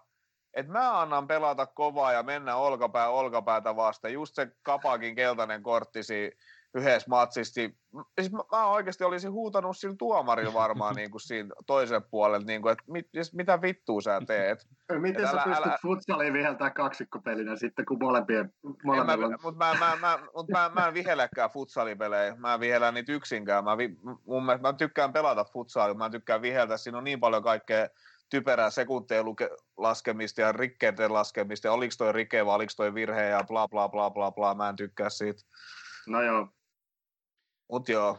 että mä annan pelata kovaa ja mennä olkapää olkapäätä vasta. Just se kapakin keltainen kortti siinä yhdessä matsissa. niin Siis mä, mä oikeasti olisin huutanut sillä tuomarilla varmaan niin kuin siinä toiselle puolelle, niin kuin, että mit, siis mitä vittua sä teet. Miten Et sä älä- pystyt älä- futsaliin viheltää kaksikkopelinä sitten, kun molempien, molemmilla on... Mutta mä, mä, mä, mut mä, mä en vihelläkään futsalipelejä. Mä en vihellä niitä yksikään. Mä, vi, mun mielestä, mä tykkään pelata futsalia, mä tykkään viheltää. Siinä on niin paljon kaikkea typerää sekuntien luke, laskemista ja rikkeiden laskemista. Ja oliks toi rike vai oliks toi virhe ja bla bla bla bla bla. Mä en tykkää siitä. No joo, Mut joo.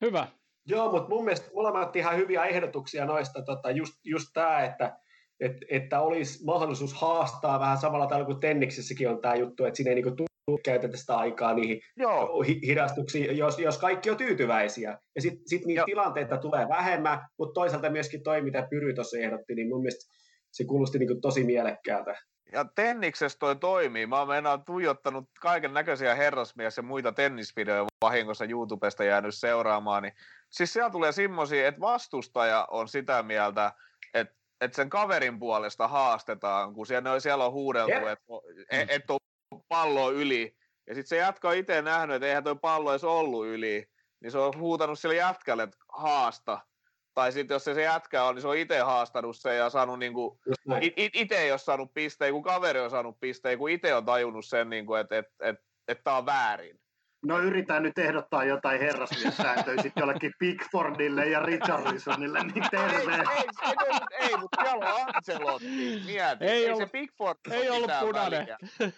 Hyvä. Joo, mutta mun mielestä molemmat ihan hyviä ehdotuksia noista, tota, just, just tämä, että, et, että olisi mahdollisuus haastaa vähän samalla tavalla kuin Tenniksessäkin on tämä juttu, että siinä ei niinku tule käytetä sitä aikaa niihin Joo. hi- hidastuksiin, jos, jos kaikki on tyytyväisiä. Ja sitten sit niitä Joo. tilanteita tulee vähemmän, mutta toisaalta myöskin toi, mitä Pyry tuossa ehdotti, niin mun mielestä se kuulosti niinku tosi mielekkäältä. Ja tenniksessä toi toimii. Mä oon tuijottanut kaiken näköisiä herrasmies ja muita tennisvideoja vahingossa YouTubesta jäänyt seuraamaan. Niin, siis siellä tulee semmosia, että vastustaja on sitä mieltä, että että sen kaverin puolesta haastetaan, kun siellä, siellä on huudeltu, Jep. että et, et on pallo yli. Ja sitten se on itse nähnyt, että eihän toi pallo edes ollut yli. Niin se on huutanut sille jätkälle, että haasta. Tai sitten jos se, se jätkä on, niin se on itse haastanut sen ja saanut niinku, Just näin. itse ei ole saanut pisteen, kun kaveri on saanut pisteen, kun itse on tajunnut sen, niin kuin, että, että, että, että tämä on väärin. no yritän nyt ehdottaa jotain herrasmiessääntöä sitten jollekin Pickfordille ja Richarlisonille, niin terve. Ei, ei, ei, ei mutta siellä on Ancelotti, mieti. Ei Ei, ollut- se Pickford ei ollut punainen. väliä.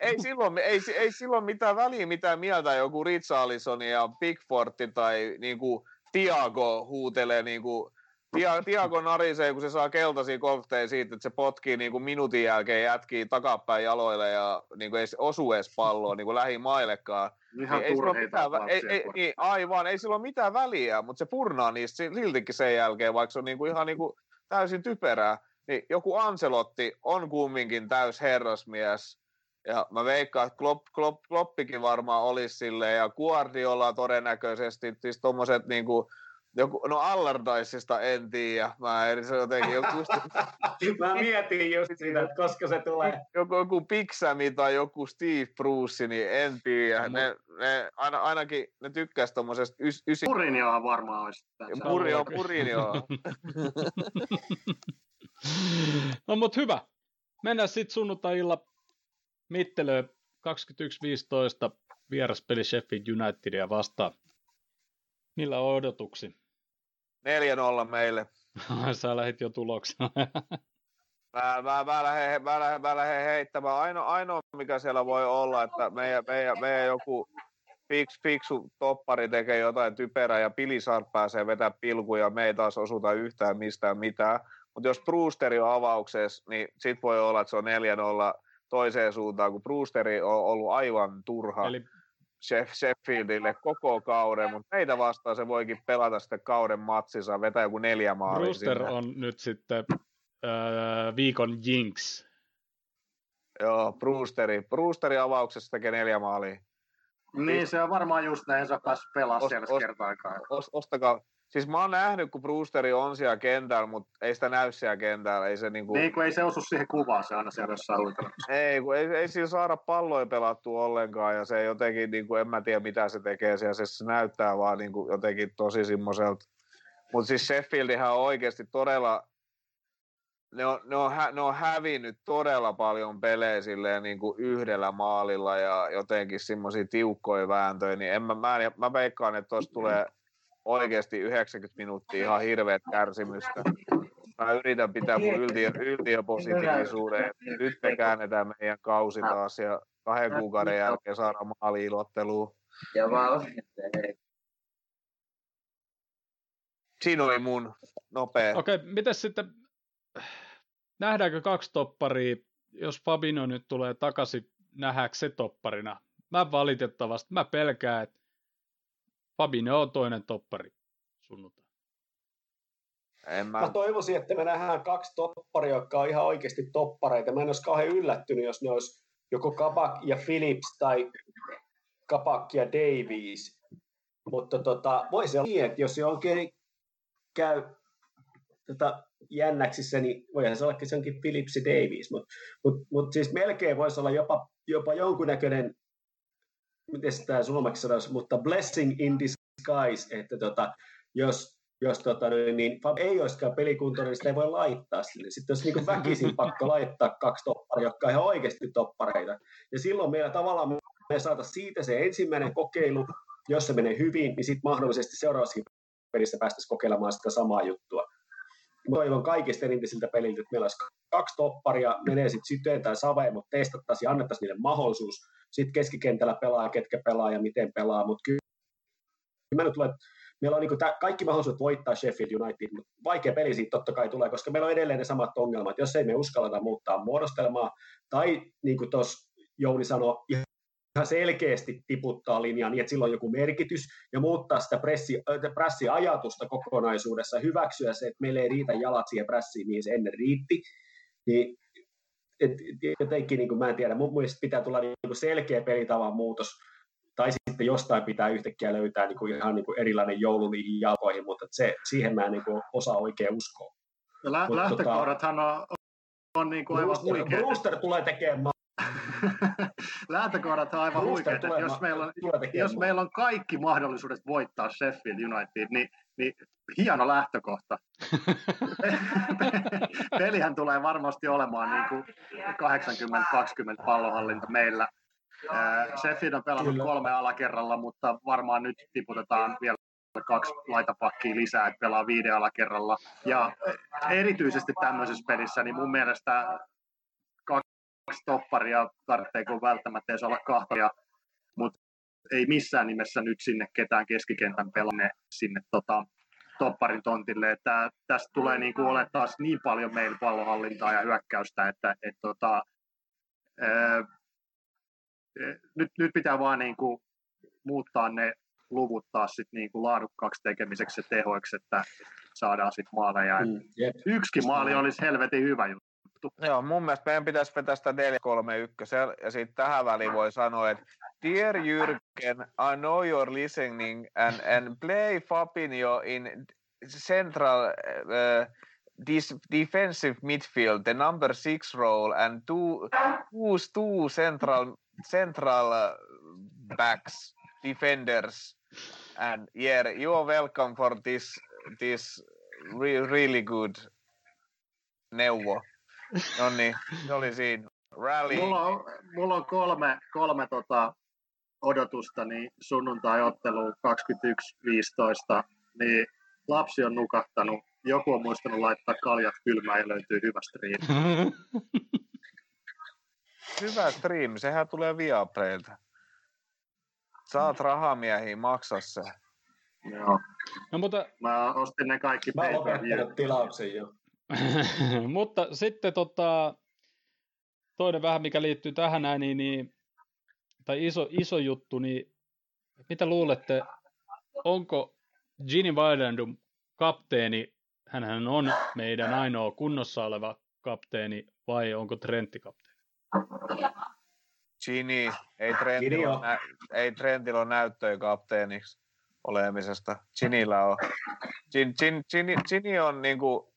Ei silloin, ei, ei silloin mitään väliä, mitään mieltä joku Richarlison ja Pickford tai niin kuin Tiago huutelee niin kuin Tia- Tiago narisee, kun se saa keltaisia kortteja siitä, että se potkii niin kuin minuutin jälkeen jätkii takapäin jaloille ja niin kuin ei osu edes palloon niin kuin lähimaillekaan. Ihan Niin ei mitään, ei, ei, niin, aivan, ei sillä ole mitään väliä, mutta se purnaa niistä si- siltikin sen jälkeen, vaikka se on niinku ihan niinku täysin typerää. Niin joku Ancelotti on kumminkin täys herrasmies, ja mä veikkaan, että Klopp, Klopp, Kloppikin varmaan olisi silleen, ja Guardiola todennäköisesti, siis tommoset niinku, joku, no Allardyceista en tiedä, mä en, se jotenkin joku, just, Mä mietin just sitä, että koska se tulee. joku, joku Pixami tai joku Steve Bruce, niin en tiedä. Ne, ne, aina, ainakin ne tykkäs tommosesta ys, ysi, Mourinhohan varmaan olisi. on Murinio. No mut hyvä. Mennään sitten sunnuntai-illa mittelöön 21.15 vieraspeli Sheffield Unitedia vastaan. Millä on odotuksi? 4-0 meille. Sä lähit jo tuloksena. Mä, mä, mä, lähden, mä, lähden, mä lähden heittämään. Ainoa, ainoa, mikä siellä voi olla, että meidän, meidän, meidän joku fiks, fiksu toppari tekee jotain typerää ja Pilisar pääsee vetää pilkuja, me ei taas osuta yhtään mistään mitään. Mutta jos Brewsteri on avauksessa, niin sit voi olla, että se on 4-0 toiseen suuntaan, kun Brewsteri on ollut aivan turha. Eli Sheff- Sheffieldille koko kauden, mutta meitä vastaan se voikin pelata sitten kauden matsissa, vetää joku neljä maalia Brewster sinne. on nyt sitten äh, viikon jinx. Joo, Brewsteri. Brewsteri avauksessa tekee neljä maalia. Niin, se on varmaan just näin, se on päässyt pelaa Ost- siellä ost- kertaakaan. Ost, ostakaa. Siis mä oon nähnyt, kun Brewsteri on siellä kentällä, mutta ei sitä näy siellä kentällä. Ei se niinku... Niin, kun ei se osu siihen kuvaan, se aina siellä jossain huitelemassa. Ei, kun ei, ei sillä saada palloja pelattua ollenkaan ja se jotenkin, niin kuin, en mä tiedä mitä se tekee siellä, se, se näyttää vaan niin kuin, jotenkin tosi semmoiselta. Mutta siis Sheffieldihän on oikeasti todella ne on, ne, on, hä, ne on hävinnyt todella paljon pelejä silleen niin kuin yhdellä maalilla ja jotenkin semmoisia tiukkoja vääntöjä, niin en mä, mä, mä veikkaan, että tuossa tulee oikeasti 90 minuuttia ihan hirveät kärsimystä. Mä yritän pitää mun yltiö, yltiöpositiivisuuden. Nyt me käännetään meidän kausi taas ja kahden kuukauden jälkeen saadaan maali-ilotteluun. Ja Siinä oli mun nopea. Okei, okay, miten sitten, nähdäänkö kaksi topparia, jos Fabino nyt tulee takaisin, nähdäänkö se topparina? Mä valitettavasti, mä pelkään, että Fabino on toinen toppari sunnuntai. En mä... mä toivoisin, että me nähdään kaksi topparia, jotka on ihan oikeasti toppareita. Mä en olisi kauhean yllättynyt, jos ne olisi joko Kabak ja Philips tai Kabak ja Davies. Mutta tota, voisi olla niin, että jos se onkin käy tota, jännäksissä, niin voihan se ollakin se onkin Philips Davies, mutta mut, mut siis melkein voisi olla jopa, jopa jonkunnäköinen, miten tämä suomeksi sanoisi, mutta blessing in disguise, että tota, jos, jos tota, niin, Fab ei olisikaan pelikuntoinen, niin sitä ei voi laittaa sinne. Sitten olisi niin väkisin pakko laittaa kaksi topparia, jotka on ihan oikeasti toppareita. Ja silloin meillä tavallaan me saata siitä se ensimmäinen kokeilu, jos se menee hyvin, niin sitten mahdollisesti seuraavassa pelissä päästäisiin kokeilemaan sitä samaa juttua. Mä toivon kaikista eniten siltä peliltä, että meillä olisi kaksi topparia, menee sitten syteen tai saveen, mutta testattaisiin ja annettaisiin niille mahdollisuus. Sitten keskikentällä pelaa, ketkä pelaa ja miten pelaa, mutta kyllä mä nyt tulee, meillä on niin kuin kaikki mahdollisuudet voittaa Sheffield United, mutta vaikea peli siitä totta kai tulee, koska meillä on edelleen ne samat ongelmat. Jos ei me uskalleta muuttaa muodostelmaa, tai niin kuin tuossa Jouni sanoi, ihan selkeästi tiputtaa linjaa niin, että sillä on joku merkitys ja muuttaa sitä pressi, pressiajatusta kokonaisuudessa hyväksyä se, että meillä ei riitä jalat siihen pressiin, mihin se ennen riitti. Niin, et, jotenkin, niin kuin mä en tiedä, mun mielestä pitää tulla niin kuin selkeä pelitavan muutos, tai sitten jostain pitää yhtäkkiä löytää niin kuin ihan niin kuin erilainen joulu niihin jalkoihin, mutta se, siihen mä en niin kuin osaa oikein uskoa. Lä- Mut, lähtökohdathan tota, on, on niin kuin aivan huikeat. Brewster tulee tekemään Lähtökohdat on aivan huikeat. Jos, meillä on, jos meillä on kaikki mahdollisuudet voittaa Sheffield United, niin, niin hieno lähtökohta. Pelihän tulee varmasti olemaan niin kuin 80-20 pallohallinta meillä. Sheffield on pelannut Kyllä. kolme alakerralla, mutta varmaan nyt tiputetaan vielä kaksi laitapakkia lisää, että pelaa viiden alakerralla. Ja erityisesti tämmöisessä pelissä, niin mun mielestä kaksi topparia, tarvitseeko välttämättä edes olla kahta, mutta ei missään nimessä nyt sinne ketään keskikentän pelanne sinne tota, topparin tontille. Että tästä tulee niin kuin ole taas niin paljon meillä pallohallintaa ja hyökkäystä, että et, tota, ää, nyt, nyt pitää vaan niin kuin muuttaa ne luvut taas sit niin kuin laadukkaaksi tekemiseksi ja tehoiksi, että saadaan sitten maaleja. Mm, Yksikin maali olisi helvetin hyvä juttu juttu. Joo, mun mielestä meidän pitäisi vetää sitä 431 ja sitten tähän väliin voi sanoa, että Dear Jürgen, I know you're listening and, and play Fabinho in central uh, this defensive midfield, the number six role and two, two, two central, central uh, backs, defenders. And yeah, you're welcome for this, this re- really good neuvo. No niin, se oli siinä. Rally. Mulla on, mulla on kolme, kolme tota odotusta, niin sunnuntai-ottelu 21.15, niin lapsi on nukahtanut, joku on muistanut laittaa kaljat kylmään ja löytyy hyvä stream. hyvä stream, sehän tulee Viaplaylta. Saat rahamiehiä, maksa se. Joo. No, mutta... Mä ostin ne kaikki Mä oon tilauksen jo. Mutta sitten tota, toinen vähän, mikä liittyy tähän näin, niin, niin, tai iso, iso juttu, niin mitä luulette, onko Gini Wijnaldum kapteeni, hän on meidän ainoa kunnossa oleva kapteeni, vai onko Trentti kapteeni? Gini, ei Trentillä ole, nä- ei Trentillä ole näyttöä kapteeniksi olemisesta. Ginillä on. Gini, Gini, Gini on niinku,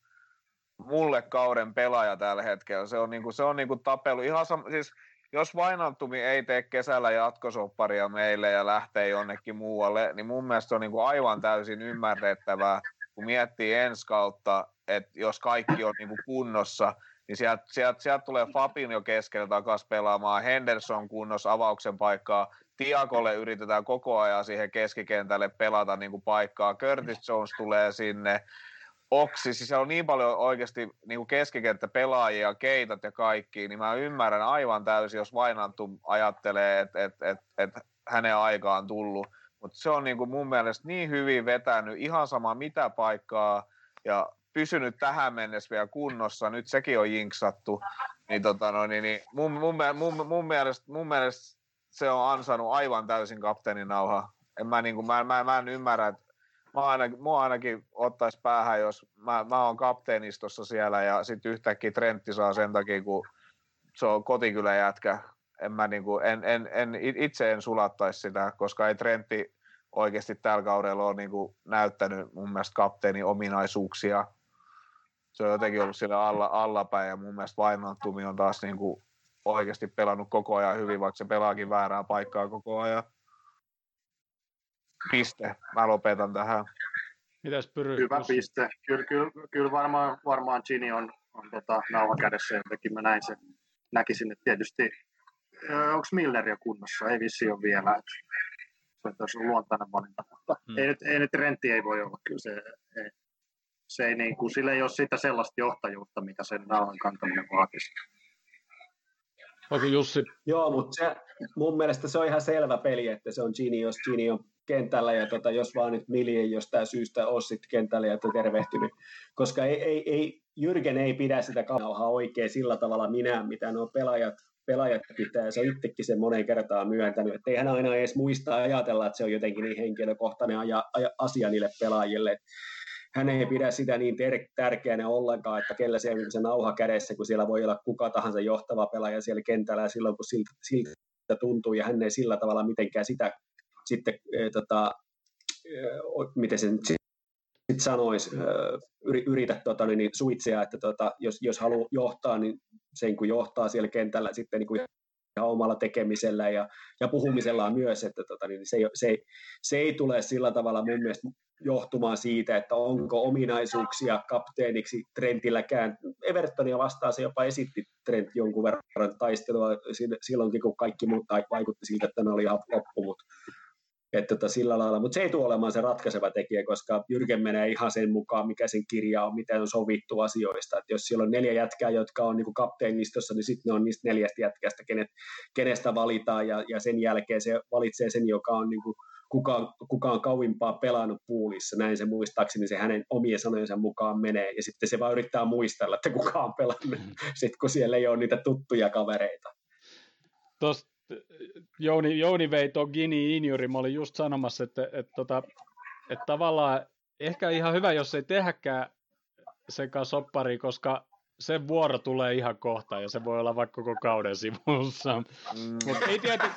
mulle kauden pelaaja tällä hetkellä. Se on, niinku, se on niinku tapelu. Ihan sam- siis, jos Vainantumi ei tee kesällä jatkosopparia meille ja lähtee jonnekin muualle, niin mun mielestä se on niinku aivan täysin ymmärrettävää. kun miettii ensi kautta, että jos kaikki on niin kuin kunnossa, niin sieltä sielt, sielt tulee jo keskellä takaisin pelaamaan, Henderson kunnossa avauksen paikkaa, Tiakolle yritetään koko ajan siihen keskikentälle pelata niin kuin paikkaa, Curtis Jones tulee sinne, Oksi, siis siellä on niin paljon oikeasti niin keskikenttä pelaajia, keitat ja kaikki, niin mä ymmärrän aivan täysin, jos Vainantu ajattelee, että et, et, et hänen aikaan tullut. Mutta se on niin kuin mun mielestä niin hyvin vetänyt, ihan sama mitä paikkaa, ja pysynyt tähän mennessä vielä kunnossa, nyt sekin on jinksattu, niin, tota, no, niin, niin mun, mun, mun, mun, mielestä, mun mielestä se on ansainnut aivan täysin kapteenin nauha. En mä, niin kuin, mä, mä, mä en ymmärrä, että mä ainakin, mua ainakin ottaisi päähän, jos mä, mä oon kapteenistossa siellä ja sitten yhtäkkiä Trentti saa sen takia, kun se on kotikyläjätkä. En mä niinku, en, en, en, itse en sulattaisi sitä, koska ei Trentti oikeasti tällä kaudella ole niinku näyttänyt mun mielestä kapteenin ominaisuuksia. Se on jotenkin ollut siellä alla, allapäin ja mun mielestä Vainantumi on taas niinku oikeasti pelannut koko ajan hyvin, vaikka se pelaakin väärää paikkaa koko ajan. Piste. Mä lopetan tähän. Mitäs Pyry? Hyvä piste. Kyllä, kyllä, kyllä varmaan, varmaan Gini on, on tota, nauha kädessä, jotenkin mä näin sen. Näkisin, että tietysti, onko Miller jo kunnossa? Ei vissi ole vielä. Se on luontainen valinta, mutta hmm. ei, nyt, ei nyt rentti ei voi olla. Kyllä se, ei, se ei niin kuin, sillä ei ole sitä sellaista johtajuutta, mitä sen nauhan kantaminen vaatisi. Onko Jussi? Joo, mutta se, mun mielestä se on ihan selvä peli, että se on Gini, jos Gini on kentällä ja tota, jos vaan nyt Mili ei jostain syystä ole sitten kentällä ja tervehtynyt, koska ei, ei, ei, Jyrgen ei pidä sitä kauhaa oikein sillä tavalla minä, mitä nuo pelaajat, pelaajat pitää, se on itsekin sen monen kertaa myöntänyt, että ei hän aina edes muista ajatella, että se on jotenkin niin henkilökohtainen aja, aja, asia niille pelaajille, hän ei pidä sitä niin ter- tärkeänä ollenkaan, että kellä se on se nauha kädessä, kun siellä voi olla kuka tahansa johtava pelaaja siellä kentällä ja silloin kun siltä, siltä tuntuu ja hän ei sillä tavalla mitenkään sitä sitten e, tota, miten sen sitten sanoisi, yritä tota, niin, suitsea, että tota, jos, jos haluaa johtaa, niin sen kun johtaa siellä kentällä sitten niin kuin ihan omalla tekemisellä ja, ja puhumisellaan myös, että tota, niin se, ei, se, ei, se ei tule sillä tavalla mun mielestä johtumaan siitä, että onko ominaisuuksia kapteeniksi Trentilläkään. Evertonia vastaan se jopa esitti Trent jonkun verran taistelua silloinkin, kun kaikki muut vaikutti siltä, että ne oli ihan loppu, mutta että tota, sillä lailla, mutta se ei tule olemaan se ratkaiseva tekijä, koska Jyrken menee ihan sen mukaan, mikä sen kirja on, miten on sovittu asioista. Että jos siellä on neljä jätkää, jotka on niin kapteenistossa, niin sitten ne on niistä neljästä jätkästä, kenet, kenestä valitaan, ja, ja sen jälkeen se valitsee sen, joka on niin kuin, kuka, kuka on kauimpaa pelannut puulissa, näin se muistaakseni se hänen omien sanojensa mukaan menee, ja sitten se vaan yrittää muistella, että kuka on pelannut, mm. sitten kun siellä ei ole niitä tuttuja kavereita. Tuosta Jouni, Jouni vei tuon Gini Injuri, mä olin just sanomassa, että, että, tota, että tavallaan ehkä ihan hyvä, jos ei tehdäkään sekä soppari, koska sen vuoro tulee ihan kohta ja se voi olla vaikka koko kauden sivussa. Mm. Mutta ei, tiety,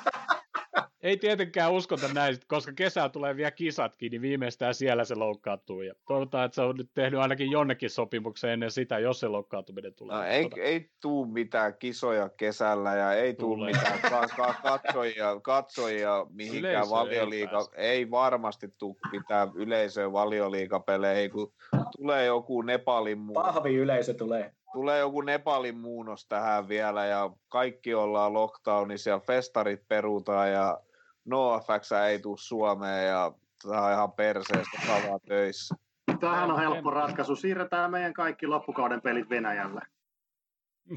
ei tietenkään uskota näin, koska kesää tulee vielä kisatkin, niin viimeistään siellä se loukkaantuu. Ja toivotaan, että se on nyt tehnyt ainakin jonnekin sopimuksen ennen sitä, jos se loukkaantuminen tulee. No, ei, ei tuu mitään kisoja kesällä ja ei tuu tulee. mitään ka- ka- katsojia, katsojia mihinkään Yleisö valioliiga. Ei, ei varmasti tuu mitään yleisöä valioliigapeleihin, kun tulee joku Nepalin muu. Pahvi yleisö tulee tulee joku Nepalin muunnos tähän vielä ja kaikki ollaan lockdownissa ja festarit perutaan ja NoFX ei tule Suomeen ja tämä on ihan perseestä kavaa töissä. Tämähän on helppo ratkaisu. Siirretään meidän kaikki loppukauden pelit Venäjälle.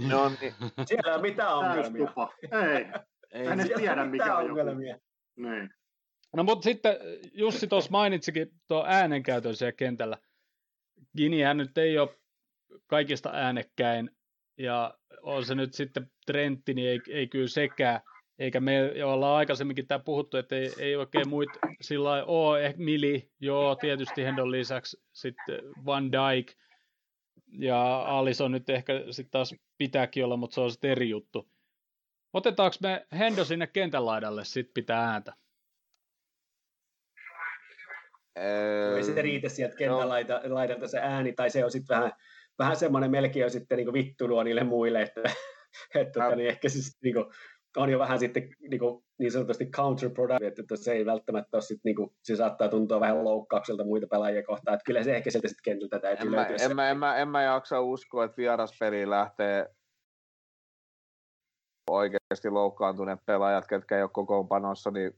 No niin. Siellä on mitään ongelmia. Ei. ei en edes tiedä, mikä on ongelmia. Niin. No mutta sitten Jussi tuossa mainitsikin tuon äänenkäytön siellä kentällä. Ginihän nyt ei ole kaikista äänekkäin, ja on se nyt sitten Trentti, niin ei, ei kyllä sekään eikä me ollaan aikaisemminkin tämä puhuttu, että ei, ei oikein muita sillä ole, ehkä Mili, joo, tietysti Hendon lisäksi sitten Van Dijk, ja Alison nyt ehkä sitten taas pitääkin olla, mutta se on sitten eri juttu. Otetaanko me Hendo sinne kentän laidalle, sitten pitää ääntä? Öö, ei se riitä sieltä kentän no. laidalta se ääni, tai se on sitten vähän, vähän semmoinen melkein sitten niin vittulua niille muille, että, että tota, niin ehkä sitten niin kuin, on jo vähän sitten niin, kuin, niin sanotusti counterproductive, että se ei välttämättä ole sitten, niin kuin, se saattaa tuntua vähän loukkaukselta muita pelaajia kohtaan, että kyllä se ehkä sieltä sitten kentältä täytyy en löytyä. Mä, en, mä, en, mä, en mä jaksa uskoa, että vieraspeli lähtee oikeasti loukkaantuneet pelaajat, ketkä ei ole kokoonpanossa, niin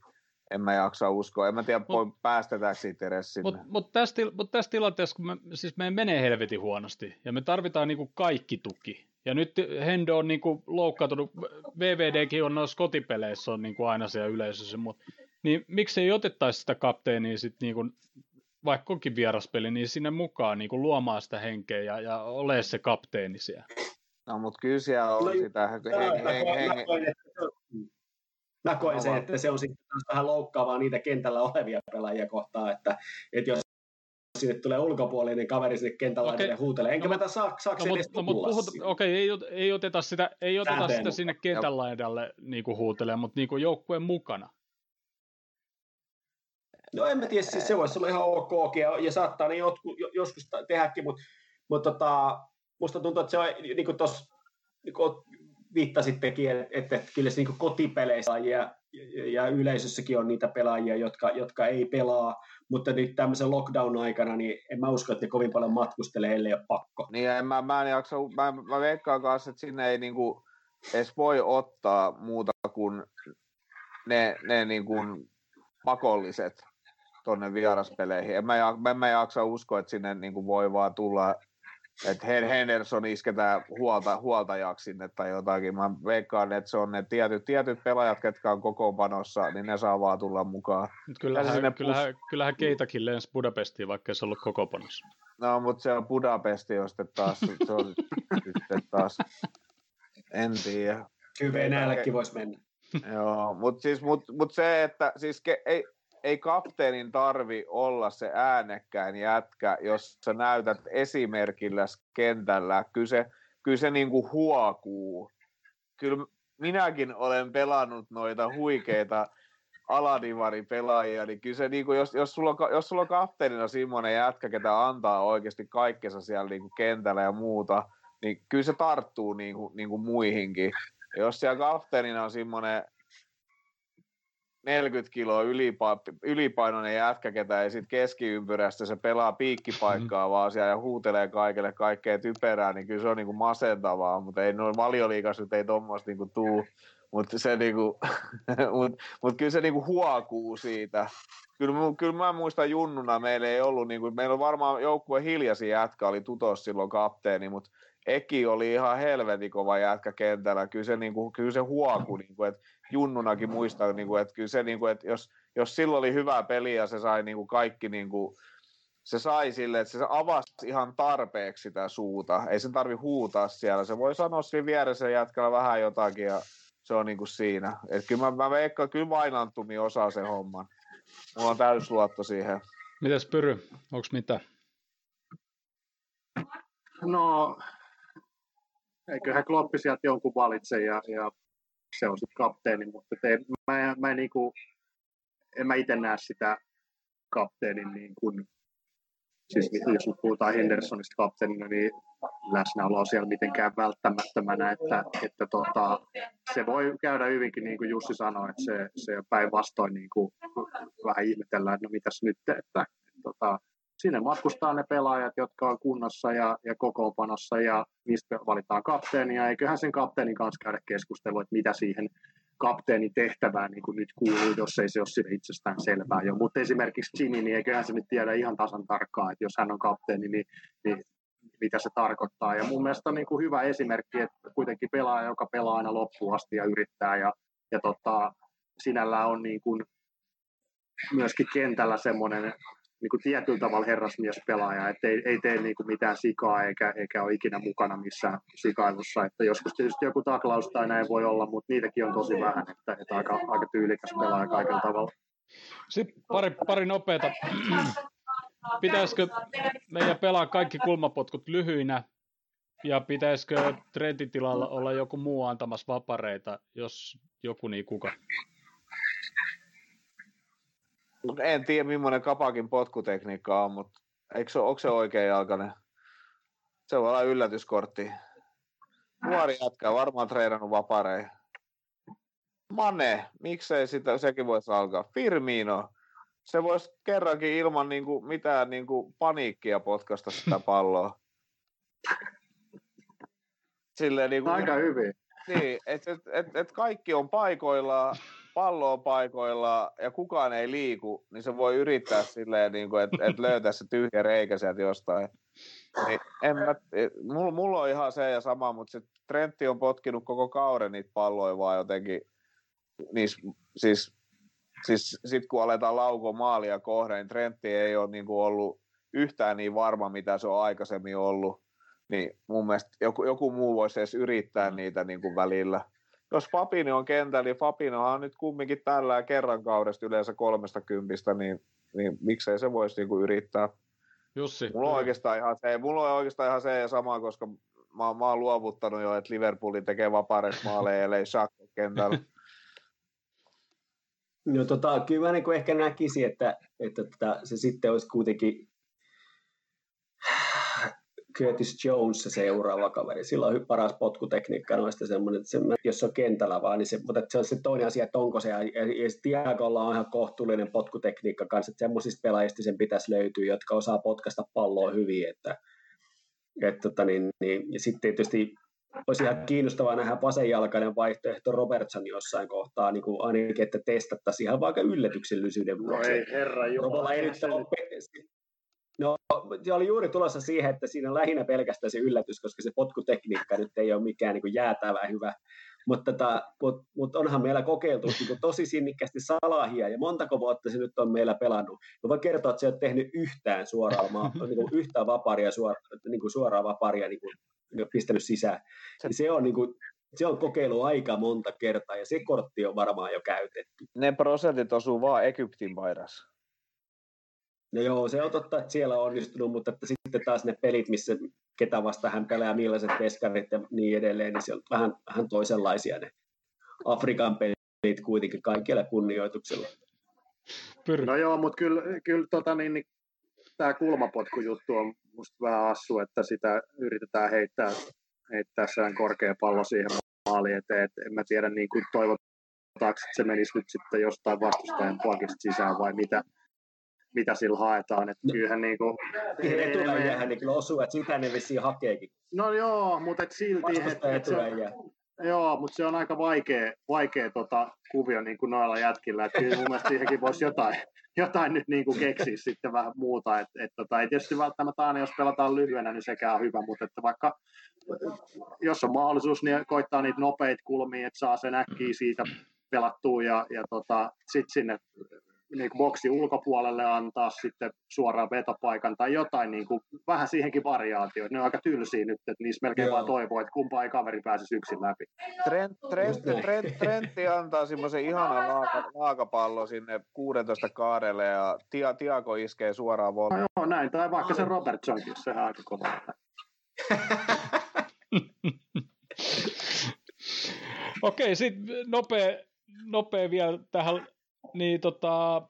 en mä jaksa uskoa. En mä tiedä, mut, päästetäänkö siitä edes sinne. Mutta mut tässä, mut tässä tilanteessa, kun me, siis meidän menee helvetin huonosti, ja me tarvitaan niinku kaikki tuki. Ja nyt Hendo on niinku loukkaantunut, VVDkin on noissa kotipeleissä on niinku aina siellä yleisössä, mutta niin miksei otettaisi sitä kapteenia sitten niinku, vaikka onkin vieraspeli, niin sinne mukaan niinku luomaan sitä henkeä ja, ja ole se kapteeni siellä. No, mutta kyllä siellä on sitä Mä koen sen, että se on sitten vähän loukkaavaa niitä kentällä olevia pelaajia kohtaan, että, että jos sinne tulee ulkopuolinen kaveri sinne kentällä okay. ja huutelee. Enkä no, mä saa, saako no, edes no, mutta puhut, Okei, ei, ei, oteta sitä, ei oteta sitä sinne kentän laidalle niin huutelee, mutta niin joukkueen mukana. No en mä tiedä, siis se voisi olla ihan ok ja, ja saattaa niin jotku, joskus tehdäkin, mutta, mutta tota, musta tuntuu, että se on niin kuin tuossa niin viittasittekin, että, että kyllä se niin kotipeleissä ja, ja yleisössäkin on niitä pelaajia, jotka, jotka ei pelaa, mutta nyt tämmöisen lockdown-aikana, niin en mä usko, että ne kovin paljon matkustelee, ellei ole pakko. Niin, en mä, mä, en jaksa, mä, mä veikkaan kanssa, että sinne ei niinku edes voi ottaa muuta kuin ne, ne niinku pakolliset tuonne vieraspeleihin. En mä, en mä jaksa uskoa, että sinne niinku voi vaan tulla että Henderson isketään huolta, huoltajaksi sinne tai jotakin. Mä veikkaan, että se on ne tietyt, tietyt pelaajat, ketkä on kokoonpanossa, niin ne saa vaan tulla mukaan. Kyllähän, sinne kyllähän, pus... kyllähän Keitakin lensi Budapestiin, vaikka se ollut kokoonpanossa. No, mutta se on Budapesti, jos sitten taas, se on sitten taas, en tiedä. Kyllä Venäjällekin voisi mennä. Joo, mutta siis, mut, mut se, että siis ke, ei, ei kapteenin tarvi olla se äänekkäin jätkä, jos sä näytät esimerkillä kentällä. Kyllä se, kyllä se niin kuin huokuu. Kyllä minäkin olen pelannut noita huikeita aladivari-pelaajia, niin kyllä se, niin kuin, jos, jos, sulla jos sulla on kapteenina semmoinen jätkä, ketä antaa oikeasti kaikkensa siellä niin kuin kentällä ja muuta, niin kyllä se tarttuu niin kuin, niin kuin muihinkin. Ja jos siellä kapteenina on semmoinen 40 kiloa ylipa- ylipainoinen jätkä, ketä ei sitten keskiympyrästä, se pelaa piikkipaikkaa mm. vaan siellä ja huutelee kaikille kaikkea typerää, niin kyllä se on niinku masentavaa, mutta ei noin valioliikas nyt ei tuommoista niinku tuu, mutta se niinku, mut, mut kyllä se niinku huokuu siitä. Kyllä, kyllä mä muistan junnuna, meillä ei ollut, niinku, meillä on varmaan joukkue hiljasi jätkä, oli tutos silloin kapteeni, mutta Eki oli ihan helvetin kova jätkä kentällä. Kyllä se, niinku, kyllä se huoku, niinku, että junnunakin muistaa, niin kuin, että kyllä se, niin kuin, että jos, jos silloin oli hyvä peli ja se sai niin kuin kaikki, niin kuin, se sai sille, että se avasi ihan tarpeeksi sitä suuta. Ei sen tarvi huutaa siellä. Se voi sanoa siinä vieressä jätkällä vähän jotakin ja se on niin kuin siinä. Et kyllä mä, mä veikkaan, kyllä Vainantumi osaa sen homman. Mulla on täysluotto siihen. Mitäs Pyry, onko mitä? No, eiköhän Kloppi sieltä jonkun valitse ja, ja se on sitten kapteeni, mutta te, mä, mä en, niinku, en mä itse näe sitä kapteenin niin kuin, siis jos nyt puhutaan Hendersonista kapteenina, niin läsnäolo on siellä mitenkään välttämättömänä, että, että tota, se voi käydä hyvinkin, niin kuin Jussi sanoi, että se, se päinvastoin niin kuin, vähän ihmetellään, että no mitäs nyt, että tota, sinne matkustaa ne pelaajat, jotka on kunnossa ja, ja kokoopanossa ja niistä valitaan kapteenia. Eiköhän sen kapteenin kanssa käydä keskustelua, että mitä siihen kapteenin tehtävään niin kuin nyt kuuluu, jos ei se ole sille itsestään selvää jo. Mutta esimerkiksi Jimmy, niin eiköhän se nyt tiedä ihan tasan tarkkaan, että jos hän on kapteeni, niin, niin mitä se tarkoittaa. Ja mun mielestä on niin kuin hyvä esimerkki, että kuitenkin pelaaja, joka pelaa aina loppuun asti ja yrittää ja, ja tota, sinällään on niin kuin myöskin kentällä semmoinen niin kuin tietyllä tavalla herrasmiespelaaja, että ei, ei tee niin kuin mitään sikaa eikä, eikä ole ikinä mukana missään sikailussa. Että joskus tietysti joku taklaus tai näin voi olla, mutta niitäkin on tosi vähän, että, että aika, aika tyylikäs pelaaja kaikella tavalla. Sitten pari, pari nopeata. Pitäisikö meidän pelaa kaikki kulmapotkut lyhyinä ja pitäisikö trendintilalla olla joku muu antamassa vapareita, jos joku niin kuka? En tiedä, millainen kapakin potkutekniikka on, mutta eikö se, onko se oikein jalkainen? Se voi olla yllätyskortti. Nuori jätkä, varmaan treenannut vapareja. Mane, miksei sitä, sekin voisi alkaa. Firmino, se voisi kerrankin ilman niin kuin, mitään niin kuin, paniikkia potkasta sitä palloa. Silleen, niin kuin, Aika hyvin. niin, että et, et, et kaikki on paikoillaan, pallo on paikoillaan ja kukaan ei liiku, niin se voi yrittää silleen, niin kuin, että et löytää se tyhjä reikä sieltä jostain. Niin, en mä, mulla, mulla on ihan se ja sama, mutta se Trentti on potkinut koko kauden niitä palloja vaan jotenkin, niissä, siis, siis sit kun aletaan laukoa maalia kohden, niin Trentti ei ole niin kuin ollut yhtään niin varma, mitä se on aikaisemmin ollut. Niin mun mielestä joku, joku muu voisi edes yrittää niitä niin kuin välillä. Jos Fabini on kentällä, niin Fabino on nyt kumminkin tällä kerran kaudesta yleensä kolmesta kympistä, niin, niin miksei se voisi niin kuin yrittää. Jussi. Mulla on oikeastaan ihan se, mulla on oikeastaan ihan se ja sama, koska mä, mä oon luovuttanut jo, että Liverpoolin tekee vapaaret maaleja, ellei Shaq kentällä. No tota, kyllä mä niin ehkä näkisin, että, että tota, se sitten olisi kuitenkin Curtis Jones se seuraava kaveri. Sillä on paras potkutekniikka noista semmoinen, että se, jos se on kentällä vaan, niin se, mutta se on se toinen asia, että onko se, ja, ja, Tiagolla on ihan kohtuullinen potkutekniikka kanssa, että semmoisista pelaajista sen pitäisi löytyä, jotka osaa potkasta palloa hyvin, että, että tota, niin, niin, ja sitten tietysti olisi ihan kiinnostavaa nähdä vasenjalkainen vaihtoehto Robertson jossain kohtaa, niin kuin ainakin, että testattaisiin ihan vaikka yllätyksellisyyden No vuoksi. ei, herra Robolla ei nyt ole No, se oli juuri tulossa siihen, että siinä on lähinnä pelkästään se yllätys, koska se potkutekniikka nyt ei ole mikään niin kuin jäätävä hyvä. Mutta tota, mut, mut onhan meillä kokeiltu niin kuin tosi sinnikkäästi salahia, ja montako vuotta se nyt on meillä pelannut. Mä voin kertoa, että se ei ole tehnyt yhtään suoraan, maa, niin kuin yhtään vaparia, suora, niin kuin suoraa vaparia niin kuin, pistänyt sisään. Se, se on niin kuin, se on kokeilu aika monta kertaa, ja se kortti on varmaan jo käytetty. Ne prosentit osuu vaan Egyptin vairassa. No joo, se on totta, että siellä on onnistunut, mutta että sitten taas ne pelit, missä ketä vasta hän pelaa, millaiset veskarit ja niin edelleen, niin se on vähän, vähän toisenlaisia ne Afrikan pelit kuitenkin kaikilla kunnioituksella. No joo, mutta kyllä, kyllä tota, niin, niin, tämä kulmapotkujuttu on musta vähän assu, että sitä yritetään heittää, heittää sen korkea pallo siihen maaliin eteen. Et en mä tiedä, niin kuin toivotaanko, että se menisi nyt sitten jostain vastustajan pakista sisään vai mitä, mitä sillä haetaan. Että kyllähän niin kuin, etuläjähän ne kyllä osuu, että sitä ne vissiin hakeekin. No joo, mutta et silti, et, et se, joo, mutta se on aika vaikea, vaikea tota, kuvio niin kuin noilla jätkillä. Että kyllä mun mielestä siihenkin voisi jotain, jotain nyt niin kuin keksiä sitten vähän muuta. Et, et, tota, ei tietysti välttämättä aina, jos pelataan lyhyenä, niin sekään on hyvä, mutta että vaikka jos on mahdollisuus, niin koittaa niitä nopeita kulmia, että saa sen äkkiä siitä pelattua ja, ja tota, sitten sinne niin kuin boksi ulkopuolelle antaa sitten suoraan vetopaikan tai jotain, niin kuin, vähän siihenkin variaatioita. Ne on aika tylsiä nyt, että niissä melkein Joo. vaan toivoo, että kumpaa ei kaveri pääsisi yksin läpi. Trent, Trent. Trent, Trentti antaa semmoisen ihanan laaka, laakapallon sinne 16 kaadelle ja Tia, Tiago iskee suoraan vol- No joo, näin. Tai vaikka se Robertsonkin, sehän on aika kova. Okei, sitten nopea, nopea vielä tähän, niin tota,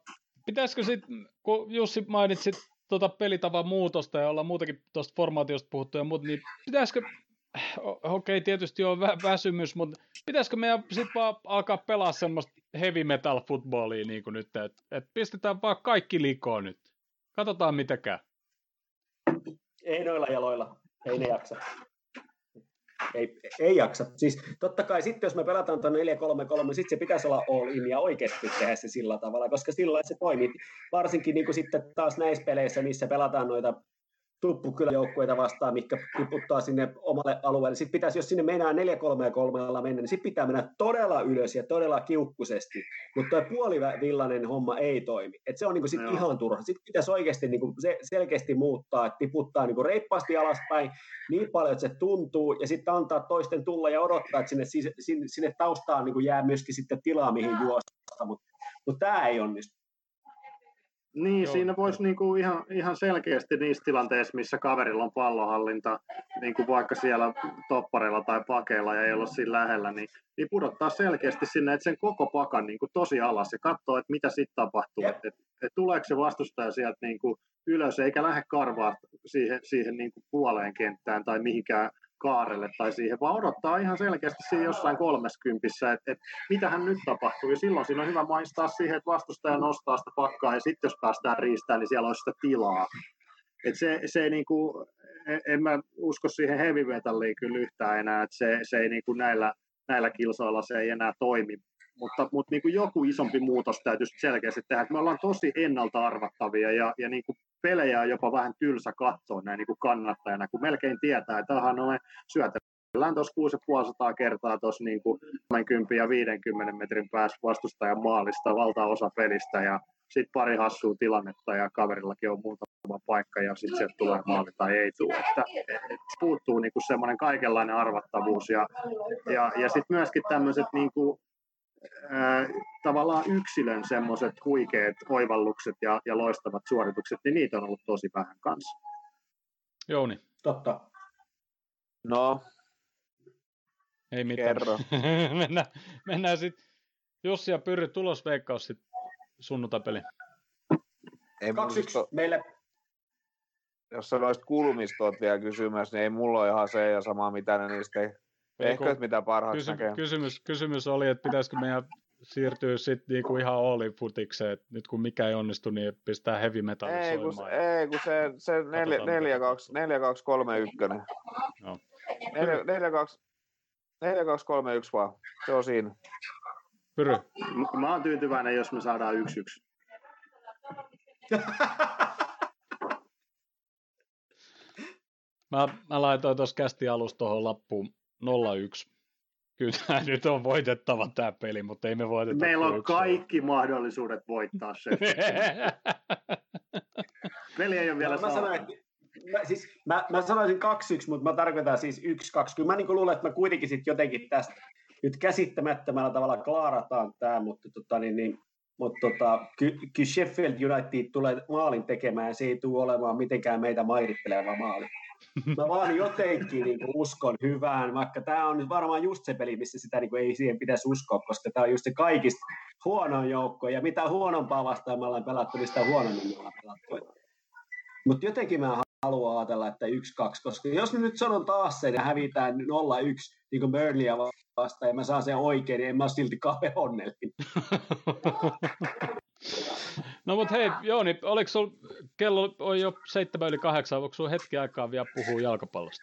pitäisikö sitten, kun Jussi mainitsit tota pelitavan muutosta ja ollaan muutenkin tuosta formaatiosta puhuttu ja muut, niin pitäisikö, okei tietysti on vä- väsymys, mutta pitäisikö meidän sitten vaan alkaa pelaa semmoista heavy metal footballia niin kuin nyt, että et pistetään vaan kaikki likoon nyt. Katsotaan mitä käy. Ei noilla jaloilla, ei ne jaksa. Ei, ei jaksa. Siis totta kai sitten, jos me pelataan tuon 4-3-3, sitten se pitäisi olla all in ja oikeasti tehdä se sillä tavalla, koska sillä se toimii. Varsinkin niin kuin sitten taas näissä peleissä, missä pelataan noita tuppukyläjoukkueita vastaan, mikä tiputtaa sinne omalle alueelle. Sitten pitäisi, jos sinne mennään 4 3 3 mennä, niin sitten pitää mennä todella ylös ja todella kiukkusesti. Mutta tuo puolivillainen homma ei toimi. Et se on niinku sit Joo. ihan turha. Sitten pitäisi oikeasti niinku se selkeästi muuttaa, että tiputtaa niinku reippaasti alaspäin niin paljon, että se tuntuu, ja sitten antaa toisten tulla ja odottaa, että sinne, sinne, sinne taustaan niinku jää myöskin sitten tilaa, mihin juosta. Mutta mut tämä ei onnistu. Niin, Joo. siinä voisi niinku ihan, ihan selkeästi niissä tilanteissa, missä kaverilla on pallohallinta, niin kuin vaikka siellä topparilla tai pakeilla ja ei ole siinä lähellä, niin, niin pudottaa selkeästi sinne, että sen koko pakan niin kuin tosi alas ja katsoo, että mitä sitten tapahtuu, että et, et tuleeko se vastustaja sieltä niin kuin ylös eikä lähde karvaa siihen, siihen niin kuin puoleen kenttään tai mihinkään kaarelle tai siihen, vaan odottaa ihan selkeästi siinä jossain kolmeskympissä, että, että mitähän nyt tapahtuu. Ja silloin siinä on hyvä maistaa siihen, että vastustaja nostaa sitä pakkaa ja sitten jos päästään riistään, niin siellä on sitä tilaa. Et se, se niin kuin, en mä usko siihen heavy metalliin kyllä yhtään enää, että se, se ei niin kuin näillä, näillä kilsoilla se ei enää toimi. Mutta, mutta niin kuin joku isompi muutos täytyisi selkeästi tehdä. Että me ollaan tosi ennalta arvattavia ja, ja niin kuin pelejä on jopa vähän tylsä katsoa näin niin kuin kannattajana, kun melkein tietää, että aha, no me syötellään tuossa 6500 kertaa tuossa niin kuin 10 ja 50 metrin päässä vastustajan maalista valtaosa pelistä ja sitten pari hassua tilannetta ja kaverillakin on muutama paikka ja sitten sieltä tulee maali tai ei tule. Että, et puuttuu niinku semmoinen kaikenlainen arvattavuus ja, ja, ja sitten myöskin tämmöiset niinku, tavallaan yksilön semmoiset huikeat oivallukset ja, ja loistavat suoritukset, niin niitä on ollut tosi vähän kanssa. Jouni. Totta. No, Ei mitään. Kerro. mennään mennään sitten Jussi ja Pyrry tulosveikkaus sit sunnuntaipeli. ei mulla 2-1 to, meille. jos sä noista kulmistot vielä kysymässä, niin ei mulla ole ihan se ja sama mitä ne niistä kun ehkä mitä parhaaksi Kysy- näkee. kysymys, kysymys oli, että pitäisikö meidän siirtyä sitten niinku ihan all futikseen, että nyt kun mikä ei onnistu, niin pistää heavy metalli Ei kun, soimaan. ja- ei, kun se, se 4, Katsotaan, 4, mitä 2, 4, 2, 3, 1. Joo. 4, 4, 2, 4, 2, 3, 1 vaan. Se on siinä. Pyry. M- Mä oon tyytyväinen, jos me saadaan yksi yksi. Mä, mä laitoin tuossa kästi alusta tuohon lappuun 0-1. Kyllä nyt on voitettava tämä peli, mutta ei me voiteta Meillä on kaikki mahdollisuudet voittaa se. Peli ei ole vielä Mä, mä, sanoin, että, mä, siis, mä, mä sanoisin 2-1, mutta mä tarkoitan siis 1-2. Kyllä mä niin luulen, että me kuitenkin sitten jotenkin tästä nyt käsittämättömällä tavalla klaarataan tämä, mutta, tota, niin, niin, mutta tota, ky, kyllä Sheffield United tulee maalin tekemään, se ei tule olemaan mitenkään meitä mairitteleva maali. Mä vaan jotenkin niin kuin uskon hyvään, vaikka tämä on nyt varmaan just se peli, missä sitä niin kuin ei siihen pitäisi uskoa, koska tämä on just se kaikista huonoin joukko, ja mitä huonompaa vastaan me ollaan pelattu, niin sitä huonommin me ollaan pelattu. Mutta jotenkin mä haluan ajatella, että 1-2, koska jos mä nyt sanon taas sen ja hävitään 0-1, niin kuin Burnleyä vastaan, ja mä saan sen oikein, niin en mä ole silti kauhean onnellinen. no mut hei, Jooni, oliko sul, kello on jo seitsemän yli kahdeksan, onko sulla hetki aikaa vielä puhua jalkapallosta?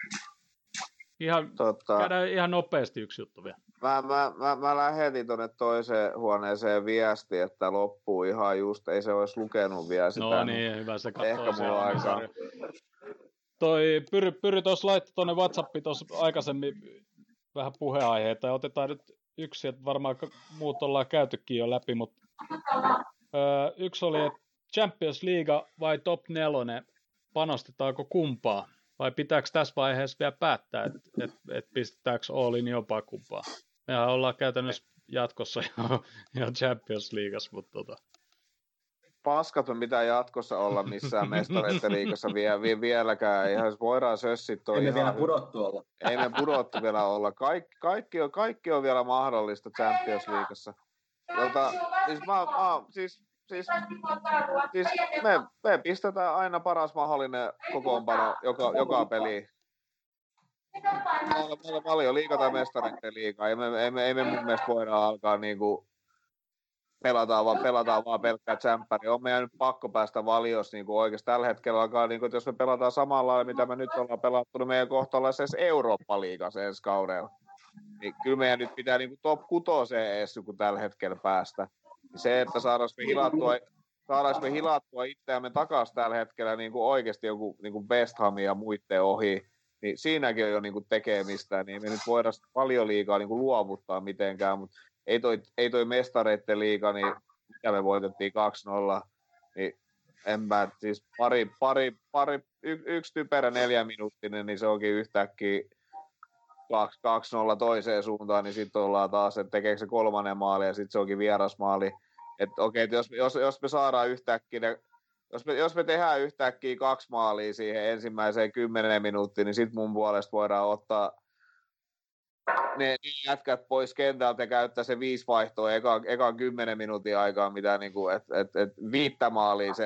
Ihan, Tota, käydään ihan nopeasti yksi juttu vielä. mä, mä, mä, mä lähetin tuonne toiseen huoneeseen viesti, että loppuu ihan just, ei se olisi lukenut vielä sitä. No niin, hyvä se katsoo. Ehkä mulla on aikaa. Toi Pyry, Pyry tuossa laittoi tuonne WhatsAppiin tuossa aikaisemmin vähän puheenaiheita ja otetaan nyt yksi, että varmaan muut ollaan käytykin jo läpi, mutta öö, yksi oli, että Champions League vai Top 4, panostetaanko kumpaa? Vai pitääkö tässä vaiheessa vielä päättää, että et, et pistetäänkö all in jopa kumpaa? Mehän ollaan käytännössä jatkossa jo, jo Champions Leagueassa, mutta tota, Paskat on mitään jatkossa olla missään mestareiden liikassa vie, vie, vieläkään. Ihan jos voidaan sössit toi Emme ihan vielä pudottu olla. ei me pudottu vielä olla. Kaikki, kaikki, on, kaikki on vielä mahdollista Champions Leagueassa. Tota, siis, mä, mä, siis, siis, siis me, me, pistetään aina paras mahdollinen kokoonpano joka, joka peli. Meillä on paljon liiga tai mestareiden liigaa. Ei me, ei, me, ei me mun mielestä voida alkaa niinku pelataan vaan, pelataan vaan pelkkää tsemppäriä. On meidän nyt pakko päästä valiossa niin oikeasti tällä hetkellä alkaa, niin kuin, että jos me pelataan samalla lailla, mitä me nyt ollaan pelattu, niin meidän kohta ollaan edes Eurooppa-liigassa ensi kaudella. Niin kyllä meidän nyt pitää niin kuin top kutoseen edes kun tällä hetkellä päästä. Se, että saadaanko me hilattua, saadaanko me hilattua itseämme takaisin tällä hetkellä niin kuin oikeasti joku niin kuin West Hamin ja muiden ohi, niin siinäkin on jo niin kuin tekemistä, niin me nyt voidaan paljon liikaa niin kuin luovuttaa mitenkään, mutta ei toi, ei toi mestareitten liiga, niin mitä me voitettiin 2-0, niin en mä, siis pari, pari, pari y, yksi typerä neljä minuuttinen, niin se onkin yhtäkkiä 2-0 toiseen suuntaan, niin sitten ollaan taas, että tekeekö se kolmannen maali ja sitten se onkin vierasmaali. Että okei, että jos, jos, jos me saadaan yhtäkkiä ne jos me, jos me tehdään yhtäkkiä kaksi maalia siihen ensimmäiseen kymmenen minuuttiin, niin sitten mun puolesta voidaan ottaa ne, jätkät pois kentältä ja käyttää se viisi vaihtoa ekan, ekan kymmenen minuutin aikaa, mitä niinku, et, et, et viittä maalia se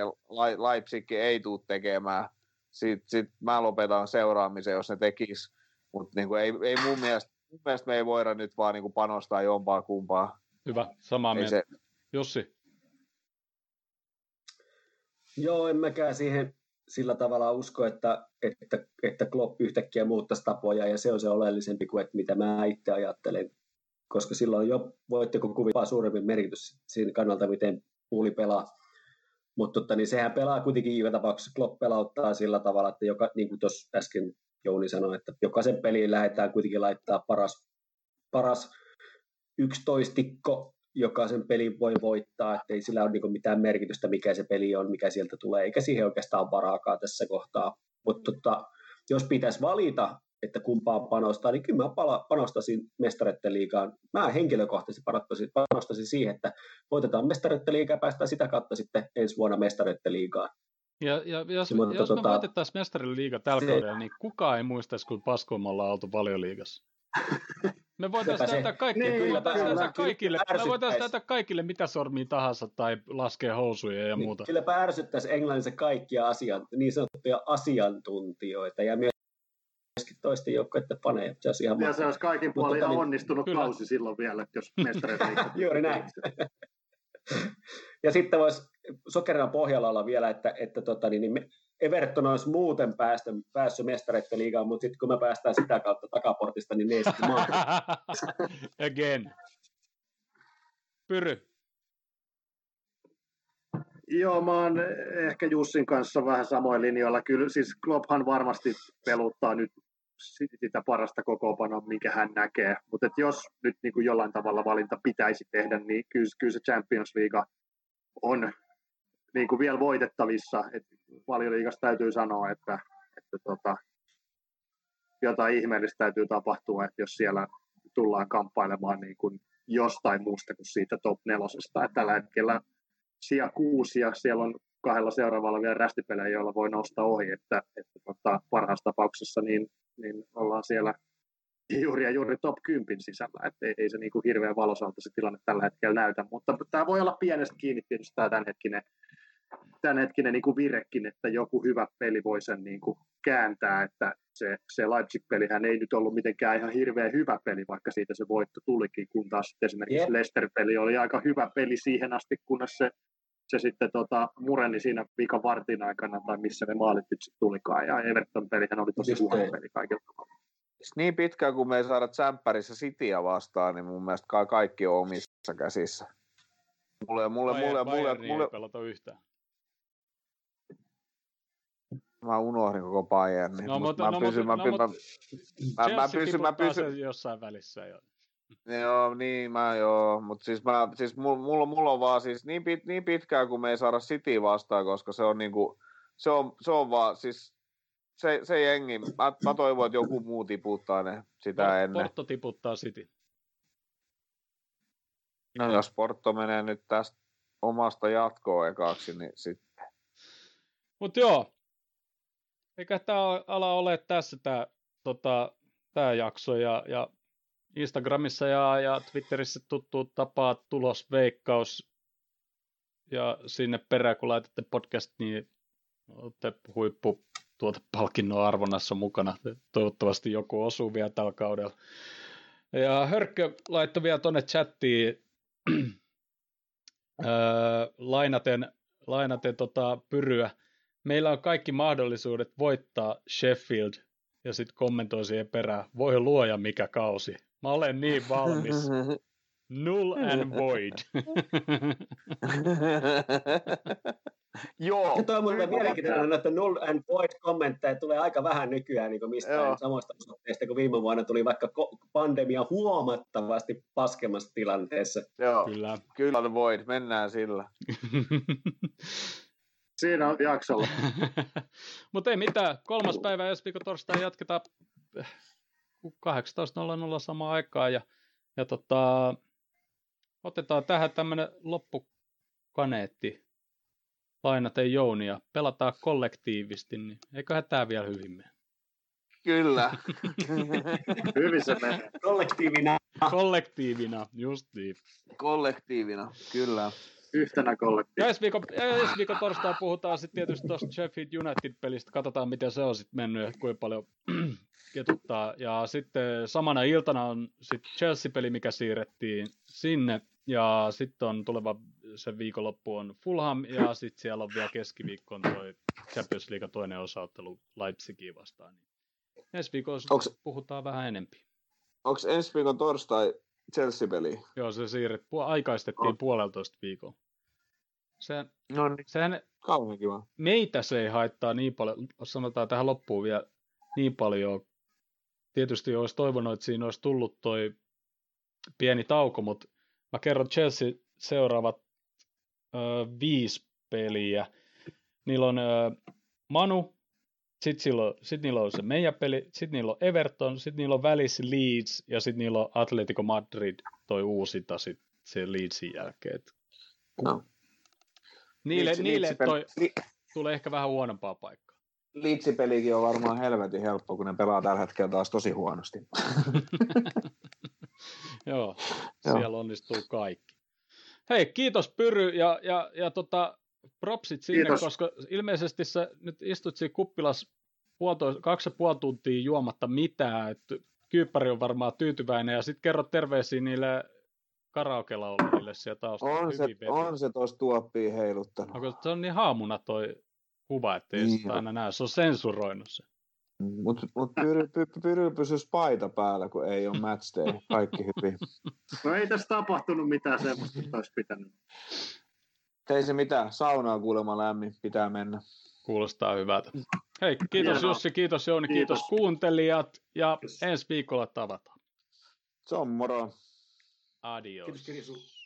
Leipzig ei tule tekemään. Sitten sit mä lopetan seuraamisen, jos ne tekis. Mutta niinku ei, ei mun, mielestä, mun mielestä me ei voida nyt vaan niinku panostaa jompaa kumpaa. Hyvä, samaa Ei mieltä. se, Jussi, Joo, en mäkään siihen sillä tavalla usko, että, että, että Klopp yhtäkkiä muuttaisi tapoja, ja se on se oleellisempi kuin että mitä mä itse ajattelen, koska silloin jo voitteko kuvitella suurempi merkitys siinä kannalta, miten puuli pelaa. Mutta niin sehän pelaa kuitenkin joka tapauksessa, Klopp pelauttaa sillä tavalla, että joka, niin kuin tuossa äsken Jouni sanoi, että jokaisen peliin lähdetään kuitenkin laittaa paras, paras yksitoistikko, joka sen pelin voi voittaa, että ei sillä ole niin mitään merkitystä, mikä se peli on, mikä sieltä tulee, eikä siihen oikeastaan varaakaan tässä kohtaa. Mutta tota, jos pitäisi valita, että kumpaan panostaa, niin kyllä mä pala- panostaisin mestaretten liigaan. Mä henkilökohtaisesti panostaisin siihen, että voitetaan mestaretten liigaa ja päästään sitä kautta sitten ensi vuonna mestaretten liigaan. Ja, ja jos, Mutta jos me tota- voitettaisiin mestarille liiga tällä Se- kaudella, niin kukaan ei muistaisi, kun paskoin me ollaan oltu valioliigassa. Me voitaisiin näyttää kaikille, Niin, me voitaisiin kyllä, näyttää kyllä, kaikille, me voitaisiin näyttää kaikille mitä sormia tahansa tai laskea housuja ja Niin muuta. Kylläpä ärsyttäisi Englannissa kaikkia asian, niin sanottuja asiantuntijoita ja myöskin toisten joukkoiden faneja. Se olisi ihan Ja se olisi kaikin puolin tota ihan niin- onnistunut Kyllä. kausi silloin vielä, jos mestareiden liiga- Juuri näin. Ja sitten voisi sokerina pohjalla olla vielä, että, että tota, niin, niin Everton olisi muuten päästy, päässyt mestareiden liigaan, mutta sitten kun me päästään sitä kautta takaportista, niin ne ei sitten. Again. Pyry. Joo, mä oon ehkä Jussin kanssa vähän samoin linjoilla. Kyllä siis Klopphan varmasti peluttaa nyt sitä parasta kokoopanoa, minkä hän näkee. Mutta jos nyt niin kuin jollain tavalla valinta pitäisi tehdä, niin kyllä, kyllä se Champions League on niin kuin vielä voitettavissa. Et valioliigassa täytyy sanoa, että, että tota, jotain ihmeellistä täytyy tapahtua, että jos siellä tullaan kamppailemaan niin kuin jostain muusta kuin siitä top nelosesta. Et tällä hetkellä sija kuusi ja siellä on kahdella seuraavalla vielä rästipelejä, joilla voi nousta ohi, että, että tota, parhaassa tapauksessa niin, niin ollaan siellä juuri ja juuri top 10 sisällä, että ei, ei se niin kuin hirveän valosalta se tilanne tällä hetkellä näytä, mutta tämä voi olla pienestä kiinni tietysti tämä tämänhetkinen, tämänhetkinen niin kuin virekin, että joku hyvä peli voi sen niin kuin kääntää, että se, se Leipzig-pelihän ei nyt ollut mitenkään ihan hirveän hyvä peli, vaikka siitä se voitto tulikin, kun taas esimerkiksi Jep. Leicester-peli oli aika hyvä peli siihen asti, kunnes se, se sitten tota, mureni siinä viikan vartin aikana, tai missä ne maalit nyt sitten tulikaan, ja Everton-pelihän oli tosi huono näin. peli kaikilla tavalla. niin pitkään kuin me ei saada tsemppärissä Cityä vastaan, niin mun mielestä ka- kaikki on omissa käsissä. Mulle, mulle, mulle, mulle, Bayernia mulle, ei pelata yhtään. mä unohdin koko Bayernin. No, mut mutta- mä no, pysyn, mutta- mä, no, py- mä, mutta mä, mä Chelsea pysyn, mä pysyn, jossain välissä jo. Joo, niin mä joo, mutta siis, mä, siis mulla, mulla, mulla on vaan siis niin, pit, niin pitkään, kun me ei saada City vastaan, koska se on niinku, se on, se on vaan siis, se, se jengi, mä, mä toivon, että joku muu tiputtaa ne sitä Por- ennen. Porto tiputtaa City. No jos Porto menee nyt tästä omasta jatkoa ekaksi, niin sitten. Mutta joo, eikä tämä ala ole tässä tämä tota, tää jakso ja, ja Instagramissa ja, ja Twitterissä tuttu tapaa tulosveikkaus ja sinne perään kun laitatte podcast, niin olette huippu tuota palkinnon arvonnassa mukana. Toivottavasti joku osuu vielä tällä kaudella. Ja Hörkkö laittoi vielä tuonne chattiin öö, lainaten, lainaten tota pyryä. Meillä on kaikki mahdollisuudet voittaa Sheffield ja sitten kommentoi siihen perään. Voi luoja mikä kausi. Mä olen niin valmis. Null and void. Joo. Ja toi on kyllä. mielenkiintoinen, että null and void kommentteja tulee aika vähän nykyään niin mistään Joo. samoista osoitteista, kun viime vuonna tuli vaikka pandemia huomattavasti paskemmassa tilanteessa. Joo, Kyllä. kyllä on void, mennään sillä. Siinä on jaksolla. Mutta ei mitään. Kolmas päivä ensi viikon torstai jatketaan 18.00 samaan aikaan. Ja, ja tota, otetaan tähän tämmönen loppukaneetti. Lainaten Jounia. Pelataan kollektiivisesti, niin eiköhän tää vielä hyvin mene. Kyllä. Hyvin se menee. Kollektiivina Kollektiivina, just niin. Kollektiivina, kyllä. Yhtenä Ja kollektiivina. ensi viikon, ensi viikon torstai puhutaan sitten tietysti tuosta Sheffield United-pelistä. Katsotaan, miten se on sitten mennyt ja kuinka paljon ketuttaa. Ja sitten samana iltana on sitten Chelsea-peli, mikä siirrettiin sinne. Ja sitten on tuleva se viikonloppu on Fulham, ja sitten siellä on vielä keskiviikkoon toi Champions League toinen osaottelu Leipzigiin vastaan. Niin ensi viikolla Onks- puhutaan vähän enempi. Onko ensi viikon torstai Chelsea-peli? Joo, se siirret, pu- aikaistettiin On. puoleltoista viikolla. Se, No niin, sehän kauhean kiva. meitä se ei haittaa niin paljon, sanotaan tähän loppuun vielä niin paljon. Tietysti olisi toivonut, että siinä olisi tullut toi pieni tauko, mutta mä kerron Chelsea seuraavat ö, viisi peliä. Niillä on ö, Manu, sitten silloin, sit niillä on se meidän peli, sitten niillä on Everton, sitten niillä on välissä Leeds ja sitten niillä on Atletico Madrid, toi uusinta sit sen Leedsin jälkeen. Et No. Niille, Leeds- niille Leeds-peli- toi Li- tulee ehkä vähän huonompaa paikkaa. Leeds-pelikin on varmaan helvetin helppo, kun ne pelaa tällä hetkellä taas tosi huonosti. Joo, Joo. siellä onnistuu kaikki. Hei, kiitos Pyry ja, ja, ja tota, propsit sinne, Kiitos. koska ilmeisesti sä nyt istut siinä kuppilas puolitoista, kaksi ja puoli tuntia juomatta mitään, että kyyppäri on varmaan tyytyväinen ja sitten kerro terveisiä niille karaoke-laulajille siellä taustalla. On se, veti. on se tuossa tuoppiin heiluttanut. Onko se on niin haamuna toi kuva, ettei Niin sitä aina näe. Se on sensuroinut se. Mutta mut pyry, py, pyry pysyisi paita päällä, kun ei ole match day. Kaikki hyvin. No ei tässä tapahtunut mitään semmoista, että olisi pitänyt. Ei se mitään. Saunaa kuulemma lämmin. Pitää mennä. Kuulostaa hyvältä. Hei, kiitos Hienoa. Jussi, kiitos Jouni, kiitos, Kiitos. kuuntelijat ja Kiitos. ensi viikolla tavataan. Se on moro. Adios. Kiitos Kirisu.